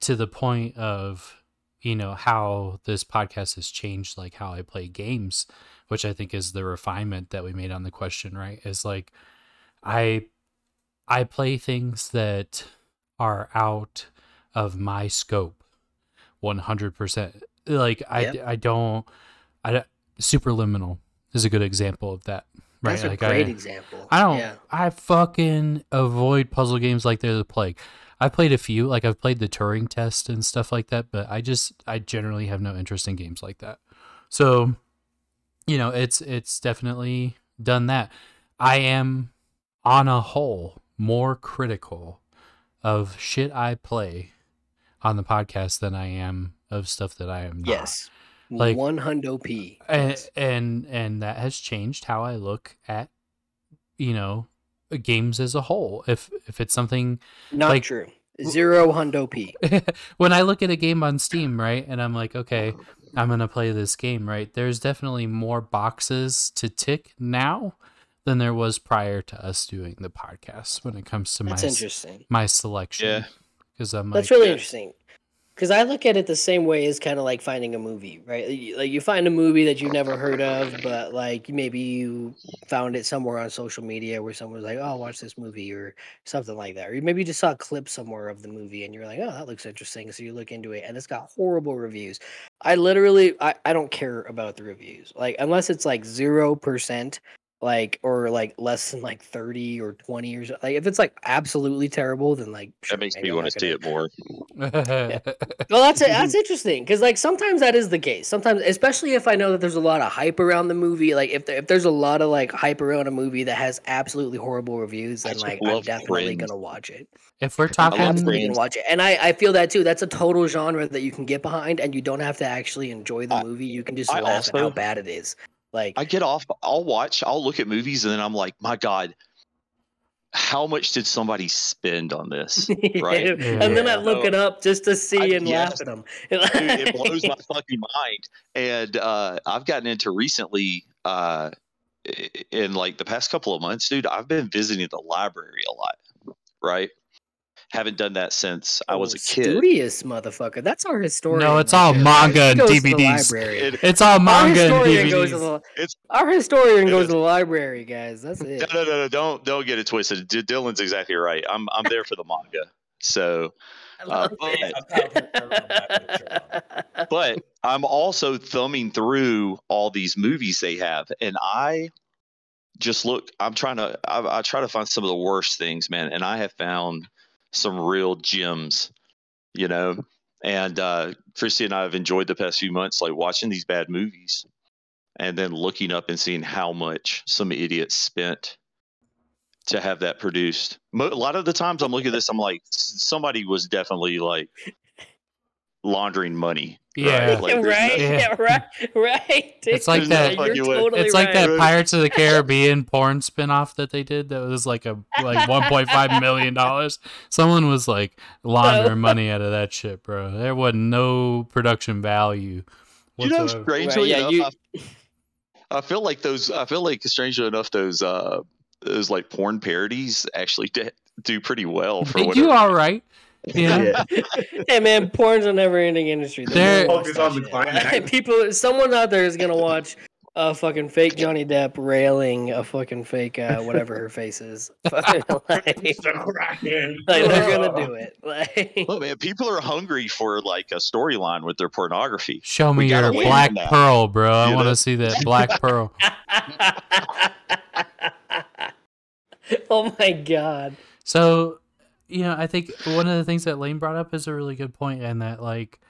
to the point of you know how this podcast has changed like how i play games which i think is the refinement that we made on the question right is like i i play things that are out of my scope 100% like i Yep. i don't i don't- superliminal is a good example of that That's a like great I, example. I don't. Yeah. I fucking avoid puzzle games like they're the plague. I've played a few, like I've played the Turing test and stuff like that, but I just I generally have no interest in games like that. So, you know, it's it's definitely done that. I am on a whole more critical of shit I play on the podcast than I am of stuff that I am not. Yes. Like- one hundo p. and and and that has changed how I look at you know games as a whole. If if it's something Not like- true. Zero hundo p. when I look at a game on Steam, right, and I'm like, okay, I'm gonna play this game, right? There's definitely more boxes to tick now than there was prior to us doing the podcast when it comes to That's my s- interesting. my selection. Yeah. Because I'm That's like, really interesting. Because I look at it the same way as kind of like finding a movie, right? Like, you- Like you find a movie that you've never heard of, but like maybe you found it somewhere on social media where someone was like, "Oh, watch this movie" or something like that, or maybe you just saw a clip somewhere of the movie and you're like, "Oh, that looks interesting," so you look into it and it's got horrible reviews. I literally, I, I don't care about the reviews, like unless it's like zero percent like or like less than like 30 or 20 or so. like if it's like absolutely terrible then like sure, That makes me want to see it more. well, that's it. That's interesting because like sometimes that is the case. Sometimes, especially if I know that there's a lot of hype around the movie. Like if there, if there's a lot of like hype around a movie that has absolutely horrible reviews, then like I'm definitely Friends. gonna watch it. if we're talking, absolutely Friends. gonna watch it, and I I feel that too. That's a total genre that you can get behind, and you don't have to actually enjoy the I- movie. You can just I laugh at how bad it is. Like I get off. I'll watch. I'll look at movies, and then I'm like, my god, how much did somebody spend on this? Right? and then I look So, it up just to see I- and laugh at them. Dude, it blows my fucking mind. And uh, I've gotten into recently, uh, in like the past couple of months, dude. I've been visiting the library a lot. Right? Haven't done that since I was a kid. Studious motherfucker. That's our historian. no, it's all manga and goes to the DVDs. It- It's all manga and historian goes to DVDs. the. It's- Our historian it goes is. to the library, guys. That's it. no, no, no, no, don't don't get it twisted. D- Dylan's exactly right. I'm I'm there for the manga. So, uh, but, but I'm also thumbing through all these movies they have, and I just look. I'm trying to. I, I try to find some of the worst things, man, and I have found some real gems. You know, and uh, Christy and I have enjoyed the past few months, like watching these bad movies, and then looking up and seeing how much some idiots spent to have that produced. A lot of the times, I'm looking at this, I'm like, somebody was definitely like laundering money. Yeah. Like, right? no- Yeah. Yeah, right, right. It's like There's no that- You're totally It's like right. that Pirates of the Caribbean porn spin-off that they did that was like a like 1.5 million dollars. Someone was like laundering money out of that shit, bro. There wasn't no production value. You know, whatsoever. strangely yeah, enough, you- I, I feel like those. I feel like strangely enough, those uh, those like porn parodies actually d- do pretty well for They what. do all right. Yeah. Yeah. hey man, porn's a never-ending industry. They're- They're Focus on the climax. People, someone out there is gonna watch a fucking fake Johnny Depp railing a fucking fake uh, whatever her face is. Fucking, like, like, they're gonna do it. Like, Look, man, people are hungry for like a storyline with their pornography. Show me your black pearl, bro. I want to see that black pearl. oh my god. So, you know, I think one of the things that Lane brought up is a really good point, and that like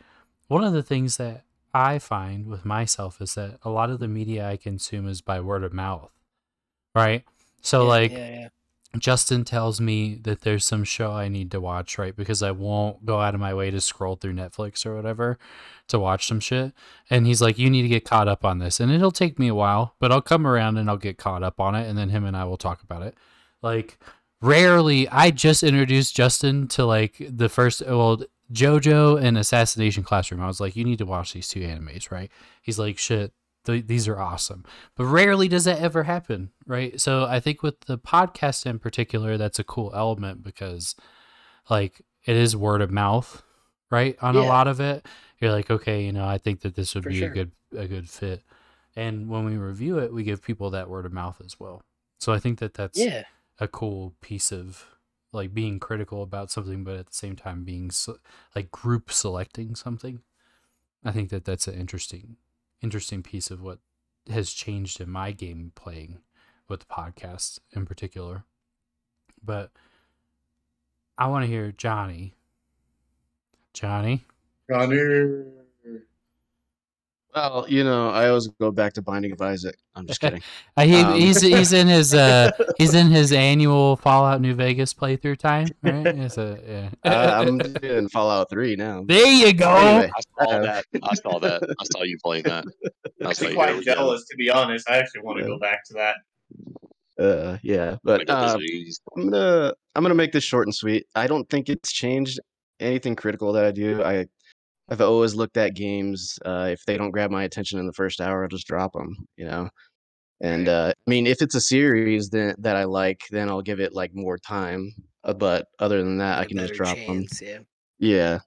one of the things that I find with myself is that a lot of the media I consume is by word of mouth, right? So, Yeah, like, yeah, yeah. Justin tells me that there's some show I need to watch, right? Because I won't go out of my way to scroll through Netflix or whatever to watch some shit. And he's like, You need to get caught up on this. And it'll take me a while, but I'll come around and I'll get caught up on it. And then him and I will talk about it. Like, rarely, I just introduced Justin to like the first, well, JoJo and Assassination Classroom. I was like, You need to watch these two animes, right? He's like, Shit, th- these are awesome. But rarely does that ever happen, right? So I think with the podcast in particular, that's a cool element because, like, it is word of mouth, right? On a lot of it, you're like, okay, you know, I think that this would For be sure. a good a good fit. And when we review it, we give people that word of mouth as well. So I think that that's Yeah. A cool piece of like being critical about something, but at the same time being se- like group selecting something. I think that that's an interesting, interesting piece of what has changed in my game playing with the podcast in particular. But I want to hear Johnny. Johnny. Johnny, Well, you know, I always go back to Binding of Isaac. I'm just kidding. Uh, he, Um, he's he's in his uh he's in his annual Fallout New Vegas playthrough time, right? A, yeah. Uh, I'm doing Fallout 3 now. there you go. Anyway, I saw uh, that. I saw that. I saw you playing that. I was I'm quite there we go. jealous, to be honest. I actually want to Yeah. go back to that. Uh, yeah, but uh. I'm gonna I'm gonna make this short and sweet. I don't think it's changed anything critical that I do. I I've always looked at games. Uh, if they don't grab my attention in the first hour, I'll just drop them. You know, and uh, I mean, if it's a series then that I like, then I'll give it like more time. Uh, but other than that, I can just drop them. yeah. Yeah.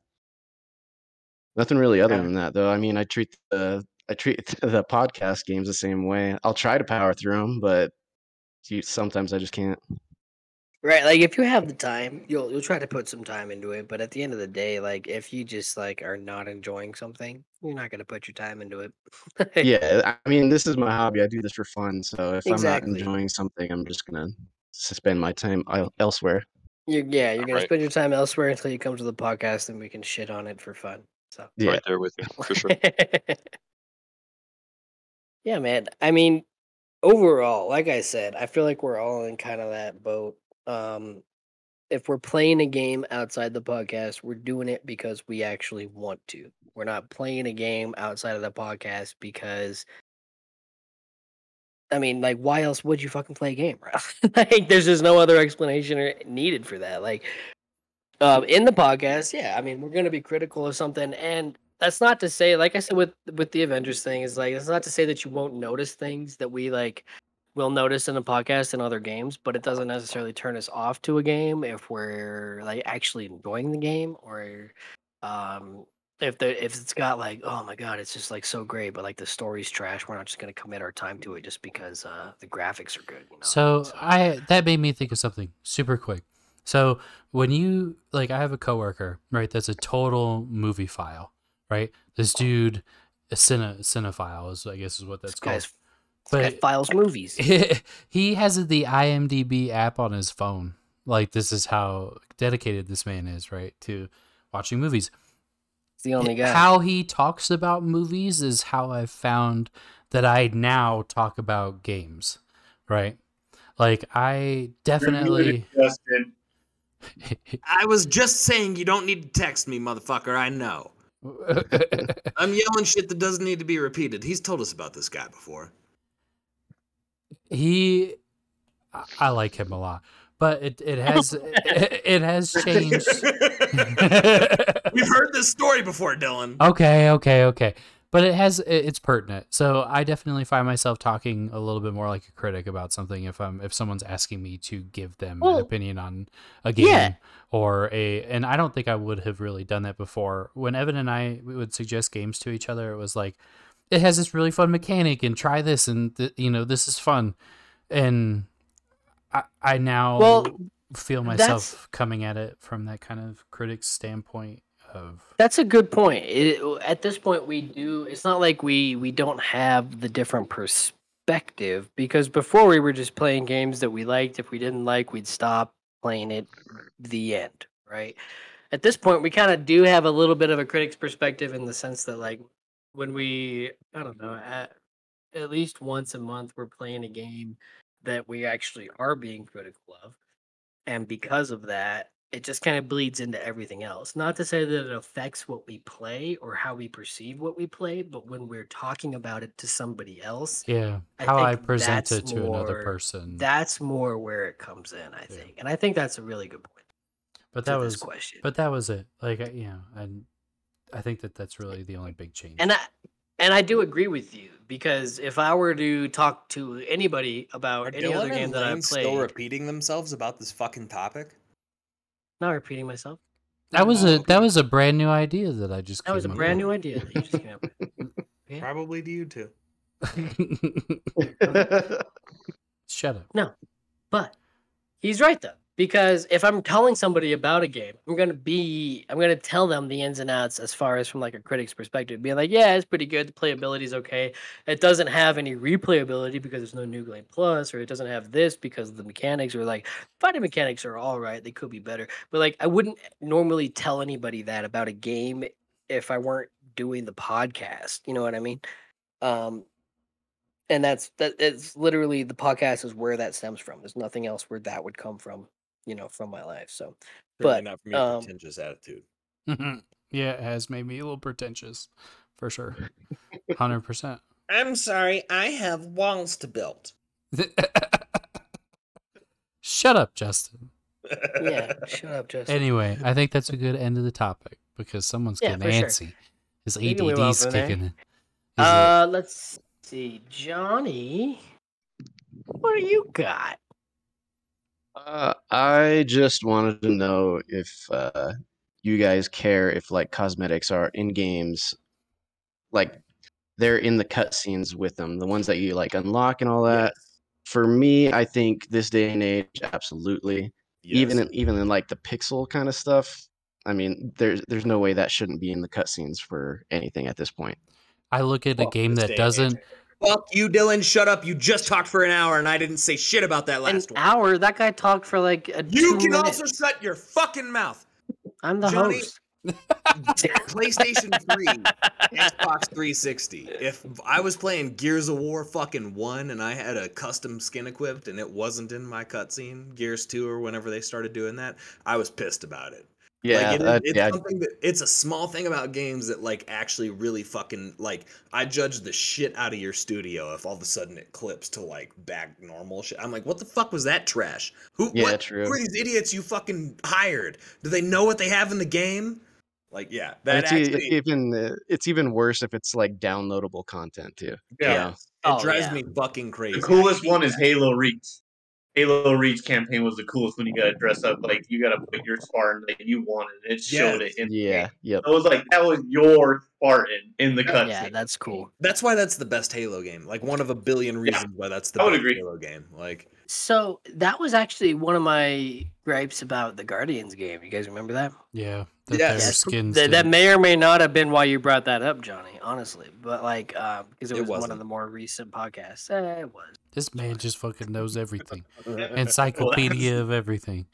Nothing really other Yeah. than that, though. I mean, I treat the I treat the podcast games the same way. I'll try to power through them, but sometimes I just can't. Right, like if you have the time, you'll you'll try to put some time into it, but at the end of the day, like if you just like are not enjoying something, you're not gonna put your time into it. Yeah, I mean, this is my hobby. I do this for fun. So if I'm Exactly. not enjoying something, I'm just gonna spend my time el- elsewhere. You're, yeah, you're gonna Right. spend your time elsewhere until you come to the podcast and we can shit on it for fun. So Yeah. Right there with you, for sure. yeah, man. I mean, overall, like I said, I feel like we're all in kind of that boat. Um, if we're playing a game outside the podcast, we're doing it because we actually want to. We're not playing a game outside of the podcast because I mean, like, why else would you fucking play a game, bro? like, there's just no other explanation needed for that. Like, um, in the podcast, yeah, I mean, we're gonna be critical of something, and that's not to say, like I said with with the Avengers thing, is like it's not to say that you won't notice things that we like will notice in the podcast and other games, but it doesn't necessarily turn us off to a game if we're like actually enjoying the game or um if the if it's got like oh my god it's just like so great but like the story's trash we're not just going to commit our time to it just because uh the graphics are good you know So I that made me think of something super quick. So when you like, I have a coworker, right? That's a total movie file, right? This dude, a cine cinephile is, I guess, is what that's this called. Guy's this But files movies he has the IMDb app on his phone. Like this is how dedicated this man is, right, to watching movies. it's the only guy How he talks about movies is how I've found that I now talk about games, right? Like I definitely Justin. I was just saying you don't need to text me, motherfucker. I know. I'm yelling shit that doesn't need to be repeated. He's told us about this guy before. He I- I like him a lot. But it, it has it, it has changed. We've heard this story before, Dylan. Okay, okay, okay. But it has it's pertinent. So I definitely find myself talking a little bit more like a critic about something if I'm if someone's asking me to give them Well, an opinion on a game yeah. or a and I don't think I would have really done that before. When Evan and I would suggest games to each other, it was like it has this really fun mechanic and try this and th- you know this is fun. And I I now Well, feel myself coming at it from that kind of critic's standpoint of That's a good point. It, at this point, we do. It's not like we we don't have the different perspective because before we were just playing games that we liked. If we didn't like, we'd stop playing it. The end, right? At this point, we kind of do have a little bit of a critic's perspective in the sense that, like, when we, I don't know, at, at least once a month, we're playing a game that we actually are being critical of and because of that it just kind of bleeds into everything else not to say that it affects what we play or how we perceive what we play but when we're talking about it to somebody else yeah I how I present it to another person. that's more where it comes in i Yeah. think and i think that's a really good point but that was question but that was it. Like you know, and I think that that's really the only big change. and i and i do agree with you because if i were to talk to anybody about Are any other game and that i Lane played still repeating themselves about this fucking topic? not repeating myself that was a that was a brand new idea that I just that was a up brand with. new idea that you just came up with Yeah. Probably to you too. Shut up. No, but he's right though, because if I'm telling somebody about a game, I'm gonna be I'm gonna tell them the ins and outs as far as from like a critic's perspective, being like, yeah, it's pretty good. The playability is okay. It doesn't have any replayability because there's no new game plus, or it doesn't have this because the mechanics or like fighting mechanics are all right. They could be better, but like I wouldn't normally tell anybody that about a game if I weren't doing the podcast. You know what I mean? Um, and that's that. It's literally the podcast is where that stems from. There's nothing else where that would come from. You know, from my life. So, Certainly but not from your um, pretentious attitude. yeah, it has made me a little pretentious, for sure. Hundred percent. I'm sorry, I have walls to build. Shut up, Justin. yeah, shut up, Justin. Anyway, I think that's a good end of the topic because someone's Yeah, getting for sure. antsy. His We can ADD's kicking in. He's like, Uh, let's see, Johnny. What do you got? Uh, I just wanted to know if uh, you guys care if like cosmetics are in games, like they're in the cutscenes with them, the ones that you like unlock and all that. For me, I think this day and age, absolutely. Even in, even in like the pixel kind of stuff, I mean, there's there's no way that shouldn't be in the cutscenes for anything at this point. I look at a game that day and age. doesn't. Fuck you, Dylan. Shut up. You just talked for an hour and I didn't say shit about that An last one. hour. That guy talked for like a You can minutes. also shut your fucking mouth. I'm the Johnny- host. PlayStation 3, Xbox 360. If I was playing Gears of War fucking 1 and I had a custom skin equipped and it wasn't in my cutscene, Gears 2 or whenever they started doing that, I was pissed about it. Yeah, like it is, that- it's yeah. something that it's a small thing about games that like actually really fucking like I judge the shit out of your studio if all of a sudden it clips to like back normal shit. I'm like, what the fuck was that trash? Who Yeah, what, true. who are these idiots you fucking hired? Do they know what they have in the game? Like, yeah, And that it's actually even uh, it's even worse if it's like downloadable content too. Yeah. yeah, it Oh, drives yeah. me fucking crazy. The coolest one is Halo Reach. Halo Reach campaign was the coolest when you got to dress up like you got to put your Spartan that you wanted. It showed Yes. it. In the Yeah, game. It was like that was your Spartan in the cutscene. Yeah, that's cool. That's why that's the best Halo game. Like one of a billion reasons why that's the I would best agree. Halo game. Like So that was actually one of my gripes about the Guardians game. You guys remember that? Yeah, that Yes. skins. That, that may or may not have been why you brought that up, Johnny. Honestly, but like, um, because it It was one of the more recent podcasts. Eh, it was. This man just fucking knows everything. Encyclopedia of everything.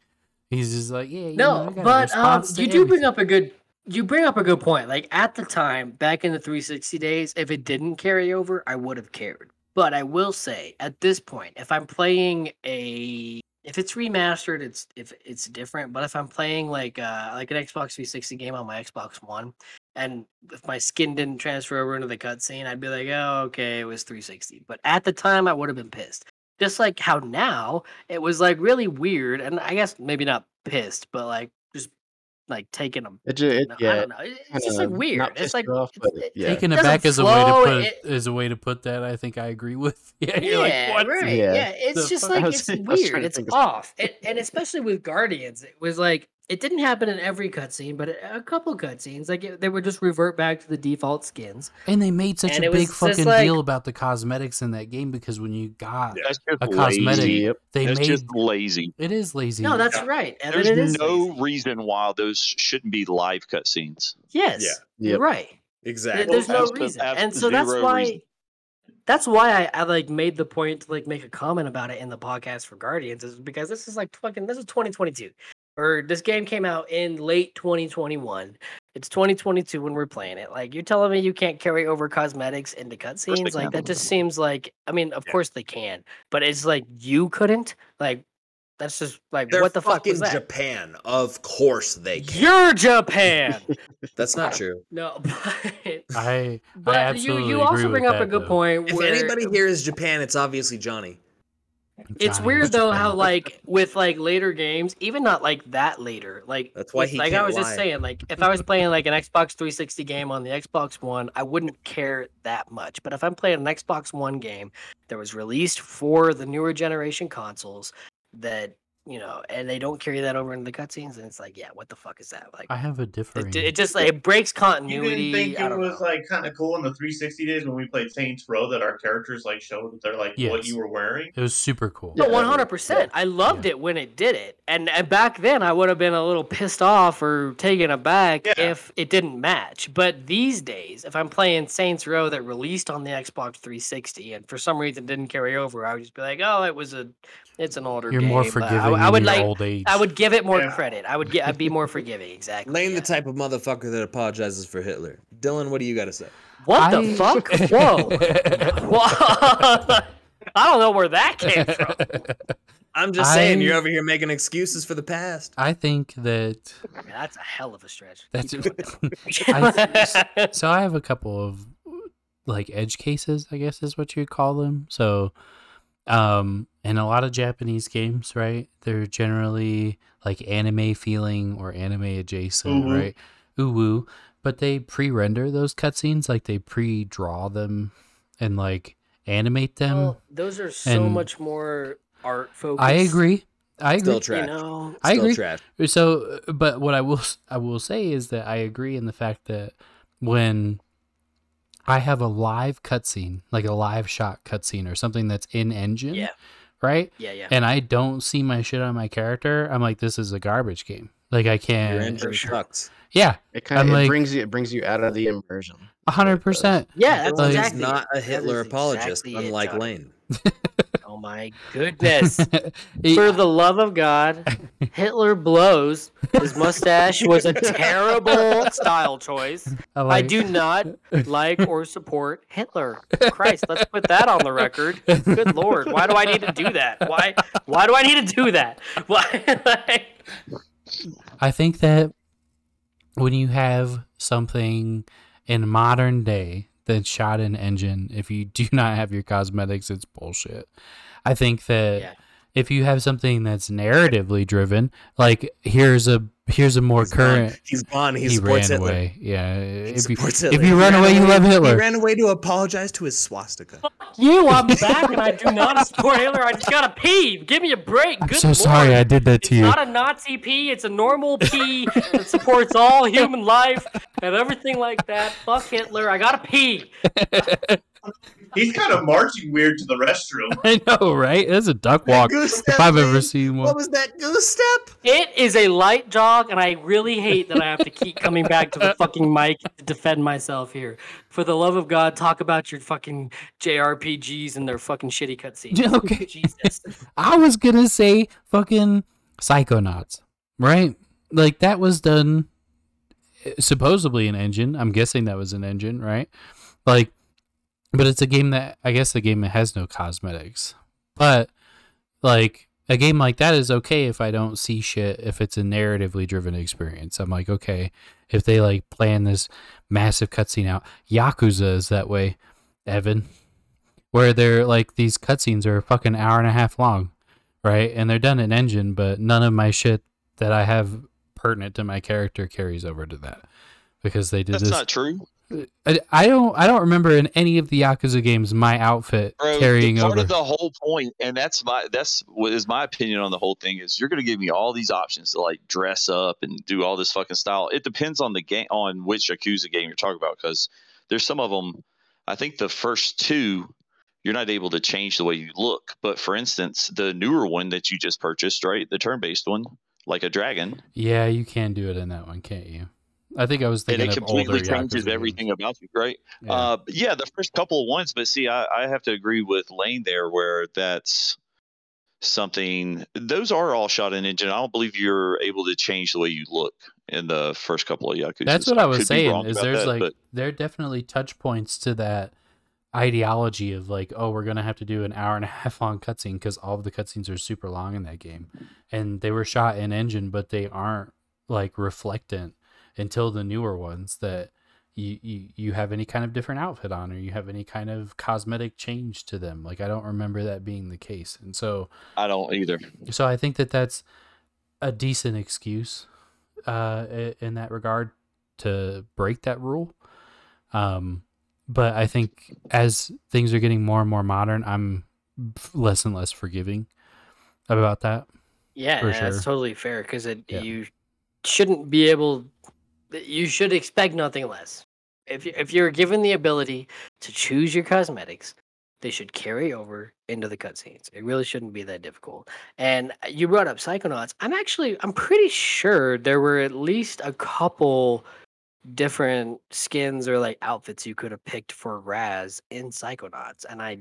He's just like, yeah, know, No, but um, you do bring up a good. You bring up a good point. Like at the time, back in the 360 days, if it didn't carry over, I would have cared. But I will say, at this point, if I'm playing a, if it's remastered, it's if it's different. But if I'm playing like uh like an Xbox 360 game on my Xbox One, and if my skin didn't transfer over into the cutscene, I'd be like, oh, okay, it was 360. But at the time, I would have been pissed. Just like how now it was like really weird, and I guess maybe not pissed, but like just like taking them. It, ju- it no, I don't know. It's just kinda like weird. It's like you off, it's- but it- yeah. Taken doesn't is a way to flow, put it- is a way to put that. I think I agree with. Yeah, yeah, you're like, what? right. Yeah. Yeah, it's The just fuck? Like it's was weird. It's off, and, and especially with Guardians, it was like it didn't happen in every cutscene, but a couple cutscenes, like it, they would just revert back to the default skins. And they made such And a big fucking like- deal about the cosmetics in that game because when you got That's just a cosmetic, lazy. They That's made just lazy. it is lazy. No, that's Yeah. right. And There's it is no lazy. reason why those shouldn't be live cutscenes. Yes, Yeah. Yep. right. Exactly. There's no Abs- reason, abs- and so that's why. reason. That's why I, I like made the point to like make a comment about it in the podcast for Guardians is because this is like fucking this is 2022 or this game came out in late 2021. It's 2022 when we're playing it. Like you're telling me you can't carry over cosmetics into cutscenes? Like that just seems like I mean, of Yeah. course they can, but it's like you couldn't. Like that's just like They're what the fuck is that? Japan. Of course they can. You're Japan. That's not true. no, but I but I you absolutely you agree also bring up a good though. point. If where- anybody here is Japan, it's obviously Johnny. It's Johnny weird though how like with like later games even not like that later like That's why he like i was just saying like if i was playing like an xbox 360 game on the xbox one i wouldn't care that much. But if i'm playing an xbox one game that was released for the newer generation consoles that you know, and they don't carry that over into the cutscenes, and it's like, yeah, what the fuck is that? Like, I have a different. it, it just like it breaks continuity. You continuity. didn't think it was know. like kind of cool in the 360 days when we played Saints Row that our characters like showed that they're like what you were wearing? It was super cool. No, one hundred percent. I loved it when it did it, and and back then I would have been a little pissed off or taken aback Yeah. if it didn't match. But these days, if I'm playing Saints Row that released on the Xbox 360 and for some reason didn't carry over, I would just be like, oh, it was a, it's an older You're game. more forgiving I, I in would your like, old age. I would give it more Yeah. credit. I would get, I'd be more forgiving. Exactly. Lane yeah. the type of motherfucker that apologizes for Hitler. Dylan, what do you got to say? What I- the fuck? Whoa. Whoa. I don't know where that came from. I'm just saying, I- you're over here making excuses for the past. I think that Man, that's a hell of a stretch. that's. I, so I have a couple of like edge cases, I guess is what you'd call them. So, um, in a lot of Japanese games, right, they're generally like anime feeling or anime adjacent, Uwu. right? Uwu, but they pre-render those cutscenes, like they pre-draw them and like animate them. Well, those are so and- much more art focused. I agree. I agree. Still trash. You know, I agree. trash. So, uh, but what I will s- I will say is that I agree in the fact that when I have a live cutscene, like a live shot cutscene or something that's in engine, Yeah. Right, yeah, yeah. and I don't see my shit on my character, I'm like, this is a garbage game. Like I can't. engine sure. sucks. Yeah, It kind of like- brings you it brings you out of the immersion. a hundred percent. yeah, that's Like- exactly. is not a Hitler apologist, exactly unlike Johnny. Lane. Oh my goodness! It- For the love of God, Hitler blows. His mustache was a terrible style choice. I, I do not like or support Hitler. Christ, let's put that on the record. Good lord, why do I need to do that? Why? Why do I need to do that? Why? I think that when you have something in modern day that's shot in engine, if you do not have your cosmetics, it's bullshit. I think that Yeah. if you have something that's narratively driven, like here's a here's a more He's current. Gone. He's gone. He, he supports ran Hitler. away. Yeah. He If you, supports if you run ran away, you love Hitler. He ran away to apologize to his swastika. Fuck you, I'm back, and I do not support Hitler. I just gotta pee. Give me a break. I'm Good so lord. sorry I did that It's to you. It's not a Nazi pee. It's a normal pee that supports all human life and everything like that. Fuck Hitler. I gotta pee. He's kind of marching weird to the restroom. I know, right? That's a duck walk. Goose If step, I've ever seen one. What was that goose step? It is a light jog, and I really hate that I have to keep coming back to the fucking mic to defend myself here. For the love of God, talk about your fucking JRPGs and their fucking shitty cutscenes. Okay. Jesus. I was gonna say fucking Psychonauts, right? Like that was done eh, supposedly an engine. I'm guessing that was an engine, right? Like, but it's a game that I guess the game that has no cosmetics. But like a game like that is okay if I don't see shit. If it's a narratively driven experience, I'm like okay. If they like plan this massive cutscene out, Yakuza is that way, Evan where they're like these cutscenes are a fucking hour and a half long, right? And they're done in engine, but none of my shit that I have pertinent to my character carries over to that because they did That's this. not true, I, I don't. I don't remember in any of the Yakuza games my outfit bro. carrying part over. of the whole point, and that's my that's what is my opinion on the whole thing is you're gonna give me all these options to like dress up and do all this fucking style. It depends on the game on which Yakuza game you're talking about because there's some of them. I think the first two you're not able to change the way you look. But for instance, the newer one that you just purchased, right, the turn-based one, like a dragon, yeah, you can do it in that one, can't you? I think I was and thinking it of older completely changes everything about you, right? Yeah. Uh, yeah, the first couple of ones, but see, I, I have to agree with Lane there, where that's something. Those are all shot in engine. I don't believe you're able to change the way you look in the first couple of Yakuza. That's what I was saying. Is there's that, like but there are definitely touch points to that ideology of like, oh, we're gonna have to do an hour and a half long cutscene because all of the cutscenes are super long in that game, and they were shot in engine, but they aren't like reflectant until the newer ones that you, you you have any kind of different outfit on or you have any kind of cosmetic change to them. Like I don't remember that being the case, and so I don't either. so I think that that's a decent excuse uh, in that regard to break that rule. Um, but I think as things are getting more and more modern, I'm less and less forgiving about that. Yeah, For that's totally fair because it Yeah. you shouldn't be able. You should expect nothing less. If if you're given the ability to choose your cosmetics, they should carry over into the cutscenes. It really shouldn't be that difficult. And you brought up Psychonauts. I'm actually I'm pretty sure there were at least a couple different skins or like outfits you could have picked for Raz in Psychonauts, and I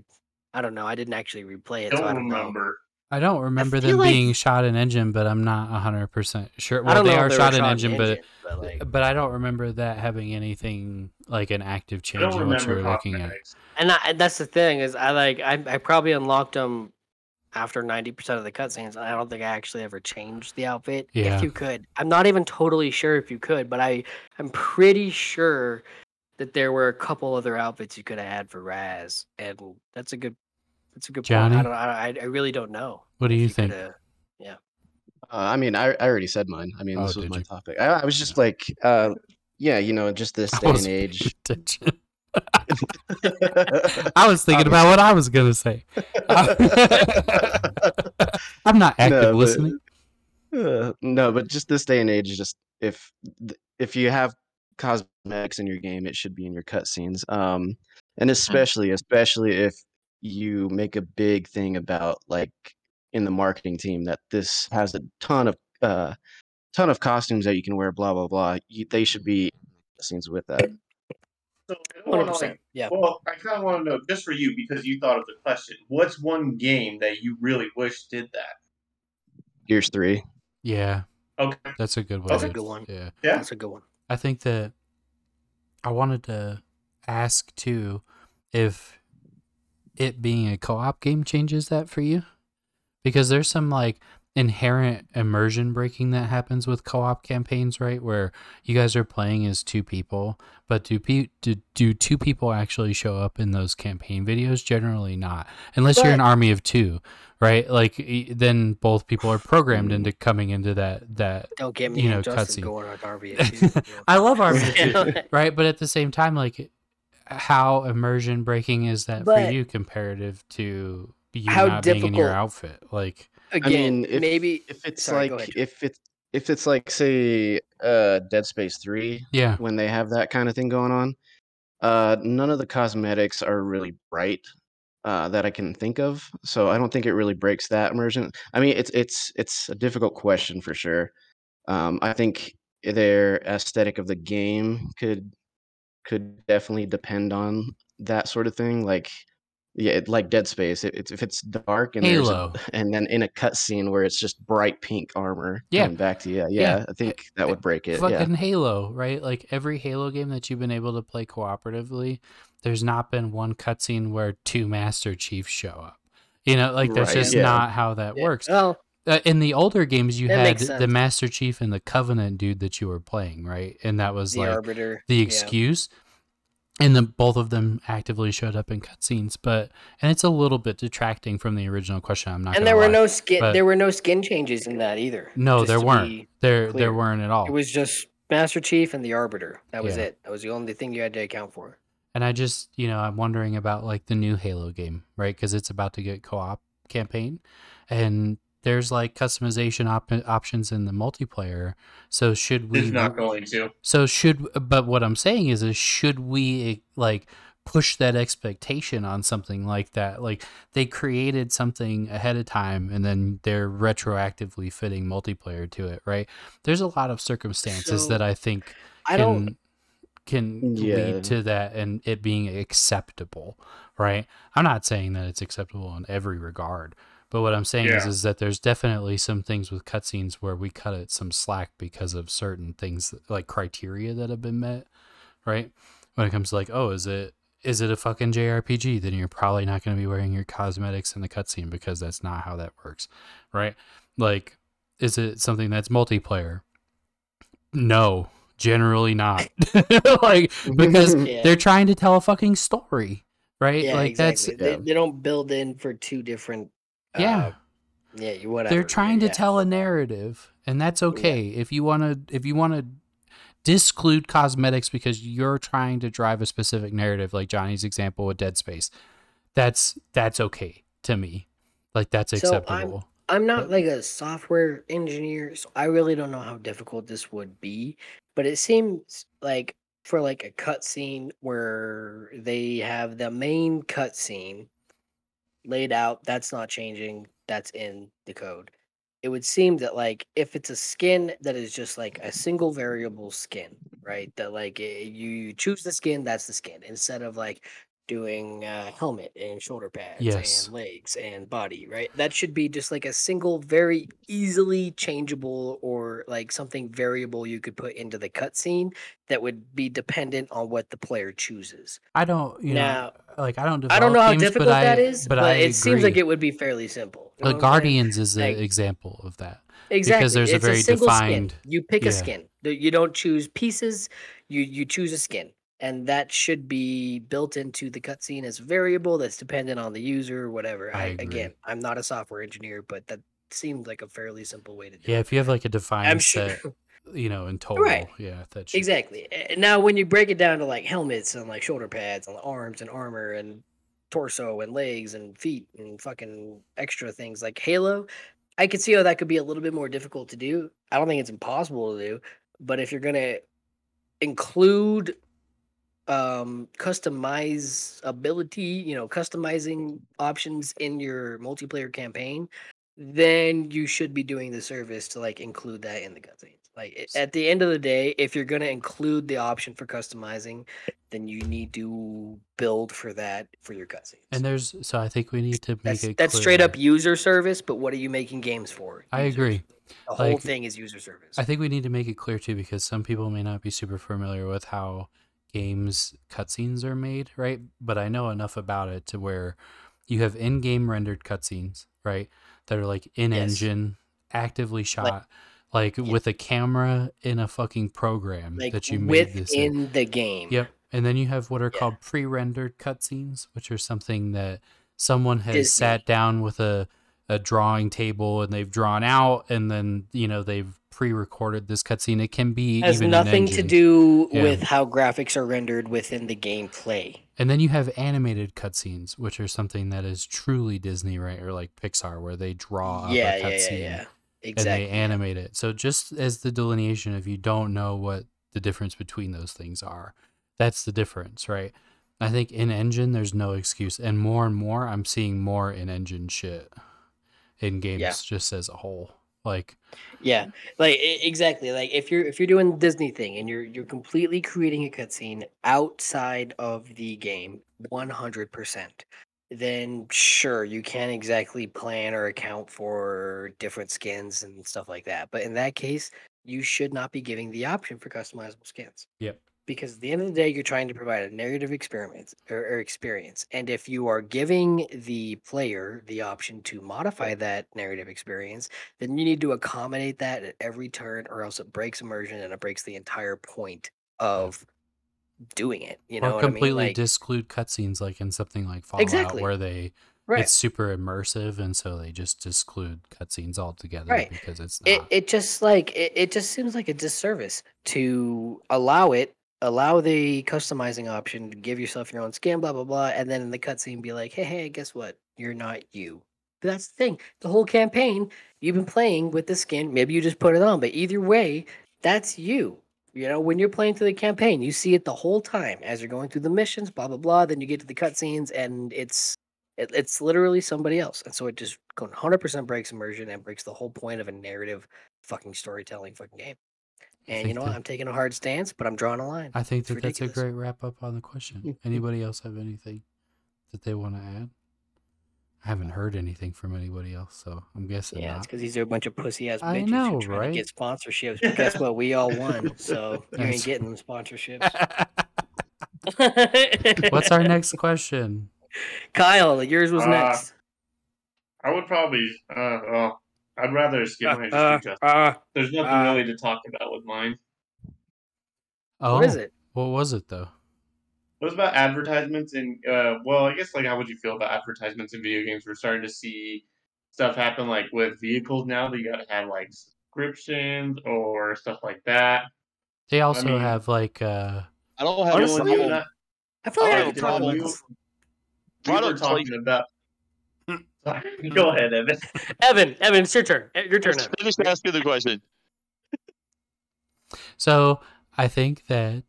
I don't know. I didn't actually replay it, don't so I don't know. Remember. I don't remember feel them like- being shot in engine, but I'm not 100% sure. Well, they are they shot were in shot engine, but but like, but I don't remember that having anything like an active change in what you remember were looking at. and I, and that's the thing is I like I, I probably unlocked them after 90% of the cutscenes. I don't think I actually ever changed the outfit. Yeah. If you could, I'm not even totally sure if you could, but I I'm pretty sure that there were a couple other outfits you could have had for Raz, and that's a good that's a good Johnny? point. I don't I, I really don't know. What do you think? coulda- Uh, I mean, I, I already said mine. I mean, Oh, this was my you? topic. I, I was just like, uh, yeah, you know, just this day and age. I was thinking about what I was gonna say. I'm not active No, but- listening. Uh, no, but just this day and age, just if if you have cosmetics in your game, it should be in your cutscenes. Um, and especially especially if you make a big thing about like in the marketing team that this has a ton of uh ton of costumes that you can wear, blah blah blah. You, they should be scenes with that. So I don't wanna, like, Yeah. Well, I kind of want to know just for you because you thought of the question. What's one game that you really wish did that? Gears three. Yeah, Okay. that's a good way. That's a good one. Yeah. Yeah. That's a good one. I think that I wanted to ask too if it being a co-op game changes that for you because there's some like inherent immersion breaking that happens with co-op campaigns right where you guys are playing as two people but do pe- do, do two people actually show up in those campaign videos generally not unless you're an army of two right like then both people are programmed mm-hmm. into coming into that that Don't get me you know, and cutscene. going on RV. I love Army of Two, right? But at the same time, like, how immersion breaking is that for you comparative to you How not being in your outfit? Like, Again, mean, if- maybe If it's Sorry, like ahead. if it's if it's like say uh Dead Space three, yeah, when they have that kind of thing going on. Uh, none of the cosmetics are really bright uh, that I can think of, so I don't think it really breaks that immersion. I mean, it's it's it's a difficult question for sure. Um, I think their aesthetic of the game could could definitely depend on that sort of thing. Like, yeah, it- like Dead Space. It, it's if it's dark and there's a- Halo. and then in a cutscene where it's just bright pink armor Yeah. back to you, yeah, Yeah. I think that would break it. fucking Yeah. Halo, right? Like every Halo game that you've been able to play cooperatively, there's not been one cutscene where two Master Chiefs show up. You know, like that's Right, just yeah. not how that Yeah. works. Well, Uh, in the older games, you That had the. Master Chief and the Covenant dude that you were playing, right? And that was the like arbiter. the yeah. excuse and then both of them actively showed up in cutscenes but and it's a little bit detracting from the original question i'm not And there were lie. no skin. there were no skin changes in that either. no there weren't there clear. there weren't at all It was just Master Chief and the Arbiter. That was Yeah. it. That was the only thing you had to account for. and i just you know i'm wondering about like the new halo game right because it's about to get co-op campaign and there's like customization op- options in the multiplayer so should we It's not going to. So should but what I'm saying is is should we like push that expectation on something like that? Like they created something ahead of time and then they're retroactively fitting multiplayer to it, right? There's a lot of circumstances So, that I think I can don't. can Yeah. lead to that and it being acceptable, right? I'm not saying that it's acceptable in every regard, but what I'm saying is Yeah. is that there's definitely some things with cutscenes where we cut it some slack because of certain things that- like criteria that have been met, right? When it comes to like, oh, is it is it a fucking JRPG? Then you're probably not going to be wearing your cosmetics in the cutscene because that's not how that works, right? Like, is it something that's multiplayer? No, generally not. like because Yeah. they're trying to tell a fucking story, right? Yeah, like exactly. that's They, they don't build in for two different. Yeah. Uh, yeah, you whatever. they're trying to yeah. tell a narrative, and that's okay. If you want to, if you want to disclude cosmetics because you're trying to drive a specific narrative, like Johnny's example with Dead Space, that's that's okay to me. Like that's acceptable. So I'm- acceptable. I'm not like a software engineer, so I really don't know how difficult this would be. But it seems like for like a cutscene where they have the main cutscene laid out, that's not changing. That's in the code. It would seem that like if it's a skin that is just like a single variable skin, right? That like eh, you choose the skin, that's the skin, instead of like doing uh, helmet and shoulder pads Yes. and legs and body, right? That should be just like a single, very easily changeable or like something variable you could put into the cutscene that would be dependent on what the player chooses. I don't, you Now, know, like I don't. I don't know how games, difficult but that I, is, but, but, it seems like agree. it would be fairly simple. You know Like what I'm saying? Guardians is an Like- example of that. Exactly. Because there's a it's very single defined. Skin. You pick yeah. a skin. The- You don't choose pieces. You you choose a skin, and that should be built into the cutscene as a variable that's dependent on the user or whatever. I I, again, I'm not a software engineer, but that seems like a fairly simple way to do Yeah, it. if you have like a defined sure- set, you know, in total, Right. yeah, that should, Exactly. Now, when you break it down to like helmets and like shoulder pads and arms and armor and torso and legs and feet and fucking extra things like Halo, I could see how that could be a little bit more difficult to do. I don't think it's impossible to do, but if you're gonna include um customize ability you know customizing options in your multiplayer campaign then you should be doing the service to like include that in the cutscenes like at the end of the day if you're going to include the option for customizing then you need to build for that for your cutscenes And there's so I think we need to make that's, it. that's straight up user service but what are you making games for I User agree. the whole thing is user service I think we need to make it clear too because some people may not be super familiar with how games cutscenes are made, right? But I know enough about it to where you have in-game rendered cutscenes, right? That are like in engine, actively shot, like with a camera in a fucking program like that you made this in. within the game Yep. And then you have what are called pre-rendered cutscenes, which are something that someone has Disney. sat down with a, a drawing table and they've drawn out and then, you know, they've pre-recorded this cutscene. It can be has nothing to do Yeah. with how graphics are rendered within the gameplay. And then you have animated cutscenes, which are something that is truly Disney, right? Or like Pixar, where they draw Yeah, a yeah, yeah, cutscene yeah. and they animate it. So just as the delineation, if you don't know what the difference between those things are, that's the difference, right? I think in engine, there's no excuse, and more and more, I'm seeing more in engine shit in games Yeah. just as a whole. Like, Yeah, like exactly. Like if you're if you're doing the Disney thing and you're you're completely creating a cutscene outside of the game, one hundred percent, then sure you can't exactly plan or account for different skins and stuff like that. But in that case, you should not be giving the option for customizable skins. yep. Because at the end of the day you're trying to provide a narrative experience or, or er, experience and if you are giving the player the option to modify that narrative experience then you need to accommodate that at every turn or else it breaks immersion and it breaks the entire point of doing it you know or completely i mean like disclude cutscenes, like in something like Fallout, Exactly. where they Right. it's super immersive, and so they just disclude cutscenes altogether Right. because it's it, it just like it, it just seems like a disservice to allow it allow the customizing option to give yourself your own skin blah blah blah and then in the cutscene be like hey hey guess what? You're not you. But that's the thing. The whole campaign you've been playing with the skin maybe you just put it on but either way that's you. You know when you're playing through the campaign you see it the whole time as you're going through the missions blah blah blah then you get to the cutscenes and it's it, it's literally somebody else and so it just 100% breaks immersion and breaks the whole point of a narrative fucking storytelling fucking game and you think know what i'm taking a hard stance but i'm drawing a line I think It's that that's a great wrap up on the question. Anybody else have anything that they want to add? I haven't heard anything from anybody else, so I'm guessing yeah it's because these are a bunch of pussy ass I bitches know, who trying right? to get sponsorships but guess what we all won so you That's- ain't getting them sponsorships What's our next question? kyle yours was Uh, next I would probably. Uh, well, I'd rather skip mine. Just Uh, do justice. uh, There's nothing uh. really to talk about with mine. Oh, what is it What was it though? It was about advertisements and uh, well, I guess like how would you feel about advertisements in video games? We're starting to see stuff happen like with vehicles now that you got to have like subscriptions or stuff like that. They also mean- have like uh I don't have Honestly, a Dylan, you problem. and I- i feel like I I could have a talk about problem. this we Product were talking about. Go ahead, Evan. Evan, Evan, it's your turn. Eh, Your turn. Just Evan. finish asking the question. So I think that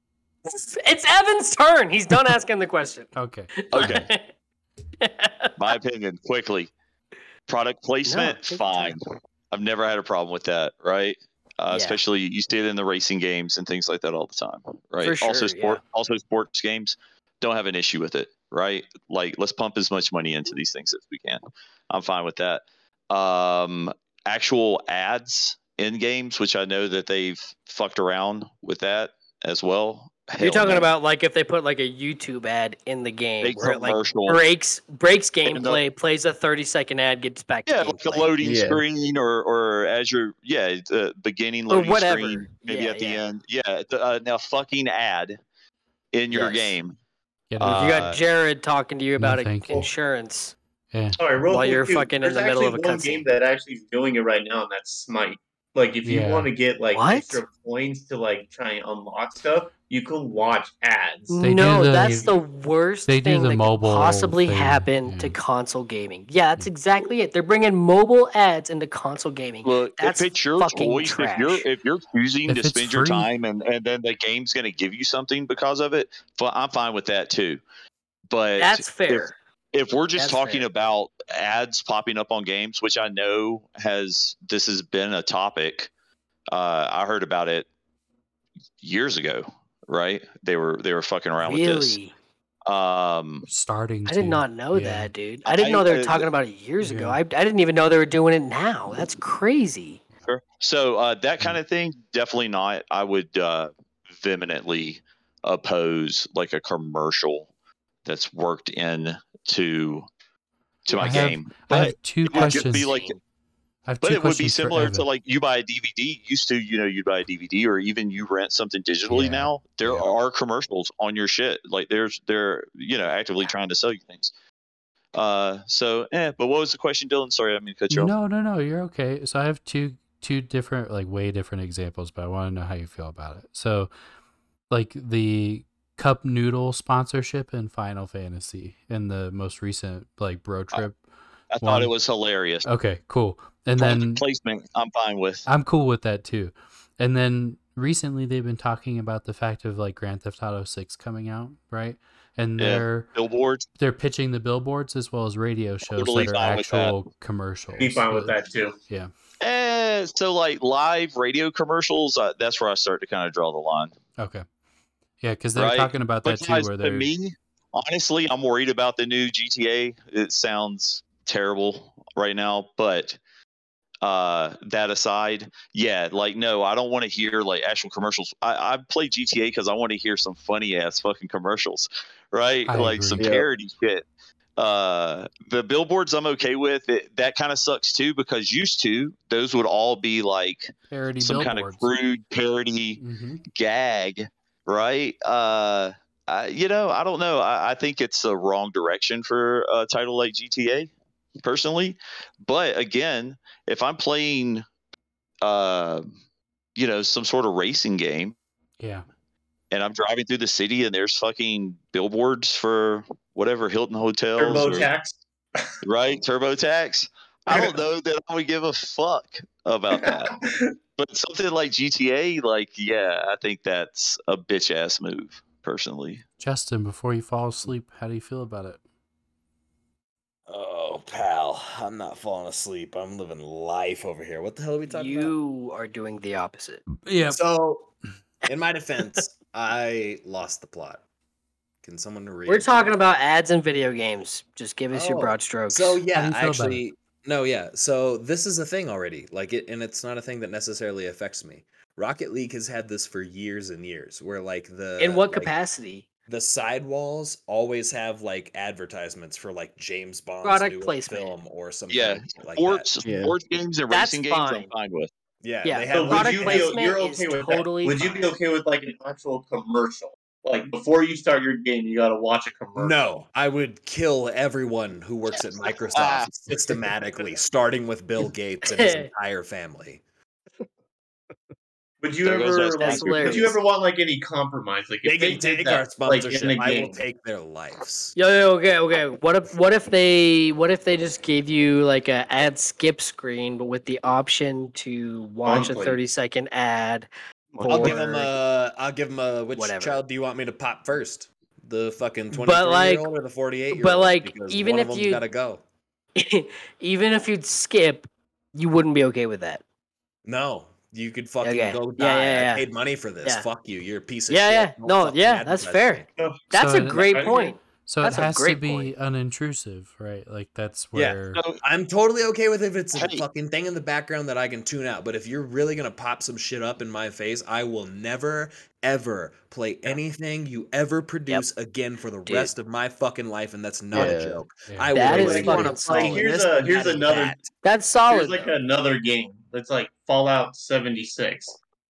It's Evan's turn. He's done asking the question. okay. Okay. My opinion, quickly. Product placement, take your fine. I've never had a problem with that, right? Uh, Yeah. Especially you see it in the racing games and things like that all the time, right? For also, sure, sport, also sports games don't have an issue with it, right? Like, let's pump as much money into these things as we can. I'm fine with that. Um, actual ads in games, which I know that they've fucked around with that as well. You're talking no. about like if they put like a YouTube ad in the game Big where it like breaks breaks And the- gameplay, plays a 30 second ad, gets back Yeah, to like a loading Yeah. screen or or as you're yeah, the beginning Or loading whatever. screen, maybe Yeah, at the yeah. end. Yeah, the, uh, now fucking ad in your Yes. game. Get it? Uh, you got Jared talking to you about a- thank you. insurance. yeah. All right, real While quick, you're too, fucking in the middle of a one game that actually is doing it right now, and that's Smite. Like, if you Yeah. want to get like What? extra points to like try and unlock stuff, you can watch ads. They no, the- that's the worst they do thing the that mobile could possibly thing, happen to console gaming. Yeah, that's exactly it. They're bringing mobile ads into console gaming. Look, That's if it's your fucking choice, if you're if you're choosing If to it's spend your time and, and then the game's gonna give you something because of it, I'm fine with that too. But That's fair. if we're just That's talking fair. about ads popping up on games, which I know has this has been a topic. Uh, I heard about it years ago, right? They were they were fucking around with this. really? Um, Starting. I did to, not know yeah. that, dude. I didn't know they were uh, talking about it years ago. I, I didn't even know they were doing it now. That's crazy. Sure. So uh, that Mm. kind of thing, definitely not. I would uh, vehemently oppose like a commercial that's worked in to to my I have- game. I have But two it would just questions. be like, I have but it would be similar to like you buy a DVD. Used to, you know, you'd buy a DVD or even you rent something digitally Yeah, now. There yeah. are commercials on your shit. Like there's they're you know actively trying to sell you things. Uh, so eh. But what was the question, Dylan? Sorry, I mean cut you off. No, no, no. You're okay. So I have two two different, like way different examples, but I want to know how you feel about it. So, like the cup noodle sponsorship in Final Fantasy in the most recent like bro trip. I thought one. it was hilarious. Okay, cool. And Product then placement, I'm fine with. I'm cool with that too. And then recently they've been talking about the fact of like Grand Theft Auto 6 coming out, right? And Yeah. they're Billboards. they're pitching the billboards as well as radio shows Totally that are fine with that. actual commercials. Be fine with Uh, that too. Yeah. Eh, so like live radio commercials, uh, that's where I start to kind of draw the line. Okay. Yeah, because they're Right. talking about that But too, guys, where to they're me, honestly, I'm worried about the new GTA. It sounds terrible right now, but uh that aside yeah like no i don't want to hear like actual commercials i i play gta because i want to hear some funny ass fucking commercials right I like agree. some Yeah. parody shit uh the billboards i'm okay with it that kind of sucks too because used to those would all be like parody some kind of crude parody hmm gag, right? Uh, I, you know, I don't know. I, I think it's a wrong direction for a title like GTA, personally. But again, if I'm playing, uh, you know, some sort of racing game Yeah. and I'm driving through the city and there's fucking billboards for whatever Hilton hotels, or- TurboTax. right? TurboTax. I don't know that I would give a fuck about that. But something like GTA, like, yeah, I think that's a bitch ass move, personally. Justin, before you fall asleep, how do you feel about it? Oh, pal, I'm not falling asleep. I'm living life over here. What the hell are we talking about? You are doing the opposite. Yeah. So, in my defense, I lost the plot. Can someone read? We're talking about ads and video games. Just give us your Oh, broad strokes. So yeah, you feel about it? actually, no, yeah. So this is a thing already. Like it, and it's not a thing that necessarily affects me. Rocket League has had this for years and years, where like the in what like, capacity? The sidewalls always have like advertisements for like James Bond's Product new placement. film or something Yeah, like sports, that. Yeah. sports games and That's racing games, I'm fine. fine with. Yeah, Yeah, they have But would product you be, you're okay with totally? Would you be okay with like an actual commercial? Like before you start your game, you got to watch a commercial. No, I would kill everyone who works at Microsoft ah. systematically, starting with Bill Gates and his entire family. Would you There ever like? Would you ever want like any compromise? Like They if they can take that, our like sponsorship. in a I will take their lives. Yo, yo, okay, okay. What if what if they what if they just gave you like a ad skip screen, but with the option to watch a thirty second ad? I'll give them a. I'll give him a. Which Whatever. child do you want me to pop first? The fucking But, twenty-three like- year old or the forty-eight year old? but, like, Because even one if of them's you- gotta go. even if you'd skip, you wouldn't be okay with that. No, you could fucking Okay. go Yeah, die. yeah, yeah. I paid money for this. Yeah. Fuck you. You're a piece of Yeah, shit. yeah. Don't No, yeah, that's fair. me. That's So a great I point. So That's it has to be point. unintrusive, right? Like that's Yeah. where So, I'm totally okay with if it's a Hey. fucking thing in the background that I can tune out. But if you're really gonna pop some shit up in my face, I will never ever play anything you ever produce again for the Dude. rest of my fucking life, and that's not Yeah. a joke. yeah. I That will is fucking you solid. playing Here's this, a- here's another- that. That's solid. Here's like though. another game. It's like Fallout 76.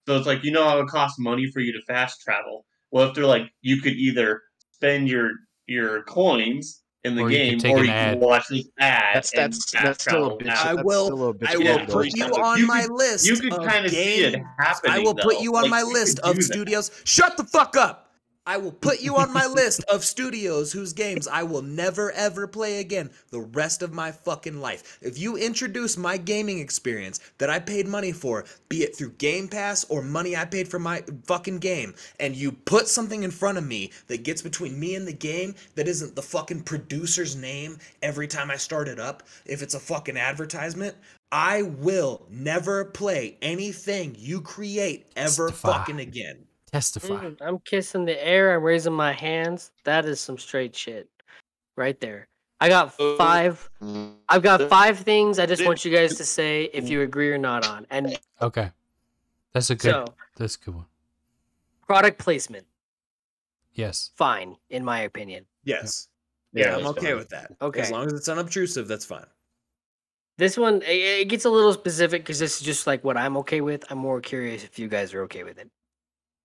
So it's like you know how it costs money for you to fast travel. Well, if they're like you could either spend your your coins in the Or you game, take or an you ad. can watch this ad. That's and that's fast that's still a travel bitch. I will- still a bitch I will Yeah, put deal. you on you my could- list. You could of kind of see it happening. I will put you on Like, my list of do that. studios. Shut the fuck up. I will put you on my list of studios whose games I will never ever play again the rest of my fucking life. If you introduce my gaming experience that I paid money for, be it through Game Pass or money I paid for my fucking game, and you put something in front of me that gets between me and the game that isn't the fucking producer's name every time I start it up, if it's a fucking advertisement, I will never play anything you create ever Testify. fucking again. Testify. Mm, I'm kissing the air. I'm raising my hands. That is some straight shit, right there. I got Oh. five. I've got five things. I just want you guys to say if you agree or not on. And Okay, that's a good. so, that's a good one. product placement, Yes. fine in my opinion. Yes. Yeah, Yeah, I'm okay fine. with that. Okay. As long as it's unobtrusive, that's fine. This one it, it gets a little specific because this is just like what I'm okay with. I'm more curious if you guys are okay with it.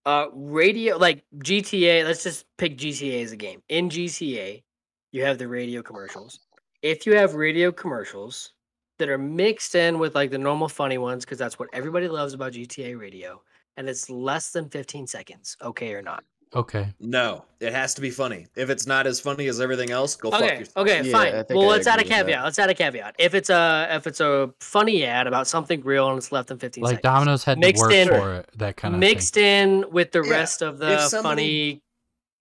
Uh, radio like GTA. Let's just pick GTA as a game. In GTA, you have the radio commercials. If you have radio commercials that are mixed in with like the normal funny ones, because that's what everybody loves about GTA Radio, and it's less than 15 seconds, okay or not? Okay. No, it has to be funny. If it's not as funny as everything else, go fuck Okay, yourself. okay, Yeah, fine. Well, I let's add a agree with that. caveat. Let's add a caveat. If it's a if it's a funny ad about something real and it's less than 15 Like seconds, Domino's had to Mixed work in- for it. That kind of mixed in with the Yeah, rest of if the somebody- funny.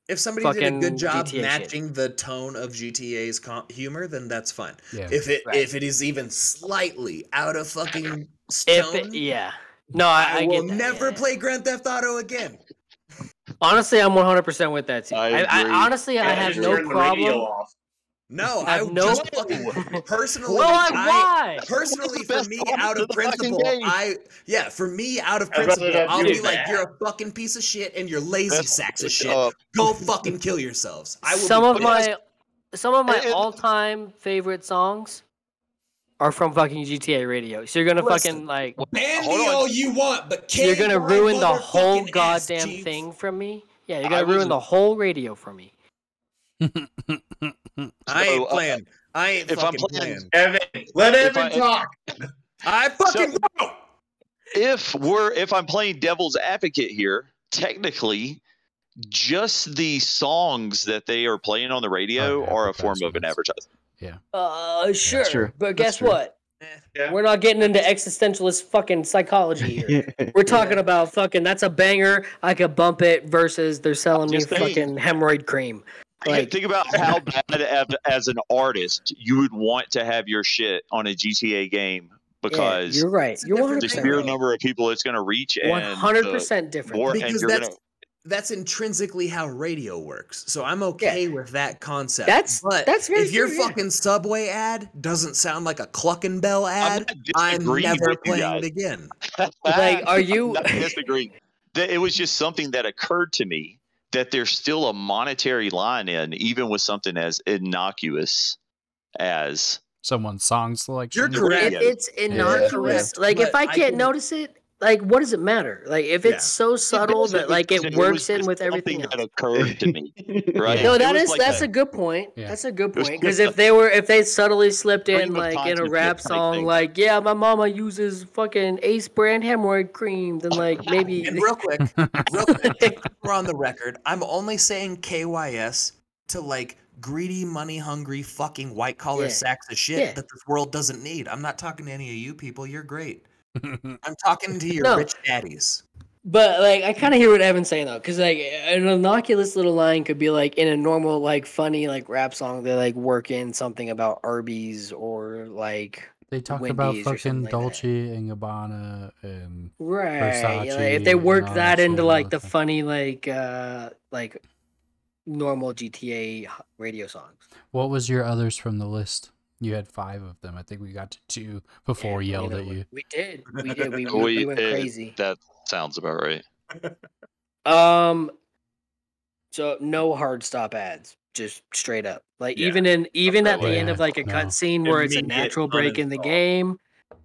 If somebody did a good job GTA shit. matching the tone of GTA's com- humor, then that's fine. Yeah. If it Right. if it is even slightly out of fucking If stone, it, yeah, no, I, I, I, will get that, never yeah. play Grand Theft Auto again. Honestly, I'm 100 percent with that too. I I, I agree. honestly, I Yeah, have no turn the radio problem. No, I I, have no- just fucking personally. Well, I, I, why? personally for me out of of the fucking principle i yeah for me out of principle i'll do be like you're a fucking piece of shit and you're lazy Best sacks of shit of- go fucking kill yourselves i will Some of pissed. my some of my And- and- all-time favorite songs are from fucking GTA Radio. So you're gonna Listen, fucking like ban me all you want but you're gonna ruin the whole motherfucking ass, goddamn Chief. thing from me. Yeah, you're gonna ruin wasn't- the whole radio for me. i So, ain't uh, playing i ain't if I'm fucking playing- playing Evan, let If Evan I- talk. i fucking So- won't. if we're if I'm playing devil's advocate here, technically, just the songs that they are playing on the radio yeah, are a form of an advertisements. Advertisement. Uh, sure. true. But guess true. what? Yeah. We're not getting into existentialist fucking psychology here. We're talking about fucking that's a banger. I could bump it versus they're selling me Just saying. fucking hemorrhoid cream. Think- Like think about how bad as, as an artist you would want to have your shit on a GTA game yeah, because you're right. You're different 100 the thing, sheer though. number of people it's going to reach and the hundred percent different. more, and because you're that's going to that's intrinsically how radio works. So I'm okay with that concept. That's- but that's very if your true, yeah. fucking subway ad doesn't sound like a Cluckin' Bell ad, not I'm, never playing it again. Like, are you? not disagreeing. It was just something that occurred to me that there's still a monetary line in, even with something as innocuous as Someone's song selection. You're correct. It, it's innocuous. correct, Like if but I I can't can- notice it, like what does it matter? Like if Yeah. it's so subtle that like it was works in just with something everything that occurred to me. Right? No, It that was is like that's a- a good point. Yeah. That's a good point. Because if they were if they subtly slipped in like in a rap song, like yeah, my mama uses fucking Ace brand hemorrhoid cream, then like maybe And real quick, real quick, we're on the record. I'm only saying KYS to like greedy, money hungry, fucking white collar Yeah. sacks of shit Yeah. that this world doesn't need. I'm not talking to any of you people. You're great. I'm talking to your No. rich daddies. But like, I kind of hear what Evan's saying though, because like an innocuous little line could be like in a normal like funny like rap song, they like work in something about Arby's or like They talk about Wendy's or something fucking like that. Dolce and Gabbana and right. yeah, like, if they work that that into like the the time. funny like uh like normal GTA radio songs. what was your others from the list? You had five of them. I think we got to two before we Yeah, yelled know, at you. We did. We did. We, we, We- we went it- crazy. That sounds about right. Um, so no hard stop ads, just straight up. Like Yeah. even in even that at the way. end of like a no. cutscene where it's a natural break in the uninstall. game,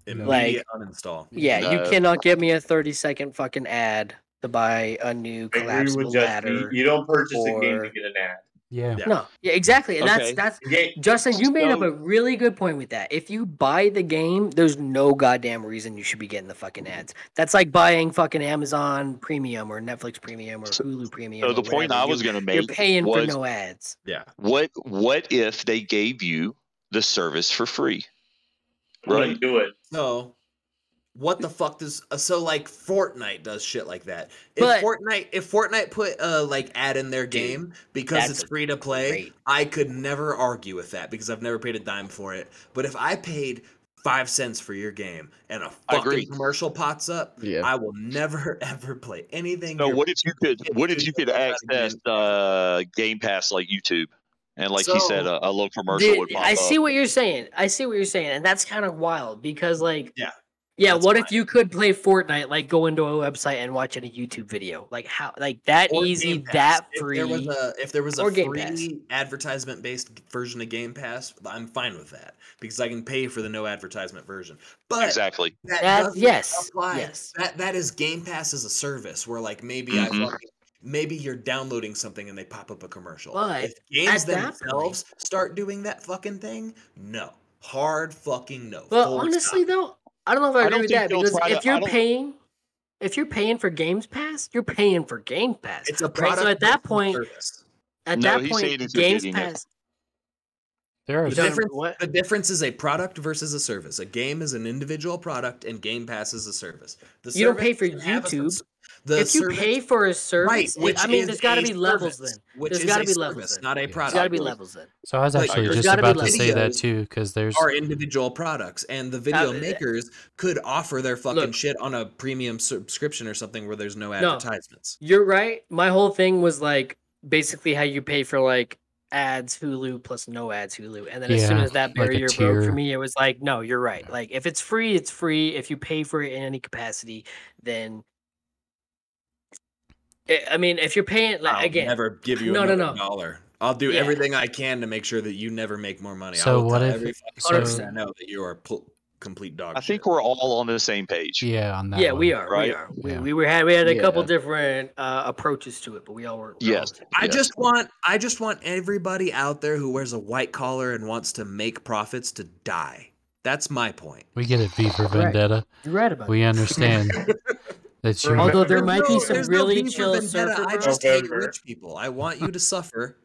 Immediate uninstall. yeah, you cannot give me a thirty second fucking ad to buy a new collapsible with ladder. You, you don't purchase a game to get an ad. Yeah. Yeah. No, yeah, exactly, and Okay. that's that's The game- Justin. You made up a really good point with that. If you buy the game, there's no goddamn reason you should be getting the fucking ads. That's like buying fucking Amazon Premium or Netflix Premium or So- Hulu Premium. So or the point. I was going to make you're make paying for no ads. Yeah. what what if they gave you the service for free? Right? do it. So, what the fuck does uh, so like Fortnite does shit like that? If But- Fortnite if Fortnite put a like ad in their Dude, game because it's free to play, great- I could never argue with that because I've never paid a dime for it. But if I paid five cents for your game and a fucking agree. commercial pops up, Yeah. I will never ever play anything. So you're- what if you could what if you could could do that access uh Game Pass like YouTube? And like he said, a, a little commercial Dude, would pop I up. see what you're saying. I see what you're saying, and that's kind of wild because, like, Yeah, yeah. that's What fine. if you could play Fortnite, like, go into a website and watch a YouTube video, like how, like that Or easy, Game Pass. that If free. there was a if there was a or Game Pass. free advertisement based version of Game Pass, I'm fine with that because I can pay for the no advertisement version. But exactly. that, That- doesn't yes, apply. yes. That that is Game Pass as a service where like maybe Mhm. I fucking maybe you're downloading something and they pop up a commercial. But if games at that themselves start doing that fucking thing, no. Hard fucking no. Well, Full honestly, stop. though, I don't know if I I agree don't with that because try to- if you're paying, if you're paying for Games Pass, you're paying for Game Pass. it's a right? product So at that point, service. at No, that he's point, saying Games getting it. Pass. There are The difference, what? the difference is a product versus a service. A game is an individual product, and Game Pass is a service. The You don't pay for should have YouTube. Subs- The if you service- pay for a right, service, it- which I mean, there's got to be levels service, then. Which There's is gotta a be levels service, then. not a Yeah. There's product. got to be levels then. So I was actually there's just gotta about to say that too, because there's Are individual products, and the video Uh, makers could offer their fucking look. shit on a premium subscription or something where there's no No. advertisements. You're right. My whole thing was like basically how you pay for like ads Hulu plus no ads Hulu, and then as soon as that like barrier broke for me, it was like, no, you're right. Like if it's free, it's free. If you pay for it in any capacity, then I- I mean, if you're paying like I'll again, never give you no, no, another no. dollar. I'll do Yeah. everything I can to make sure that you never make more money. I So will what if- every so- I know that you are pl- complete dog I think we're all on the same page. yeah on that. yeah, we are, right? we are. We, Yeah. we were had we had a couple different uh, approaches to it, but we all were. we all Yes. I Yes. just want I just want everybody out there who wears a white collar and wants to make profits to die. That's my point. We get it, V for Right. Vendetta. You're right about We that. understand that you're. Although there There's might be some there's no really chill vendetta. surfer I just hate rich people. I want you to suffer.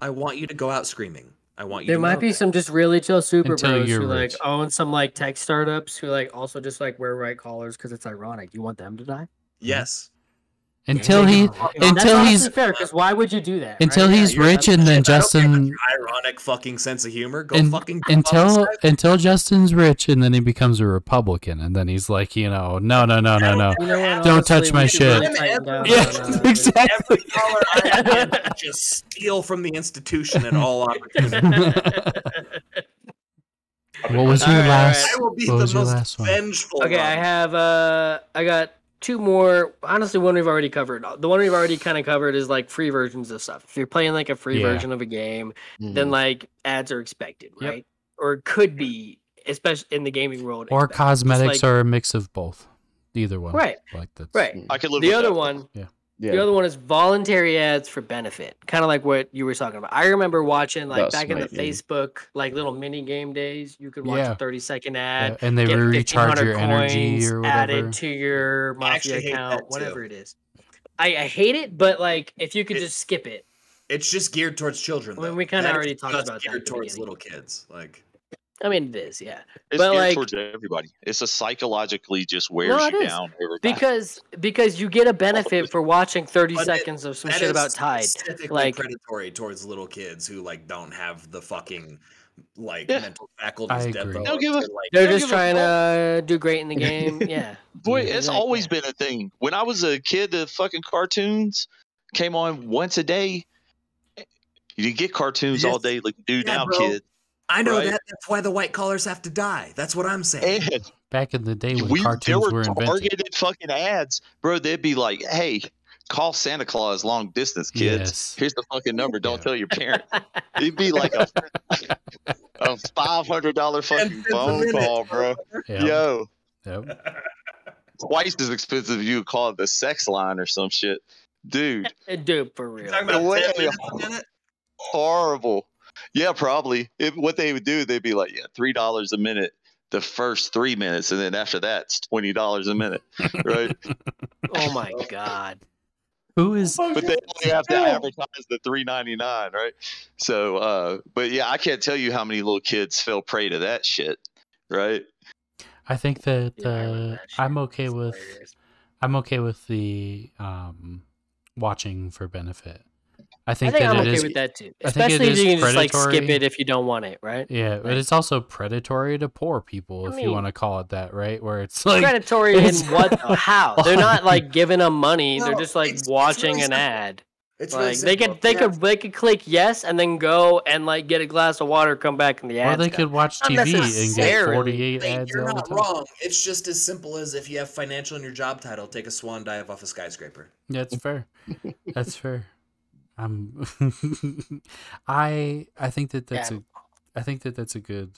I want you to go out screaming. I want you to There to might be that. some just really chill super Until bros you're who like own some like tech startups who like also just like wear white collars because it's ironic. You want them to die? Yes. Until he you until That's he's fair because why would you do that? until right? he's you're rich and then I don't care about Justin ironic fucking sense of humor. Go and, fucking jump off the until until Justin's rich and then he becomes a Republican and then he's like you know no no no no no You know Don't touch my shit. really tighten down yeah exactly Every dollar I have, just steal from the institution at all opportunities. what was your All right, all last I will be what the was your most last one vengeful. Okay, I have uh I got two more. Honestly, one we've already covered. The one we've already kind of covered is like free versions of stuff. If you're playing like a free Yeah. version of a game, Mm. then like ads are expected, Yep. right? Or could be, especially in the gaming world. or expected. Cosmetics like- or a mix of both Either one. Right. Like that's Right. I could live The with other that. one, Yeah. Yeah. the other one is voluntary ads for benefit, kind of like what you were talking about. I remember watching like About back in the Smite, yeah. Facebook like little mini game days. You could watch Yeah. a thirty second Yeah, ad, and they get recharge 1,500 your energy coins or whatever. added to your mafia account, whatever it is. I, I hate it, but like if you could It- just skip it. It's just geared towards children. I mean, we kinda already talked about that geared at the towards little kids. Like I mean, it is, yeah. It's But, like- towards everybody. It's a psychologically just wears No, you is. down over time. Because because you get a benefit for watching thirty But it- seconds of some shit about Tide. specifically Like predatory towards little kids who like don't have the fucking like Yeah. mental faculties. I depth agree. of Don't give to, a- like, they're just give trying to do great in the game. Yeah. Boy, it's Exactly. always been a thing. When I was a kid, the fucking cartoons came on once a day. You get cartoons all day like you do Yeah, now, bro. kid. I know right? that. That's why the white collars have to die. That's what I'm saying. And Back in the day when we, there cartoons were were invented. targeted fucking ads, bro. They'd be like, "Hey, call Santa Claus long distance, kids. Yes. Here's the fucking number. Don't Yeah. tell your parent." It'd be like a a five hundred dollar fucking phone call, bro. Yep. Yo, Yep. twice as expensive. You would call it the sex line or some shit, dude. Dude, for real. Talking The about way 10 they- minutes a minute? horrible. Yeah, probably. If, what they would do, they'd be like, yeah, three dollars a minute the first three minutes, and then after that, it's twenty dollars a minute, right? Oh my god. Who is but they only have to advertise the three ninety nine, right? So, uh, but yeah, I can't tell you how many little kids fell prey to that shit, right? I think that I remember uh, that shit. I'm okay with hilarious. I'm okay with the um watching for benefit. I I think, think that I'm it okay is with that too. I think it Especially if is you can just like skip it if you don't want it, right? yeah, but it's also predatory to poor people I if you want to call it that, right? Where it's like Predatory in what? though? How? They're not like giving them money. They're just like it's- it's watching really an simple. ad. It's really Like they could they Yeah. could they could click yes and then go and like get a glass of water, come back and the ad. or they could watch Not TV and get necessarily. 48 Hey, ads you're not wrong. It's just as simple as if you have financial in your job title, take a swan dive off a skyscraper. Yeah, That's fair. That's fair. I'm um, I I think that that's Yeah. a I think that that's a good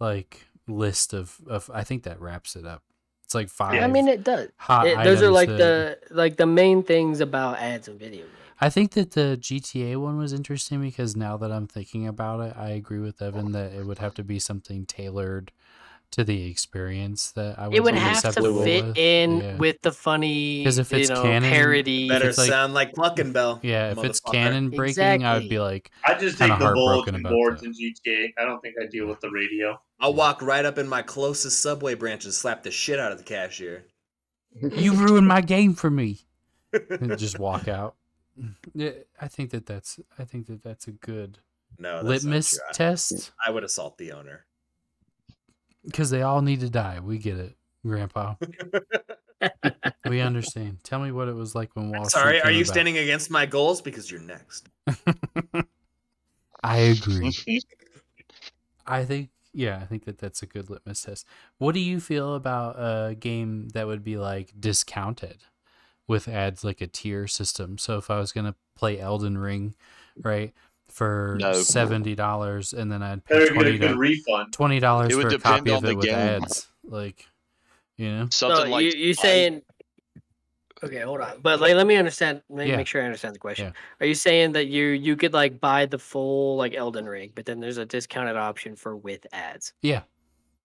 like list of of I think that wraps it up. It's like five. I mean, it does. hot It- those are like that- the like the main things about ads and video games. I think that the GTA one was interesting because now that I'm thinking about it, I agree with Evan that it would have to be something tailored to the experience that I would It would have to fit with. in Yeah. with the funny, because if you it's know, canon, parody. Better it's like- sound like Cluckin' Bell. Yeah, if it's canon breaking, I would be like, I just take the heartbroken bulletin about boards that. in GTA. I don't think I deal with the radio. I'll walk right up in my closest subway branch and slap the shit out of the cashier. "You ruined my game for me," and just walk out. Yeah, I think that that's I think that that's a good No, that's not litmus true. I- test I would assault the owner. Because they all need to die. We get it, Grandpa. we understand. Tell me what it was like when Wall Street. Sorry, are you about. standing against my goals? Because you're next. I agree. I think yeah, I think that that's a good litmus test. What do you feel about a game that would be like discounted with ads like a tier system? So if I was going to play Elden Ring, right, for No. $70 and then I'd pay get 20 good refund. $20 It for would a depend copy on of the it with game. ads, like you know? Something So like you you saying? Okay, hold on. But like, let me understand. Let me Yeah. make sure I understand the question. Yeah. Are you saying that you you could like buy the full like Elden Ring, but then there's a discounted option for with ads? Yeah.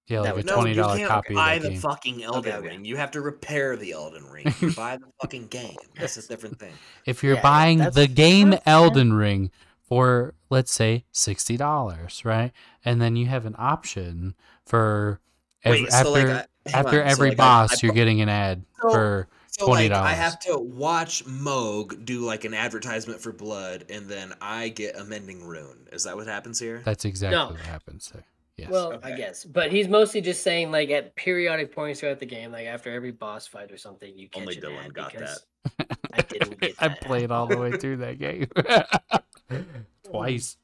Yeah, like That a would- No, $20 you can't copy buy of the game. fucking Elden okay. Ring. You have to repair the Elden Ring. You buy the fucking game. That's a different thing. if you're Yeah, yeah, buying the game. Elden Ring for let's say sixty dollars, right? And then you have an option for ev- Wait, after so like, I- uh, after on, so every like boss, I you're getting an ad So- for So twenty like, dollars. I have to watch Mohg do like an advertisement for blood, and then I get a mending rune. Is that what happens here? That's exactly No. what happens there. Yes. Well, I guess, but he's mostly just saying like at periodic points throughout the game, like after every boss fight or something, you catch Only an Dylan ad got because I didn't get that. I played all the way through that game twice.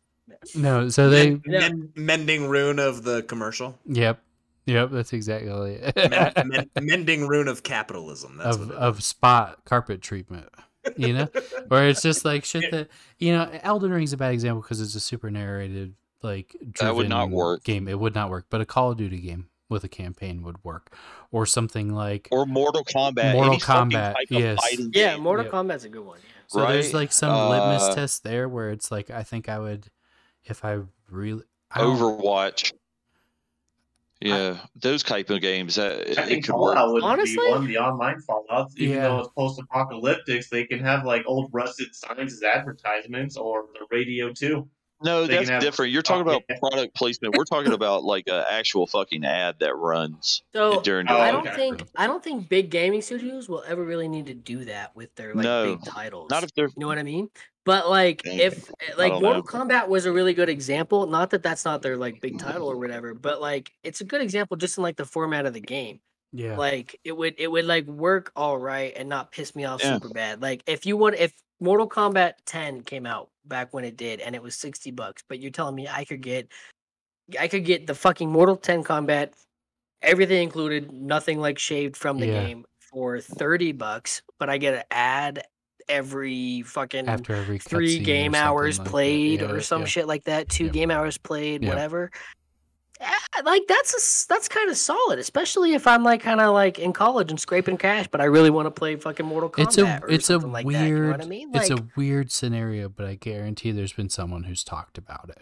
No, so they. Men- men- mending rune of the commercial. Yep. Yep. That's exactly Men- it. men- mending rune of capitalism. That's of what it of spot carpet treatment. You know, where it's just like shit that you know. Elden Ring's a bad example because it's a super narrated like That would not work. game. It would not work, but a Call of Duty game with a campaign would work, or something like Or Mortal Kombat. Mortal any fucking Kombat, yes. Yeah. Mortal Yeah. Kombat's a good one. Yeah. So there's like some litmus Uh, test there where it's like I think I would if I really I Overwatch. Yeah, those type of games. Uh, I it think could work. Fallout would Honestly? be one. The online Fallouts, even Yeah. though it's post-apocalyptic, they can have like old rusted signs as advertisements or the radio too. No, They that's have- different. You're oh, talking Oh, about yeah. product placement. We're talking about like an actual fucking ad that runs So during. Oh, I the don't okay. think I don't think big gaming studios will ever really need to do that with their like No, big titles. Not if they're. You know what I mean? But like, Dang. if like Mortal know. Kombat was a really good example. Not that that's not their like big title or whatever, but like it's a good example just in like the format of the game. yeah. Like it would it would like work all right and not piss me off Yeah. super bad. Like if you want if Mortal Kombat 10 came out back when it did and it was 60 bucks, but you're telling me I could get I could get the fucking Mortal 10 Kombat everything included, nothing like shaved from the Yeah. game for 30 bucks, but I get an ad every fucking After every three game hours like played Yeah, or some yeah. shit like that, two game hours played, whatever. Yeah, like that's a, s- that's kind of solid, especially if I'm like kind of like in college and scraping cash, but I really want to play fucking Mortal Kombat It's a or it's a like weird that. You know I mean? it's Like, a weird scenario, but I guarantee there's been someone who's talked about it.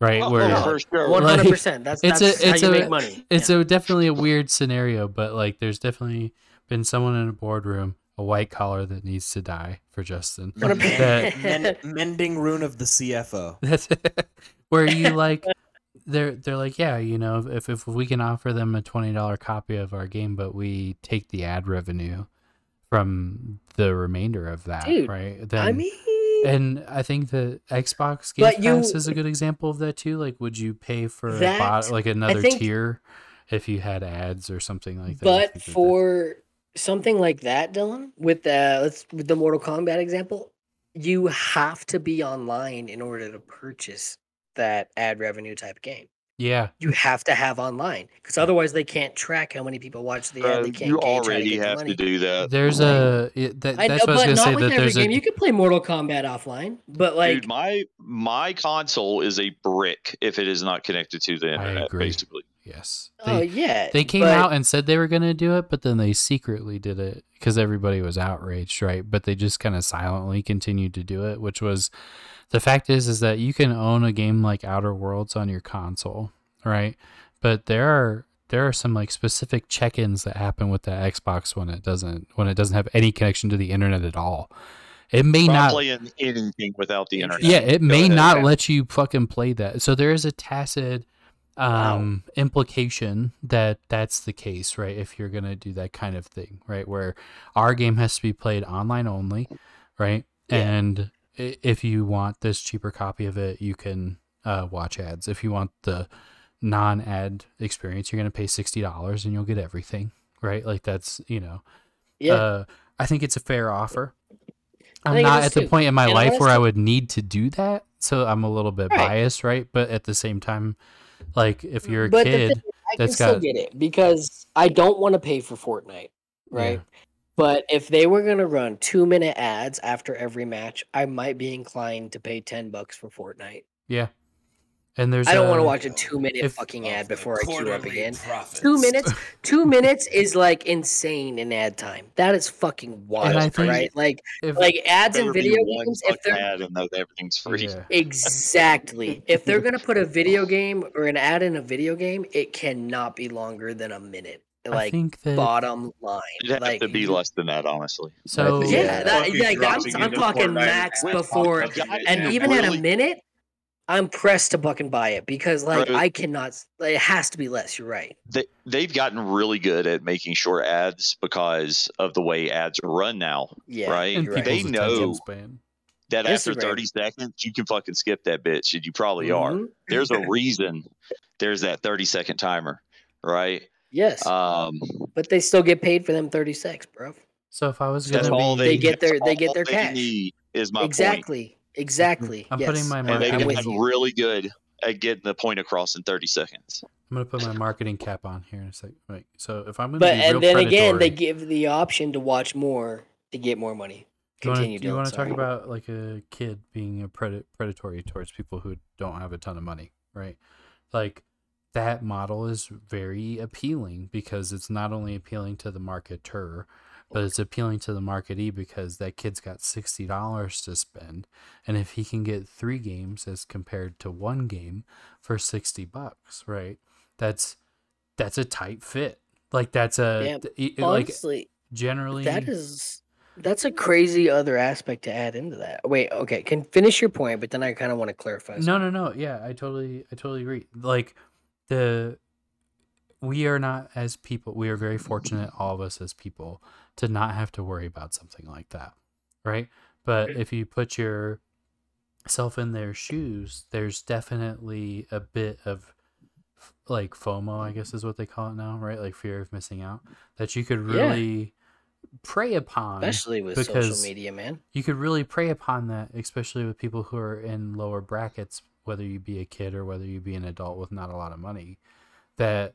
Right? Oh, Where oh, for sure. hundred percent. That's it's that's a it's how you a make money. it's Yeah. a definitely a weird scenario, but like there's definitely been someone in a boardroom, a white collar that needs to die for Justin. Wanna that mending rune of the CFO. that's where you like they're they're like yeah you know if if we can offer them a twenty dollar copy of our game but we take the ad revenue from the remainder of that Dude, right then I mean, and I think the Xbox Game But you- Pass is a good example of that too. Like, would you pay for a That- bot, like another think- tier if you had ads or something like that? But think that for something like that, Dylan, with the let's with the Mortal Kombat example, you have to be online in order to purchase that ad revenue type game. yeah, You have to have online because otherwise they can't track how many people watch the ad. Uh, They can't you gauge to already have money. to do that. there's a it, that, I know, that's what I was but gonna not say. with That every there's game. a You can play Mortal Kombat offline, but like, Dude, my my console is a brick if it is not connected to the I internet. agree. Basically, yes. oh yeah, they came but- out and said they were gonna do it, but then they secretly did it because everybody was outraged, right? But they just kind of silently continued to do it, which was the fact is is that you can own a game like Outer Worlds on your console, right? But there are there are some like specific check-ins that happen with the Xbox when it doesn't when it doesn't have any connection to the internet at all. It may not not playing anything without the internet. yeah, it Go may not let you fucking play that. So there is a tacit Wow. um implication that that's the case, right? If you're going to do that kind of thing, right? Where our game has to be played online only, right? Yeah. And if you want this cheaper copy of it, you can uh, watch ads. If you want the non-ad experience, you're going to pay $60 and you'll get everything, right? Like that's, you know, yeah. uh, I think it's a fair offer. I'm not at the too. point in my And life where I would need to do that, so I'm a little bit Right. biased, right? But at the same time, like if you're a but kid, thing, I can that's still got- get it because I don't want to pay for Fortnite, right? But if they were gonna run two minute ads after every match, I might be inclined to pay ten bucks for Fortnite. yeah. And there's I don't want to watch a two minute if- fucking ad before I queue up again. profits. Two minutes, two minutes is like insane in ad time. That is fucking wild, right? Like, if- like ads in video games. If they're ad and know that everything's free. yeah. exactly, if they're gonna put a video game or an ad in a video game, it cannot be longer than a minute. I Like think that bottom line, It'd have like to be less than that, honestly. so. think- Yeah, that, Fucking like, I'm, dropping I'm talking Fortnite max before, fucking and video. even at a minute, I'm pressed to fucking buy it because like Right. I cannot. Like, it has to be less. You're right. They they've gotten really good at making sure ads because of the way ads are run now. Yeah, right? and right. They know span. that after Instagram. 30 seconds you can fucking skip that bitch, and you probably are. Mhm. There's a reason. There's that 30 second timer, right? Yes, Um, but they still get paid for them 36, bro. So if I was gonna all be, they, They get their- they get their they cash. is my point. exactly, exactly. I'm yes. putting my And they've marketing. I'm with gotten you. really good at getting the point across in 30 seconds. I'm gonna put my marketing cap on here in a second. Right. So if I'm gonna But be real and then again, they give the option to watch more to get more money. Do you wanna- Continue. Do you want to talk about like a kid being a pred- predatory towards people who don't have a ton of money, right? Like that model is very appealing because it's not only appealing to the marketer, but it's appealing to the marketee because that kid's got sixty dollars to spend, and if he can get three games as compared to one game for sixty bucks, right? That's that's a tight fit. Like that's a Yeah, th- y- like Honestly, generally that is that's a crazy other aspect to add into that. Wait, okay, can finish your point, but then I kind of want to clarify. No, no, no. Yeah, I totally, I totally agree. Like the, we are not as people. We are very fortunate, all of us as people, to not have to worry about something like that, right? But if you put yourself in their shoes, there's definitely a bit of like FOMO, I guess is what they call it now, right? Like fear of missing out that you could Yeah. really prey upon, Especially with social media, man. you could really prey upon that, especially with people who are in lower brackets, whether you be a kid or whether you be an adult with not a lot of money. That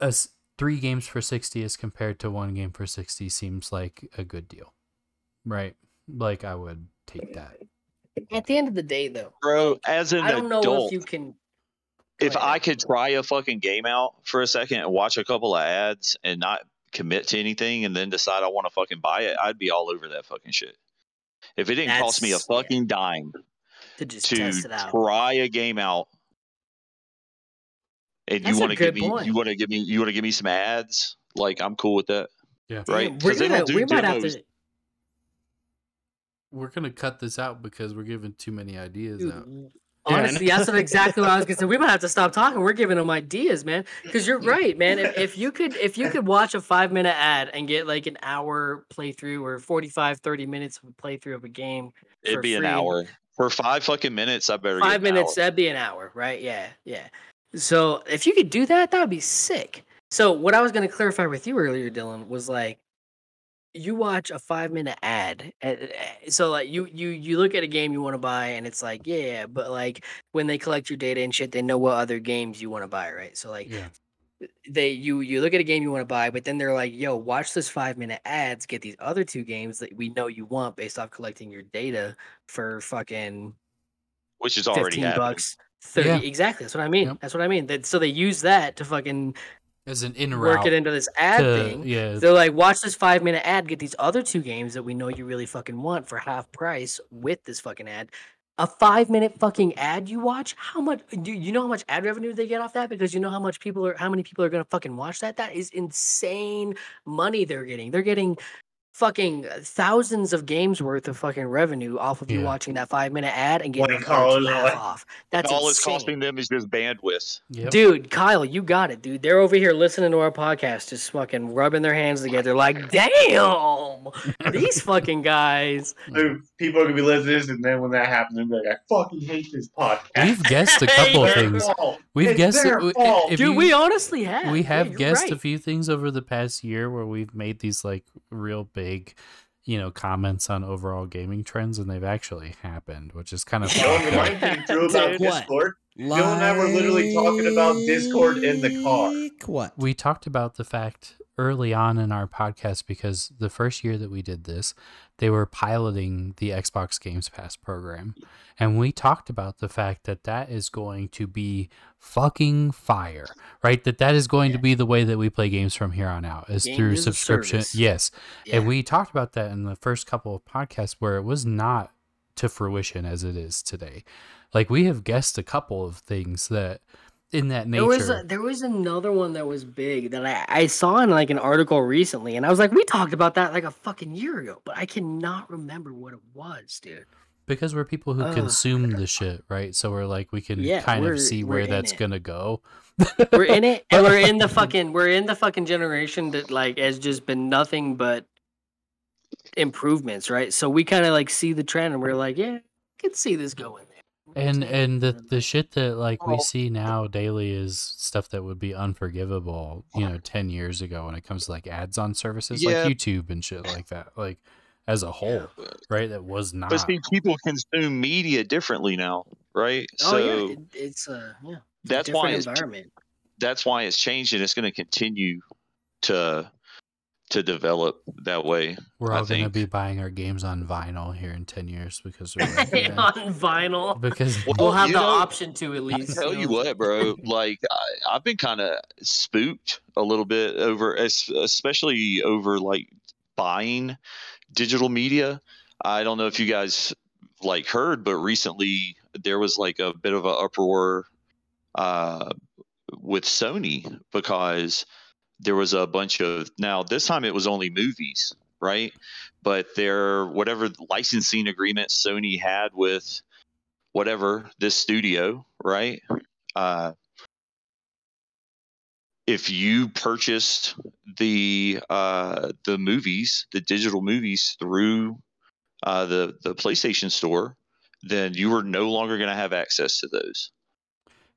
as three games for sixty as compared to one game for sixty seems like a good deal, right? Like I would take that. At the end of the day, though, Bro, as an I don't know adult, if you can. if I could try a fucking game out for a second and watch a couple of ads and not commit to anything and then decide I want to fucking buy it, I'd be all over that fucking shit. If it didn't cost me a That's- yeah. fucking dime to just to test it out. try a game out, and That's you want to give me, point. you want to give me, you want to give me some ads, like I'm cool with that. Yeah. Damn, right? we're Because they gonna, don't do we might have demos. to. We're gonna cut this out because we're giving too many ideas Dude, out. Honestly, that's exactly what I was gonna say. We might have to stop talking. We're giving them ideas, man. Because you're right, man. If, if you could, if you could watch a five minute ad and get like an hour playthrough or 45, 30 minutes of a playthrough of a game, It'd for be an hour for five fucking minutes. I better Five get minutes, hour. that'd be an hour, right? Yeah, yeah. So if you could do that, that would be sick. So what I was gonna clarify with you earlier, Dylan, was like you watch a five minute ad so like you you you look at a game you want to buy and it's like yeah but like when they collect your data and shit they know what other games you want to buy right so like Yeah. They you you look at a game you want to buy but then they're like yo watch this five minute ads get these other two games that we know you want based off collecting your data for fucking which is already 15 happening. bucks 30 Yeah. exactly that's what i mean Yep. that's what i mean that, so they use that to fucking As an in work it into this ad to- thing yeah. they're like watch this five minute ad get these other two games that we know you really fucking want for half price with this fucking ad a five minute fucking ad you watch how much do you know how much ad revenue they get off that? Because you know how much people are how many people are gonna fucking watch that? That is insane money they're getting. They're getting fucking uh, thousands of games worth of fucking revenue off of you Yeah. watching that five minute ad and getting Like a large Carl is laugh off that's all it's insane. costing them is just bandwidth. Yep. Dude, Kyle, you got it, dude. They're over here listening to our podcast, just fucking rubbing their hands together, like, damn, these fucking guys. Dude, people are gonna be listening to this, and then when that happens, they're gonna be like, "I fucking hate this podcast." We've guessed a couple of their things. fault. We've It's guessed their w- fault. if Dude, you- we honestly have. we Yeah, have you're guessed right. a few things over the past year where we've made these like real big you know comments on overall gaming trends and they've actually happened which is kind of You know what fucked up. reminds me true about Dude. What? Discord? Dylan and I were literally talking about Discord in the car. Like What? we talked about the fact early on in our podcast because the first year that we did this they were piloting the xbox games pass program and we talked about the fact that that is going to be fucking fire right that that is going to be the way that we play games from here on out is Game through as subscription service. yes Yeah. and we talked about that in the first couple of podcasts where it was not to fruition as it is today like we have guessed a couple of things that in that nature There was a, there was another one that was big that I, I saw in like an article recently, and I was like, we talked about that like a fucking year ago, but I cannot remember what it was, dude. because we're people who Ugh. consume the shit, right? So we're like we can Yeah, kind of see where that's it. gonna go. We're in it, and we're in the fucking we're in the fucking generation that like has just been nothing but improvements, right? So we kind of like see the trend, and we're like, yeah, I can see this going there. And and the the shit that like we Oh. see now daily is stuff that would be unforgivable, you know, ten years ago when it comes to like ads on services Yeah. like YouTube and shit like that. Like as a whole, right? That was not. But see, people consume media differently now, right? Oh so yeah, it, it's uh yeah, it's a that's why different it's environment. that's why it's changed and it's going to continue to to develop that way. We're I all going to be buying our games on vinyl here in 10 years because we're like, on vinyl. because We'll Well, have the know, option to at I least. tell you know. what, bro. Like I, I've been kind of spooked a little bit over, especially over like buying digital media. I don't know if you guys like heard, but recently there was like a bit of an uproar uh, with Sony because there was a bunch of now this time it was only movies, right? But there, whatever licensing agreement Sony had with whatever this studio, right? Uh, if you purchased the uh, the movies, the digital movies through uh, the the PlayStation Store, then you were no longer going to have access to those.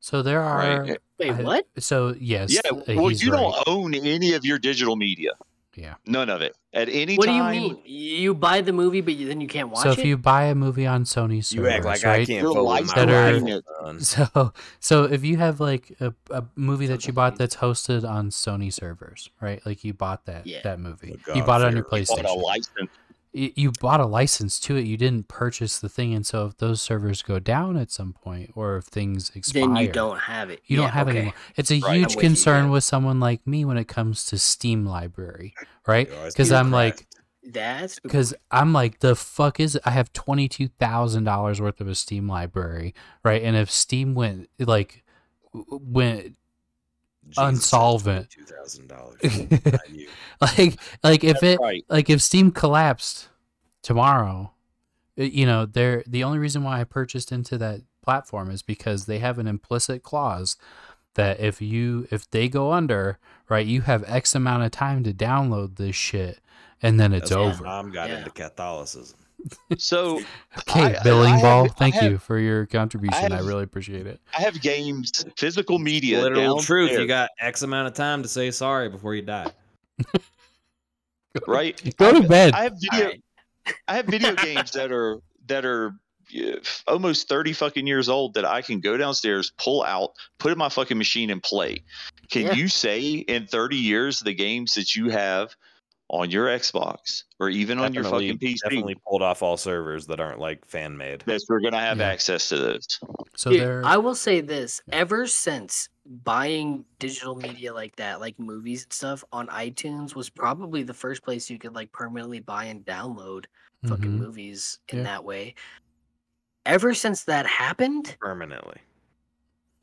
So there are. Right. Wait, I- what? So, yes. Yeah, uh, well, you right. don't own any of your digital media. Yeah. None of it at any What do you time. mean? You buy the movie, but you, then you can't watch it. So it. if you buy a movie on Sony servers, You act like right? I can't You're follow my licensing That rifle, So, so if you have like a, a movie that you bought that's hosted on Sony servers, right? Like you bought that Yeah. that movie, The you bought it on your God-fearing. Bought a PlayStation. license. You, you bought a license to it. You didn't purchase the thing, and so if those servers go down at some point, or if things expire, then you don't have it. you don't have okay. it anymore. It's a Right, huge with you, concern with someone like me when it comes to Steam library, right? Because I'm like. That's because I'm like, the fuck is it? I have twenty two thousand dollars worth of a Steam library, right? And if Steam went like w- went unsolvent. Two thousand dollars. like like if That's it right. like if Steam collapsed tomorrow, it- you know, they're the only reason why I purchased into that platform is because they have an implicit clause that if you if they go under, right, you have X amount of time to download this shit and then it's That's over. Mom got Yeah. into Catholicism. So Okay, I- Billing I have- Ball, I thank have- you for your contribution. I, have- really appreciate it. I have games, physical media. Literal truth. You got X amount of time to say sorry before you die. right. Go to have- bed. I have video. Alright. I have video games that are that are uh, almost 30 fucking years old that I can go downstairs, pull out, put in my fucking machine and play. Can Yeah. you say in 30 years the games that you have on your Xbox or even on your fucking PC Definitely pulled off all servers that aren't like fan made. that we're going to have Yeah. access to those? So Dude, there I will say this: ever since buying digital media like that, like movies and stuff on iTunes, was probably the first place you could like permanently buy and download fucking Mhm. movies in Yeah. that way. Ever since that happened, Permanently.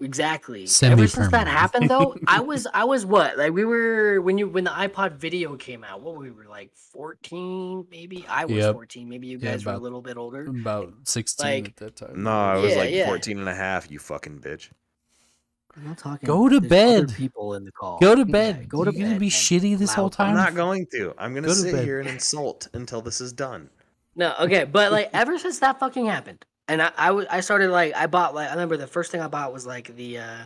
Exactly. Ever since that happened, though, I was I was what like we were when you when the iPod Video came out. What we were like fourteen, maybe. I was Yep. fourteen. Maybe you Yeah, guys were a little bit older. about 16 Like- at that time. No, I was Yeah, like yeah. 14 and a half, you fucking bitch. I'm not talking. Go to there's other bed. People in the call. Go to Yeah, bed. Go to You're bed. gonna be shitty this whole time? I'm not going to. I'm going to Go sit bed. here and insult until this is done. No, okay, but like ever since that fucking happened, and I, I, started like I bought like I remember the first thing I bought was like the uh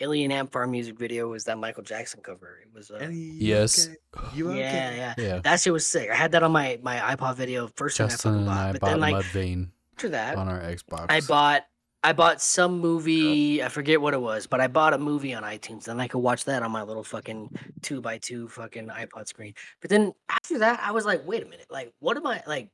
Alien Ant Farm music video was that Michael Jackson cover. It was uh, Yes. okay? You okay? yeah, yeah. Yeah. That shit was sick. I had that on my my iPod video first thing I Justin fucking and bought. I but bought then like Mudvayne after that, on our Xbox. I bought I bought some movie. I forget what it was, but I bought a movie on iTunes, and I could watch that on my little fucking two by two fucking iPod screen. But then after that, I was like, wait a minute, like, what am I like?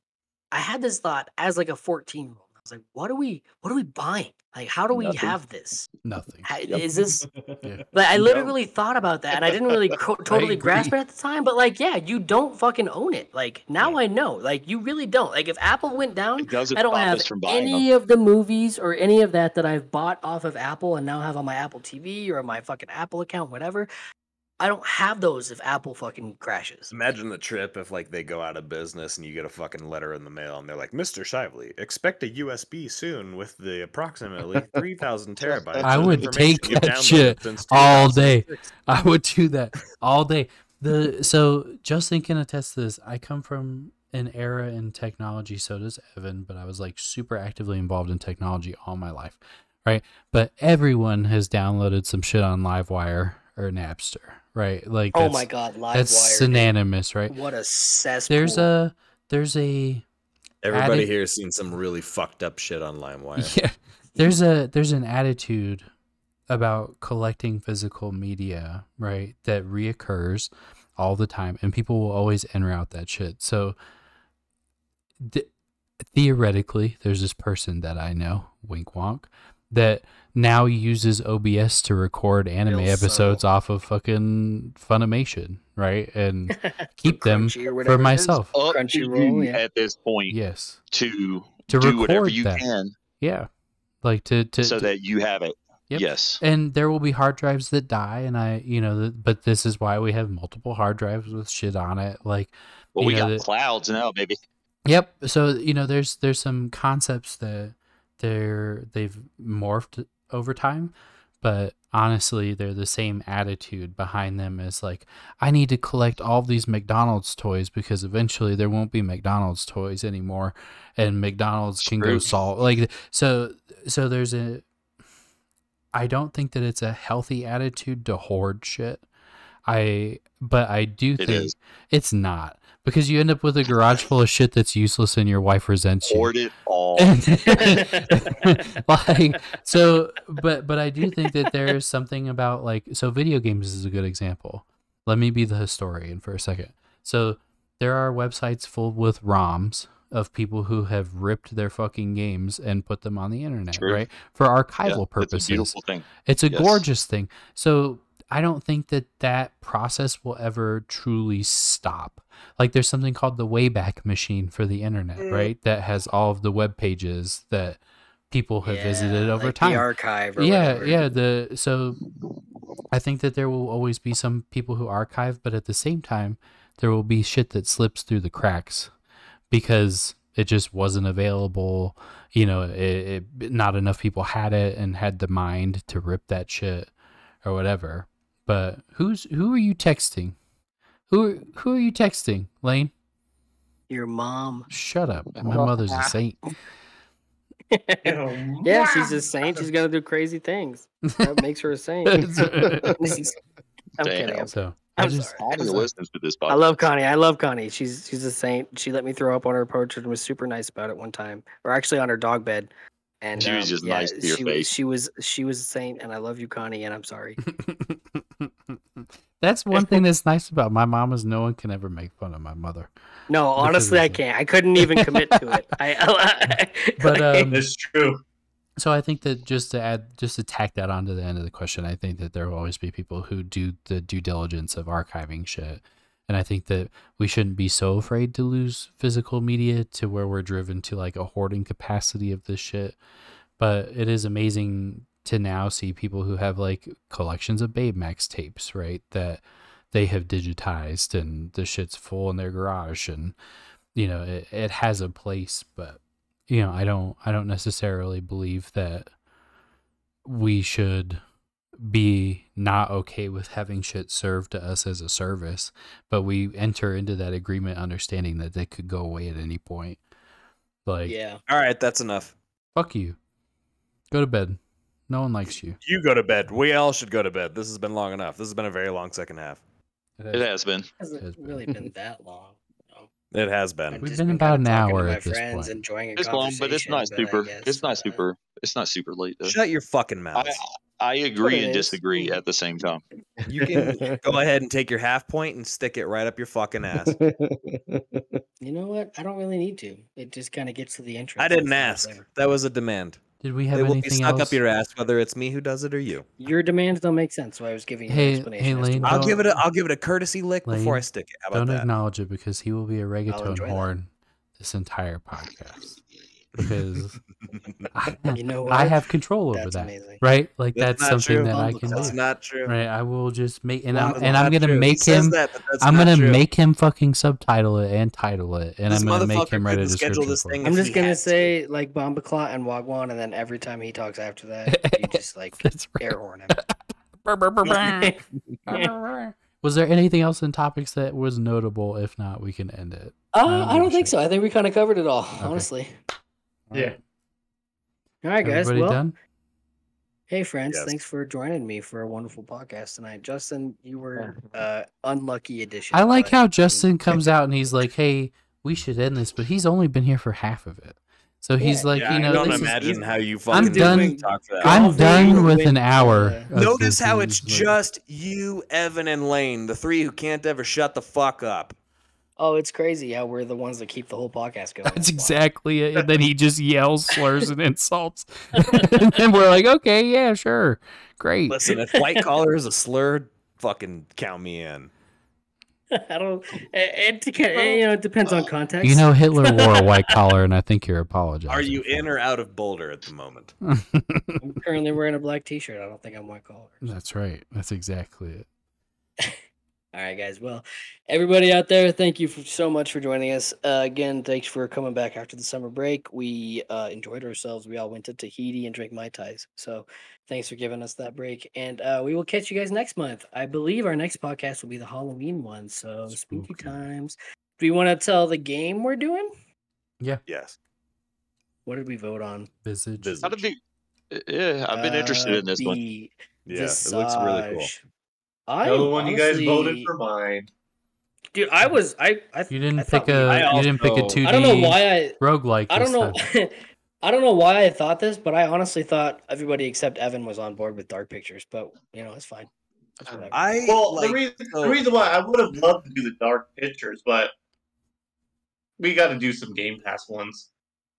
I had this thought as like a fourteen year old. I was like, what are we? What are we buying? Like, how do we Nothing. have this? nothing. Is this? Yeah. Like, I No. literally thought about that, and I didn't really co- totally grasp it at the time. But like, yeah, you don't fucking own it. Like now I know. Like you really don't. Like if Apple went down, I don't have us from buying them. any of the movies or any of that that I've bought off of Apple and now have on my Apple TV or my fucking Apple account, whatever. I don't have those if Apple fucking crashes. Imagine the trip if like they go out of business and you get a fucking letter in the mail and they're like, Mr. Shively, expect a USB soon with the approximately 3,000 terabytes. I would take that shit all day. I would do that all day. The so Justin can attest to this. I come from an era in technology, so does Evan, but I was like super actively involved in technology all my life. Right. But everyone has downloaded some shit on LimeWire or Napster. Right. Like Oh my god, live that's wire. synonymous, right? What a cesspool. There's a there's a Everybody Added- here has seen some really fucked up shit on LimeWire. Yeah. There's a there's an attitude about collecting physical media, right, that reoccurs all the time, and people will always en route that shit. So th- theoretically, there's this person that I know, wink wonk, that now uses OBS to record anime Real episodes subtle. off of fucking Funimation, right? And keep them for whatever it is. myself. Up Crunchyroll, yeah. at this point Yes, to, to do whatever record you that. can Yeah, like to to, so to- that you have it. Yep. Yes. and there will be hard drives that die and i you know th- but this is why we have multiple hard drives with shit on it like Well, we know, got the- clouds now, baby. Yep. So you know, there's there's some concepts that they're they've morphed over time, but honestly, they're the same attitude behind them as like I need to collect all these McDonald's toys because eventually there won't be McDonald's toys anymore, and McDonald's can go solve like so so there's a. I don't think that it's a healthy attitude to hoard shit. I but I do It think is. it's not because you end up with a garage full of shit that's useless and your wife resents you. Hoard it all. like so but but I do think that there's something about like so video games is a good example. Let me be the historian for a second. So there are websites full with ROMs of people who have ripped their fucking games and put them on the internet, True. right? For Yeah, archival It's purposes. a beautiful thing. It's a Yes. gorgeous thing. So I don't think that that process will ever truly stop. Like there's something called the Wayback Machine for the internet, Mm. right? That has all of the web pages that people have visited over like time. The archive. Or yeah, whatever. yeah. The so I think that there will always be some people who archive, but at the same time, there will be shit that slips through the cracks because it just wasn't available. You know, it, it not enough people had it and had the mind to rip that shit or whatever. But who's who are you texting? Who who are you texting, Lane? Your mom. Shut up. My mother's a ah. saint. Yeah, she's a saint. She's gonna do crazy things. That makes her a saint. I'm kidding. I'm, So I I'm just sorry. Connie listens to this podcast. I love Connie. I love Connie. She's she's a saint. She let me throw up on her porch and was super nice about it one time, or actually on her dog bed. And She was um, just yeah, nice to your she, face. She was she was a saint, and I love you, Connie. And I'm sorry. That's one thing that's nice about my mom is no one can ever make fun of my mother. No, honestly, I can't. I couldn't even commit to it. I, But um, It's true. so I think that just to add, just to tack that on to the end of the question, I think that there will always be people who do the due diligence of archiving shit, and I think that we shouldn't be so afraid to lose physical media to where we're driven to like a hoarding capacity of this shit. But it is amazing to now see people who have like collections of Betamax tapes, right? That they have digitized and the shit's full in their garage and you know it, it has a place but you know i don't i don't necessarily believe that we should be not okay with having shit served to us as a service but we enter into that agreement understanding that they could go away at any point like yeah. All right, that's enough. fuck you go to bed no one likes you You go to bed. We all should go to bed. This has been long enough. This has been a very long second half. It has been. hasn't Has been. really been that long. No. It has I've been. We've just been kinda about an talking to hour my at this friends, point. enjoying a It's long, but it's not conversation, super. guess, It's not uh, super. It's not super late though. Shut your fucking mouth. I agree and is. disagree at the same time. You can go ahead and take your half point and stick it right up your fucking ass. You know what? I don't really need to. It just kind of gets to the entrance. I didn't it's not ask. there. That was a demand. Did we have They will be anything stuck else up your ass, whether it's me who does it or you. Your demands don't make sense, so I was giving you Hey- an explanation. hey, as to Lane, why. I'll Don't- give it a I'll give it a courtesy lick before I stick it. How about don't that? acknowledge it because he will be a reggaeton enjoy that. horn this entire podcast because I, You know I have control over That's that amazing. right like that's, That's something true. that i can clock. That's do not true. right i will just make and i'm and i'm gonna true. Make says him that, i'm gonna true. make him fucking subtitle it and title it and This i'm gonna make him write a couldn't schedule description this thing. I'm just gonna had to. say like Bombaclot and Wagwan, and then every time he talks after that, you just like That's air horn him. Was there anything else in topics that was notable if not we can end it Uh, I'm I don't think so. I think we kind of covered it all, honestly. Yeah. All right, guys. everybody well, done hey, friends. Yes. Thanks for joining me for a wonderful podcast tonight. Justin, you were uh unlucky addition. i like how justin comes out and he's like hey we should end this but he's only been here for half of it So he's like, Yeah, you know, I don't this is- imagine how you I'm fucking done. talk to that. I'm Golfing done with with, an hour. Notice how it's like- just you, Evan, and Lane, the three who can't ever shut the fuck up. Oh, it's crazy how we're the ones that keep the whole podcast going. That's exactly it. And then he just yells slurs and insults. and then we're like, okay, yeah, sure. Great. Listen, if white collar is a slur, fucking count me in. I don't. Eh, it, it, it, eh, you know, it depends on context. You know, Hitler wore a white collar, and I think you're apologizing. Are you in or out of Boulder at the moment? I'm currently wearing a black T-shirt. I don't think I'm white collar. That's right. That's exactly it. All right, guys. Well, everybody out there, thank you for, so much for joining us. Uh, again, thanks for coming back after the summer break. We uh, enjoyed ourselves. We all went to Tahiti and drank mai tais. So, thanks for giving us that break. And uh, we will catch you guys next month. I believe our next podcast will be the Halloween one. So, spooky, Spooky. times. Do we want to tell the game we're doing? Yeah. Yes. What did we vote on? Visage. Visage. How did you? Yeah, I've been interested in this one. the Yeah, it looks really cool. Visage. I Another one you guys voted for mine. Dude, I was I I You didn't I pick we- a. I you didn't pick a two D. I don't know why I roguelike. I don't know. I don't know why I thought this, but I honestly thought everybody except Evan was on board with dark pictures, but you know, it's fine. I Well, like, the, reason, the reason why I would have loved to do the dark pictures, but we got to do some Game Pass ones.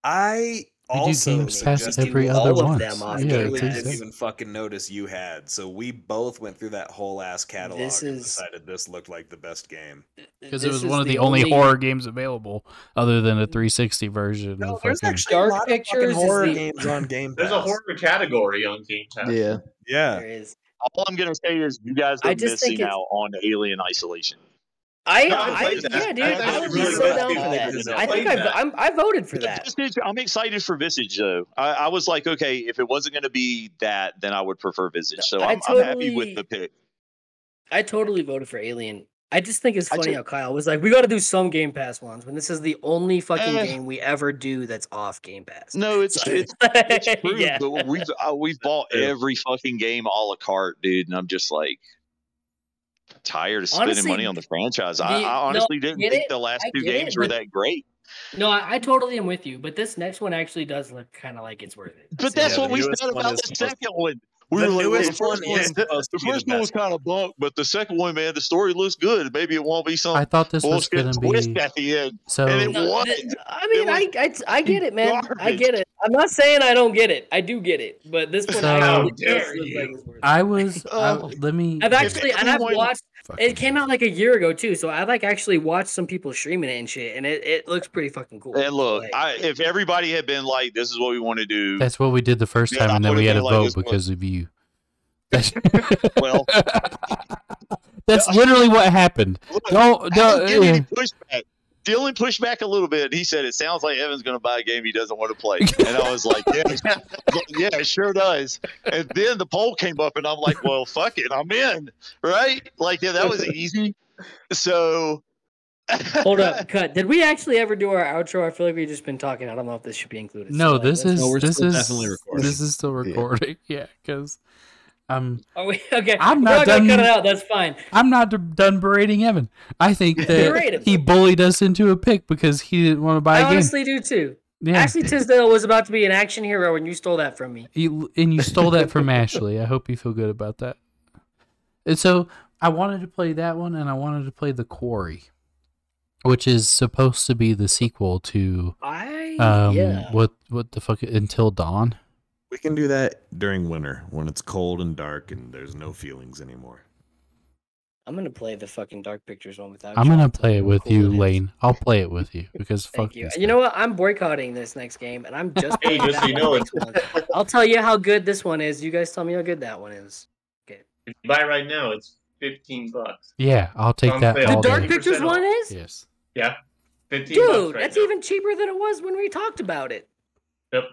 I We do also Game Pass suggested every other all of them off I yeah, Game literally it's didn't exact- even fucking notice you had. So we both went through that whole ass catalog This and is- decided this looked like the best game. because it was one of the, only, horror games available, other than a 360 version. No, of there's fucking- actually Dark a lot Pictures fucking is horror the- games on Game Pass. There's a horror category on Game Pass. Yeah. Yeah. There is. All I'm gonna say is you guys are I just missing it's- out on Alien Isolation. I, I I, yeah, dude, That's I actually would be so down for that. I think that. I, I'm, I voted for that. Visage- I'm excited for Visage though. I, I was like, okay, if it wasn't going to be that, then I would prefer Visage. So I I'm, I'm happy with the pick. I totally voted for Alien. I just think it's funny ju- how Kyle was like, "We got to do some Game Pass ones," when this is the only fucking Eh. game we ever do that's off Game Pass. No, it's it's, it's true. yeah. But we've uh, we've bought every fucking game a la carte, dude, and I'm just like tired of spending Honestly, money on the franchise. the- I, no, I honestly didn't think it. the last I two get it, games were that great. No, I, I totally am with you, but this next one actually does look kind of like it's worth it. But that's Yeah, what we newest said about the supposed- second one. We The were like, well, newest the one first is one, supposed the be the first one was kind of bunk, but the second one, man, the story looks good. Maybe it won't be some I thought this was going to twist be at the end. so. and it No, was. th- I mean, was I, I I get it, man. I get it. I'm not saying I don't get it. I do get it, but this one So- actually How does dare look you. like it's worth it. I was. I, Oh. let me. I've actually, and I've watched. Fucking- It came out like a year ago too, so I like actually watched some people streaming it and shit, and it, it looks pretty fucking cool. And look, Like, I, if everybody had been like, "This is what we want to do," That's what we did the first time, and then we had a been like, vote this one- because of you. That's, well, that's literally what happened. look, No, I don't get uh, any pushback. Dylan pushed back a little bit. He said, "It sounds like Evan's going to buy a game he doesn't want to play," and I was like, "Yeah, yeah, it sure does." And then the poll came up, and I'm like, "Well, fuck it, I'm in." Right? Like, yeah, that was easy. So, hold up, cut. Did we actually ever do our outro? I feel like we've just been talking. I don't know if this should be included. No, still. this Let's- is No, this is definitely recording. this is still recording. Yeah, because I'm Are we okay? I'm We're not gonna cut done- it out. That's fine. I'm not done berating Evan. I think that he bullied us into a pick because he didn't want to buy I a game. honestly do too. Yeah, Ashley Tisdale was about to be an action hero, and you stole that from me. You, and you stole that from Ashley. I hope you feel good about that. And so I wanted to play that one, and I wanted to play The Quarry, which is supposed to be the sequel to I um yeah. what what the fuck Until Dawn. We can do that during winter when it's cold and dark and there's no feelings anymore. I'm gonna play the fucking Dark Pictures one without. I'm you. gonna play it with cool you, is. Lane. I'll play it with you because fuck you. this You know what? I'm boycotting this next game, and I'm just. Hey, just so you know, next month. I'll tell you how good this one is. You guys tell me how good that one is. If you buy right now, it's fifteen bucks. Yeah, I'll take that the The Dark day. Pictures one is. Yes. Yeah, fifteen Dude, right that's now. even cheaper than it was when we talked about it. Yep.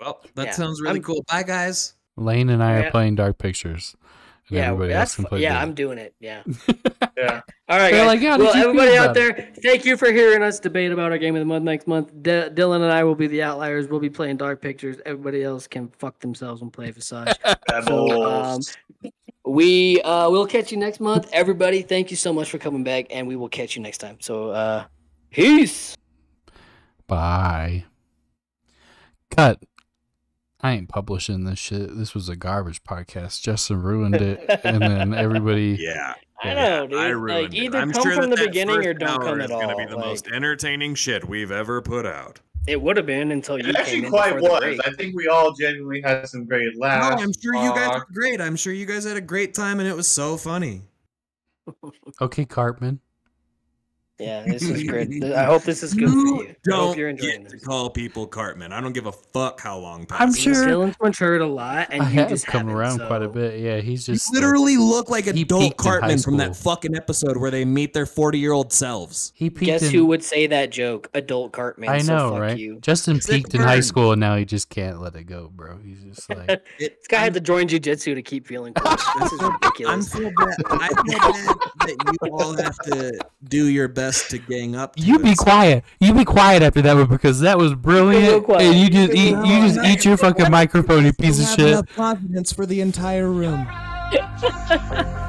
Well, that Yeah, sounds really I'm- cool. Bye, guys. Lane and I Yeah. are playing Dark Pictures, and Yeah, everybody that's else can play. yeah. Doom. I'm doing it. Yeah. Yeah. All right, They're guys. like, "How well, everybody out about it?" there, thank you for hearing us debate about our game of the month next month. D- Dylan and I will be the outliers. We'll be playing Dark Pictures. Everybody else can fuck themselves and play Visage. So, um, we uh, will catch you next month. Everybody, thank you so much for coming back, and we will catch you next time. So, uh, peace. Bye. cut. I ain't publishing this shit. This was a garbage podcast. Justin ruined it, and then everybody. Yeah. I know, dude. I Like, ruined it. either I'm come sure from that the that beginning or first don't hour come is at gonna be the like- most entertaining shit we've ever put out. It would have been until you It came actually in quite before the was. break. I think we all genuinely had some great laughs. No, laughs. I'm sure you guys were great. I'm sure you guys had a great time and it was so funny. Okay, Cartman. Yeah, this is good. I hope this is good for you. I hope Don't you're enjoying get this. to call people Cartman. I don't give a fuck how long I'm passes. sure- Dylan's matured a lot, and I you just come haven't, around quite a bit. Yeah, he's You just literally look like he adult peaked in high Cartman from that fucking episode where they meet their 40 year old selves. he peaked Guess in, who would say that joke? Adult Cartman. I so know, fuck right? You. Justin Sick peaked in high school, and now he just can't let it go, bro. He's just like, This guy had to join jujitsu to keep feeling cool. This is ridiculous. I'm ridiculous. feel bad. I feel bad that you all have to do your best to gang up. To you be it. quiet. You be quiet after that one because that was brilliant. And you just eat, No, you just no, eat your fucking microphone, you piece of have shit. enough confidence for the entire room.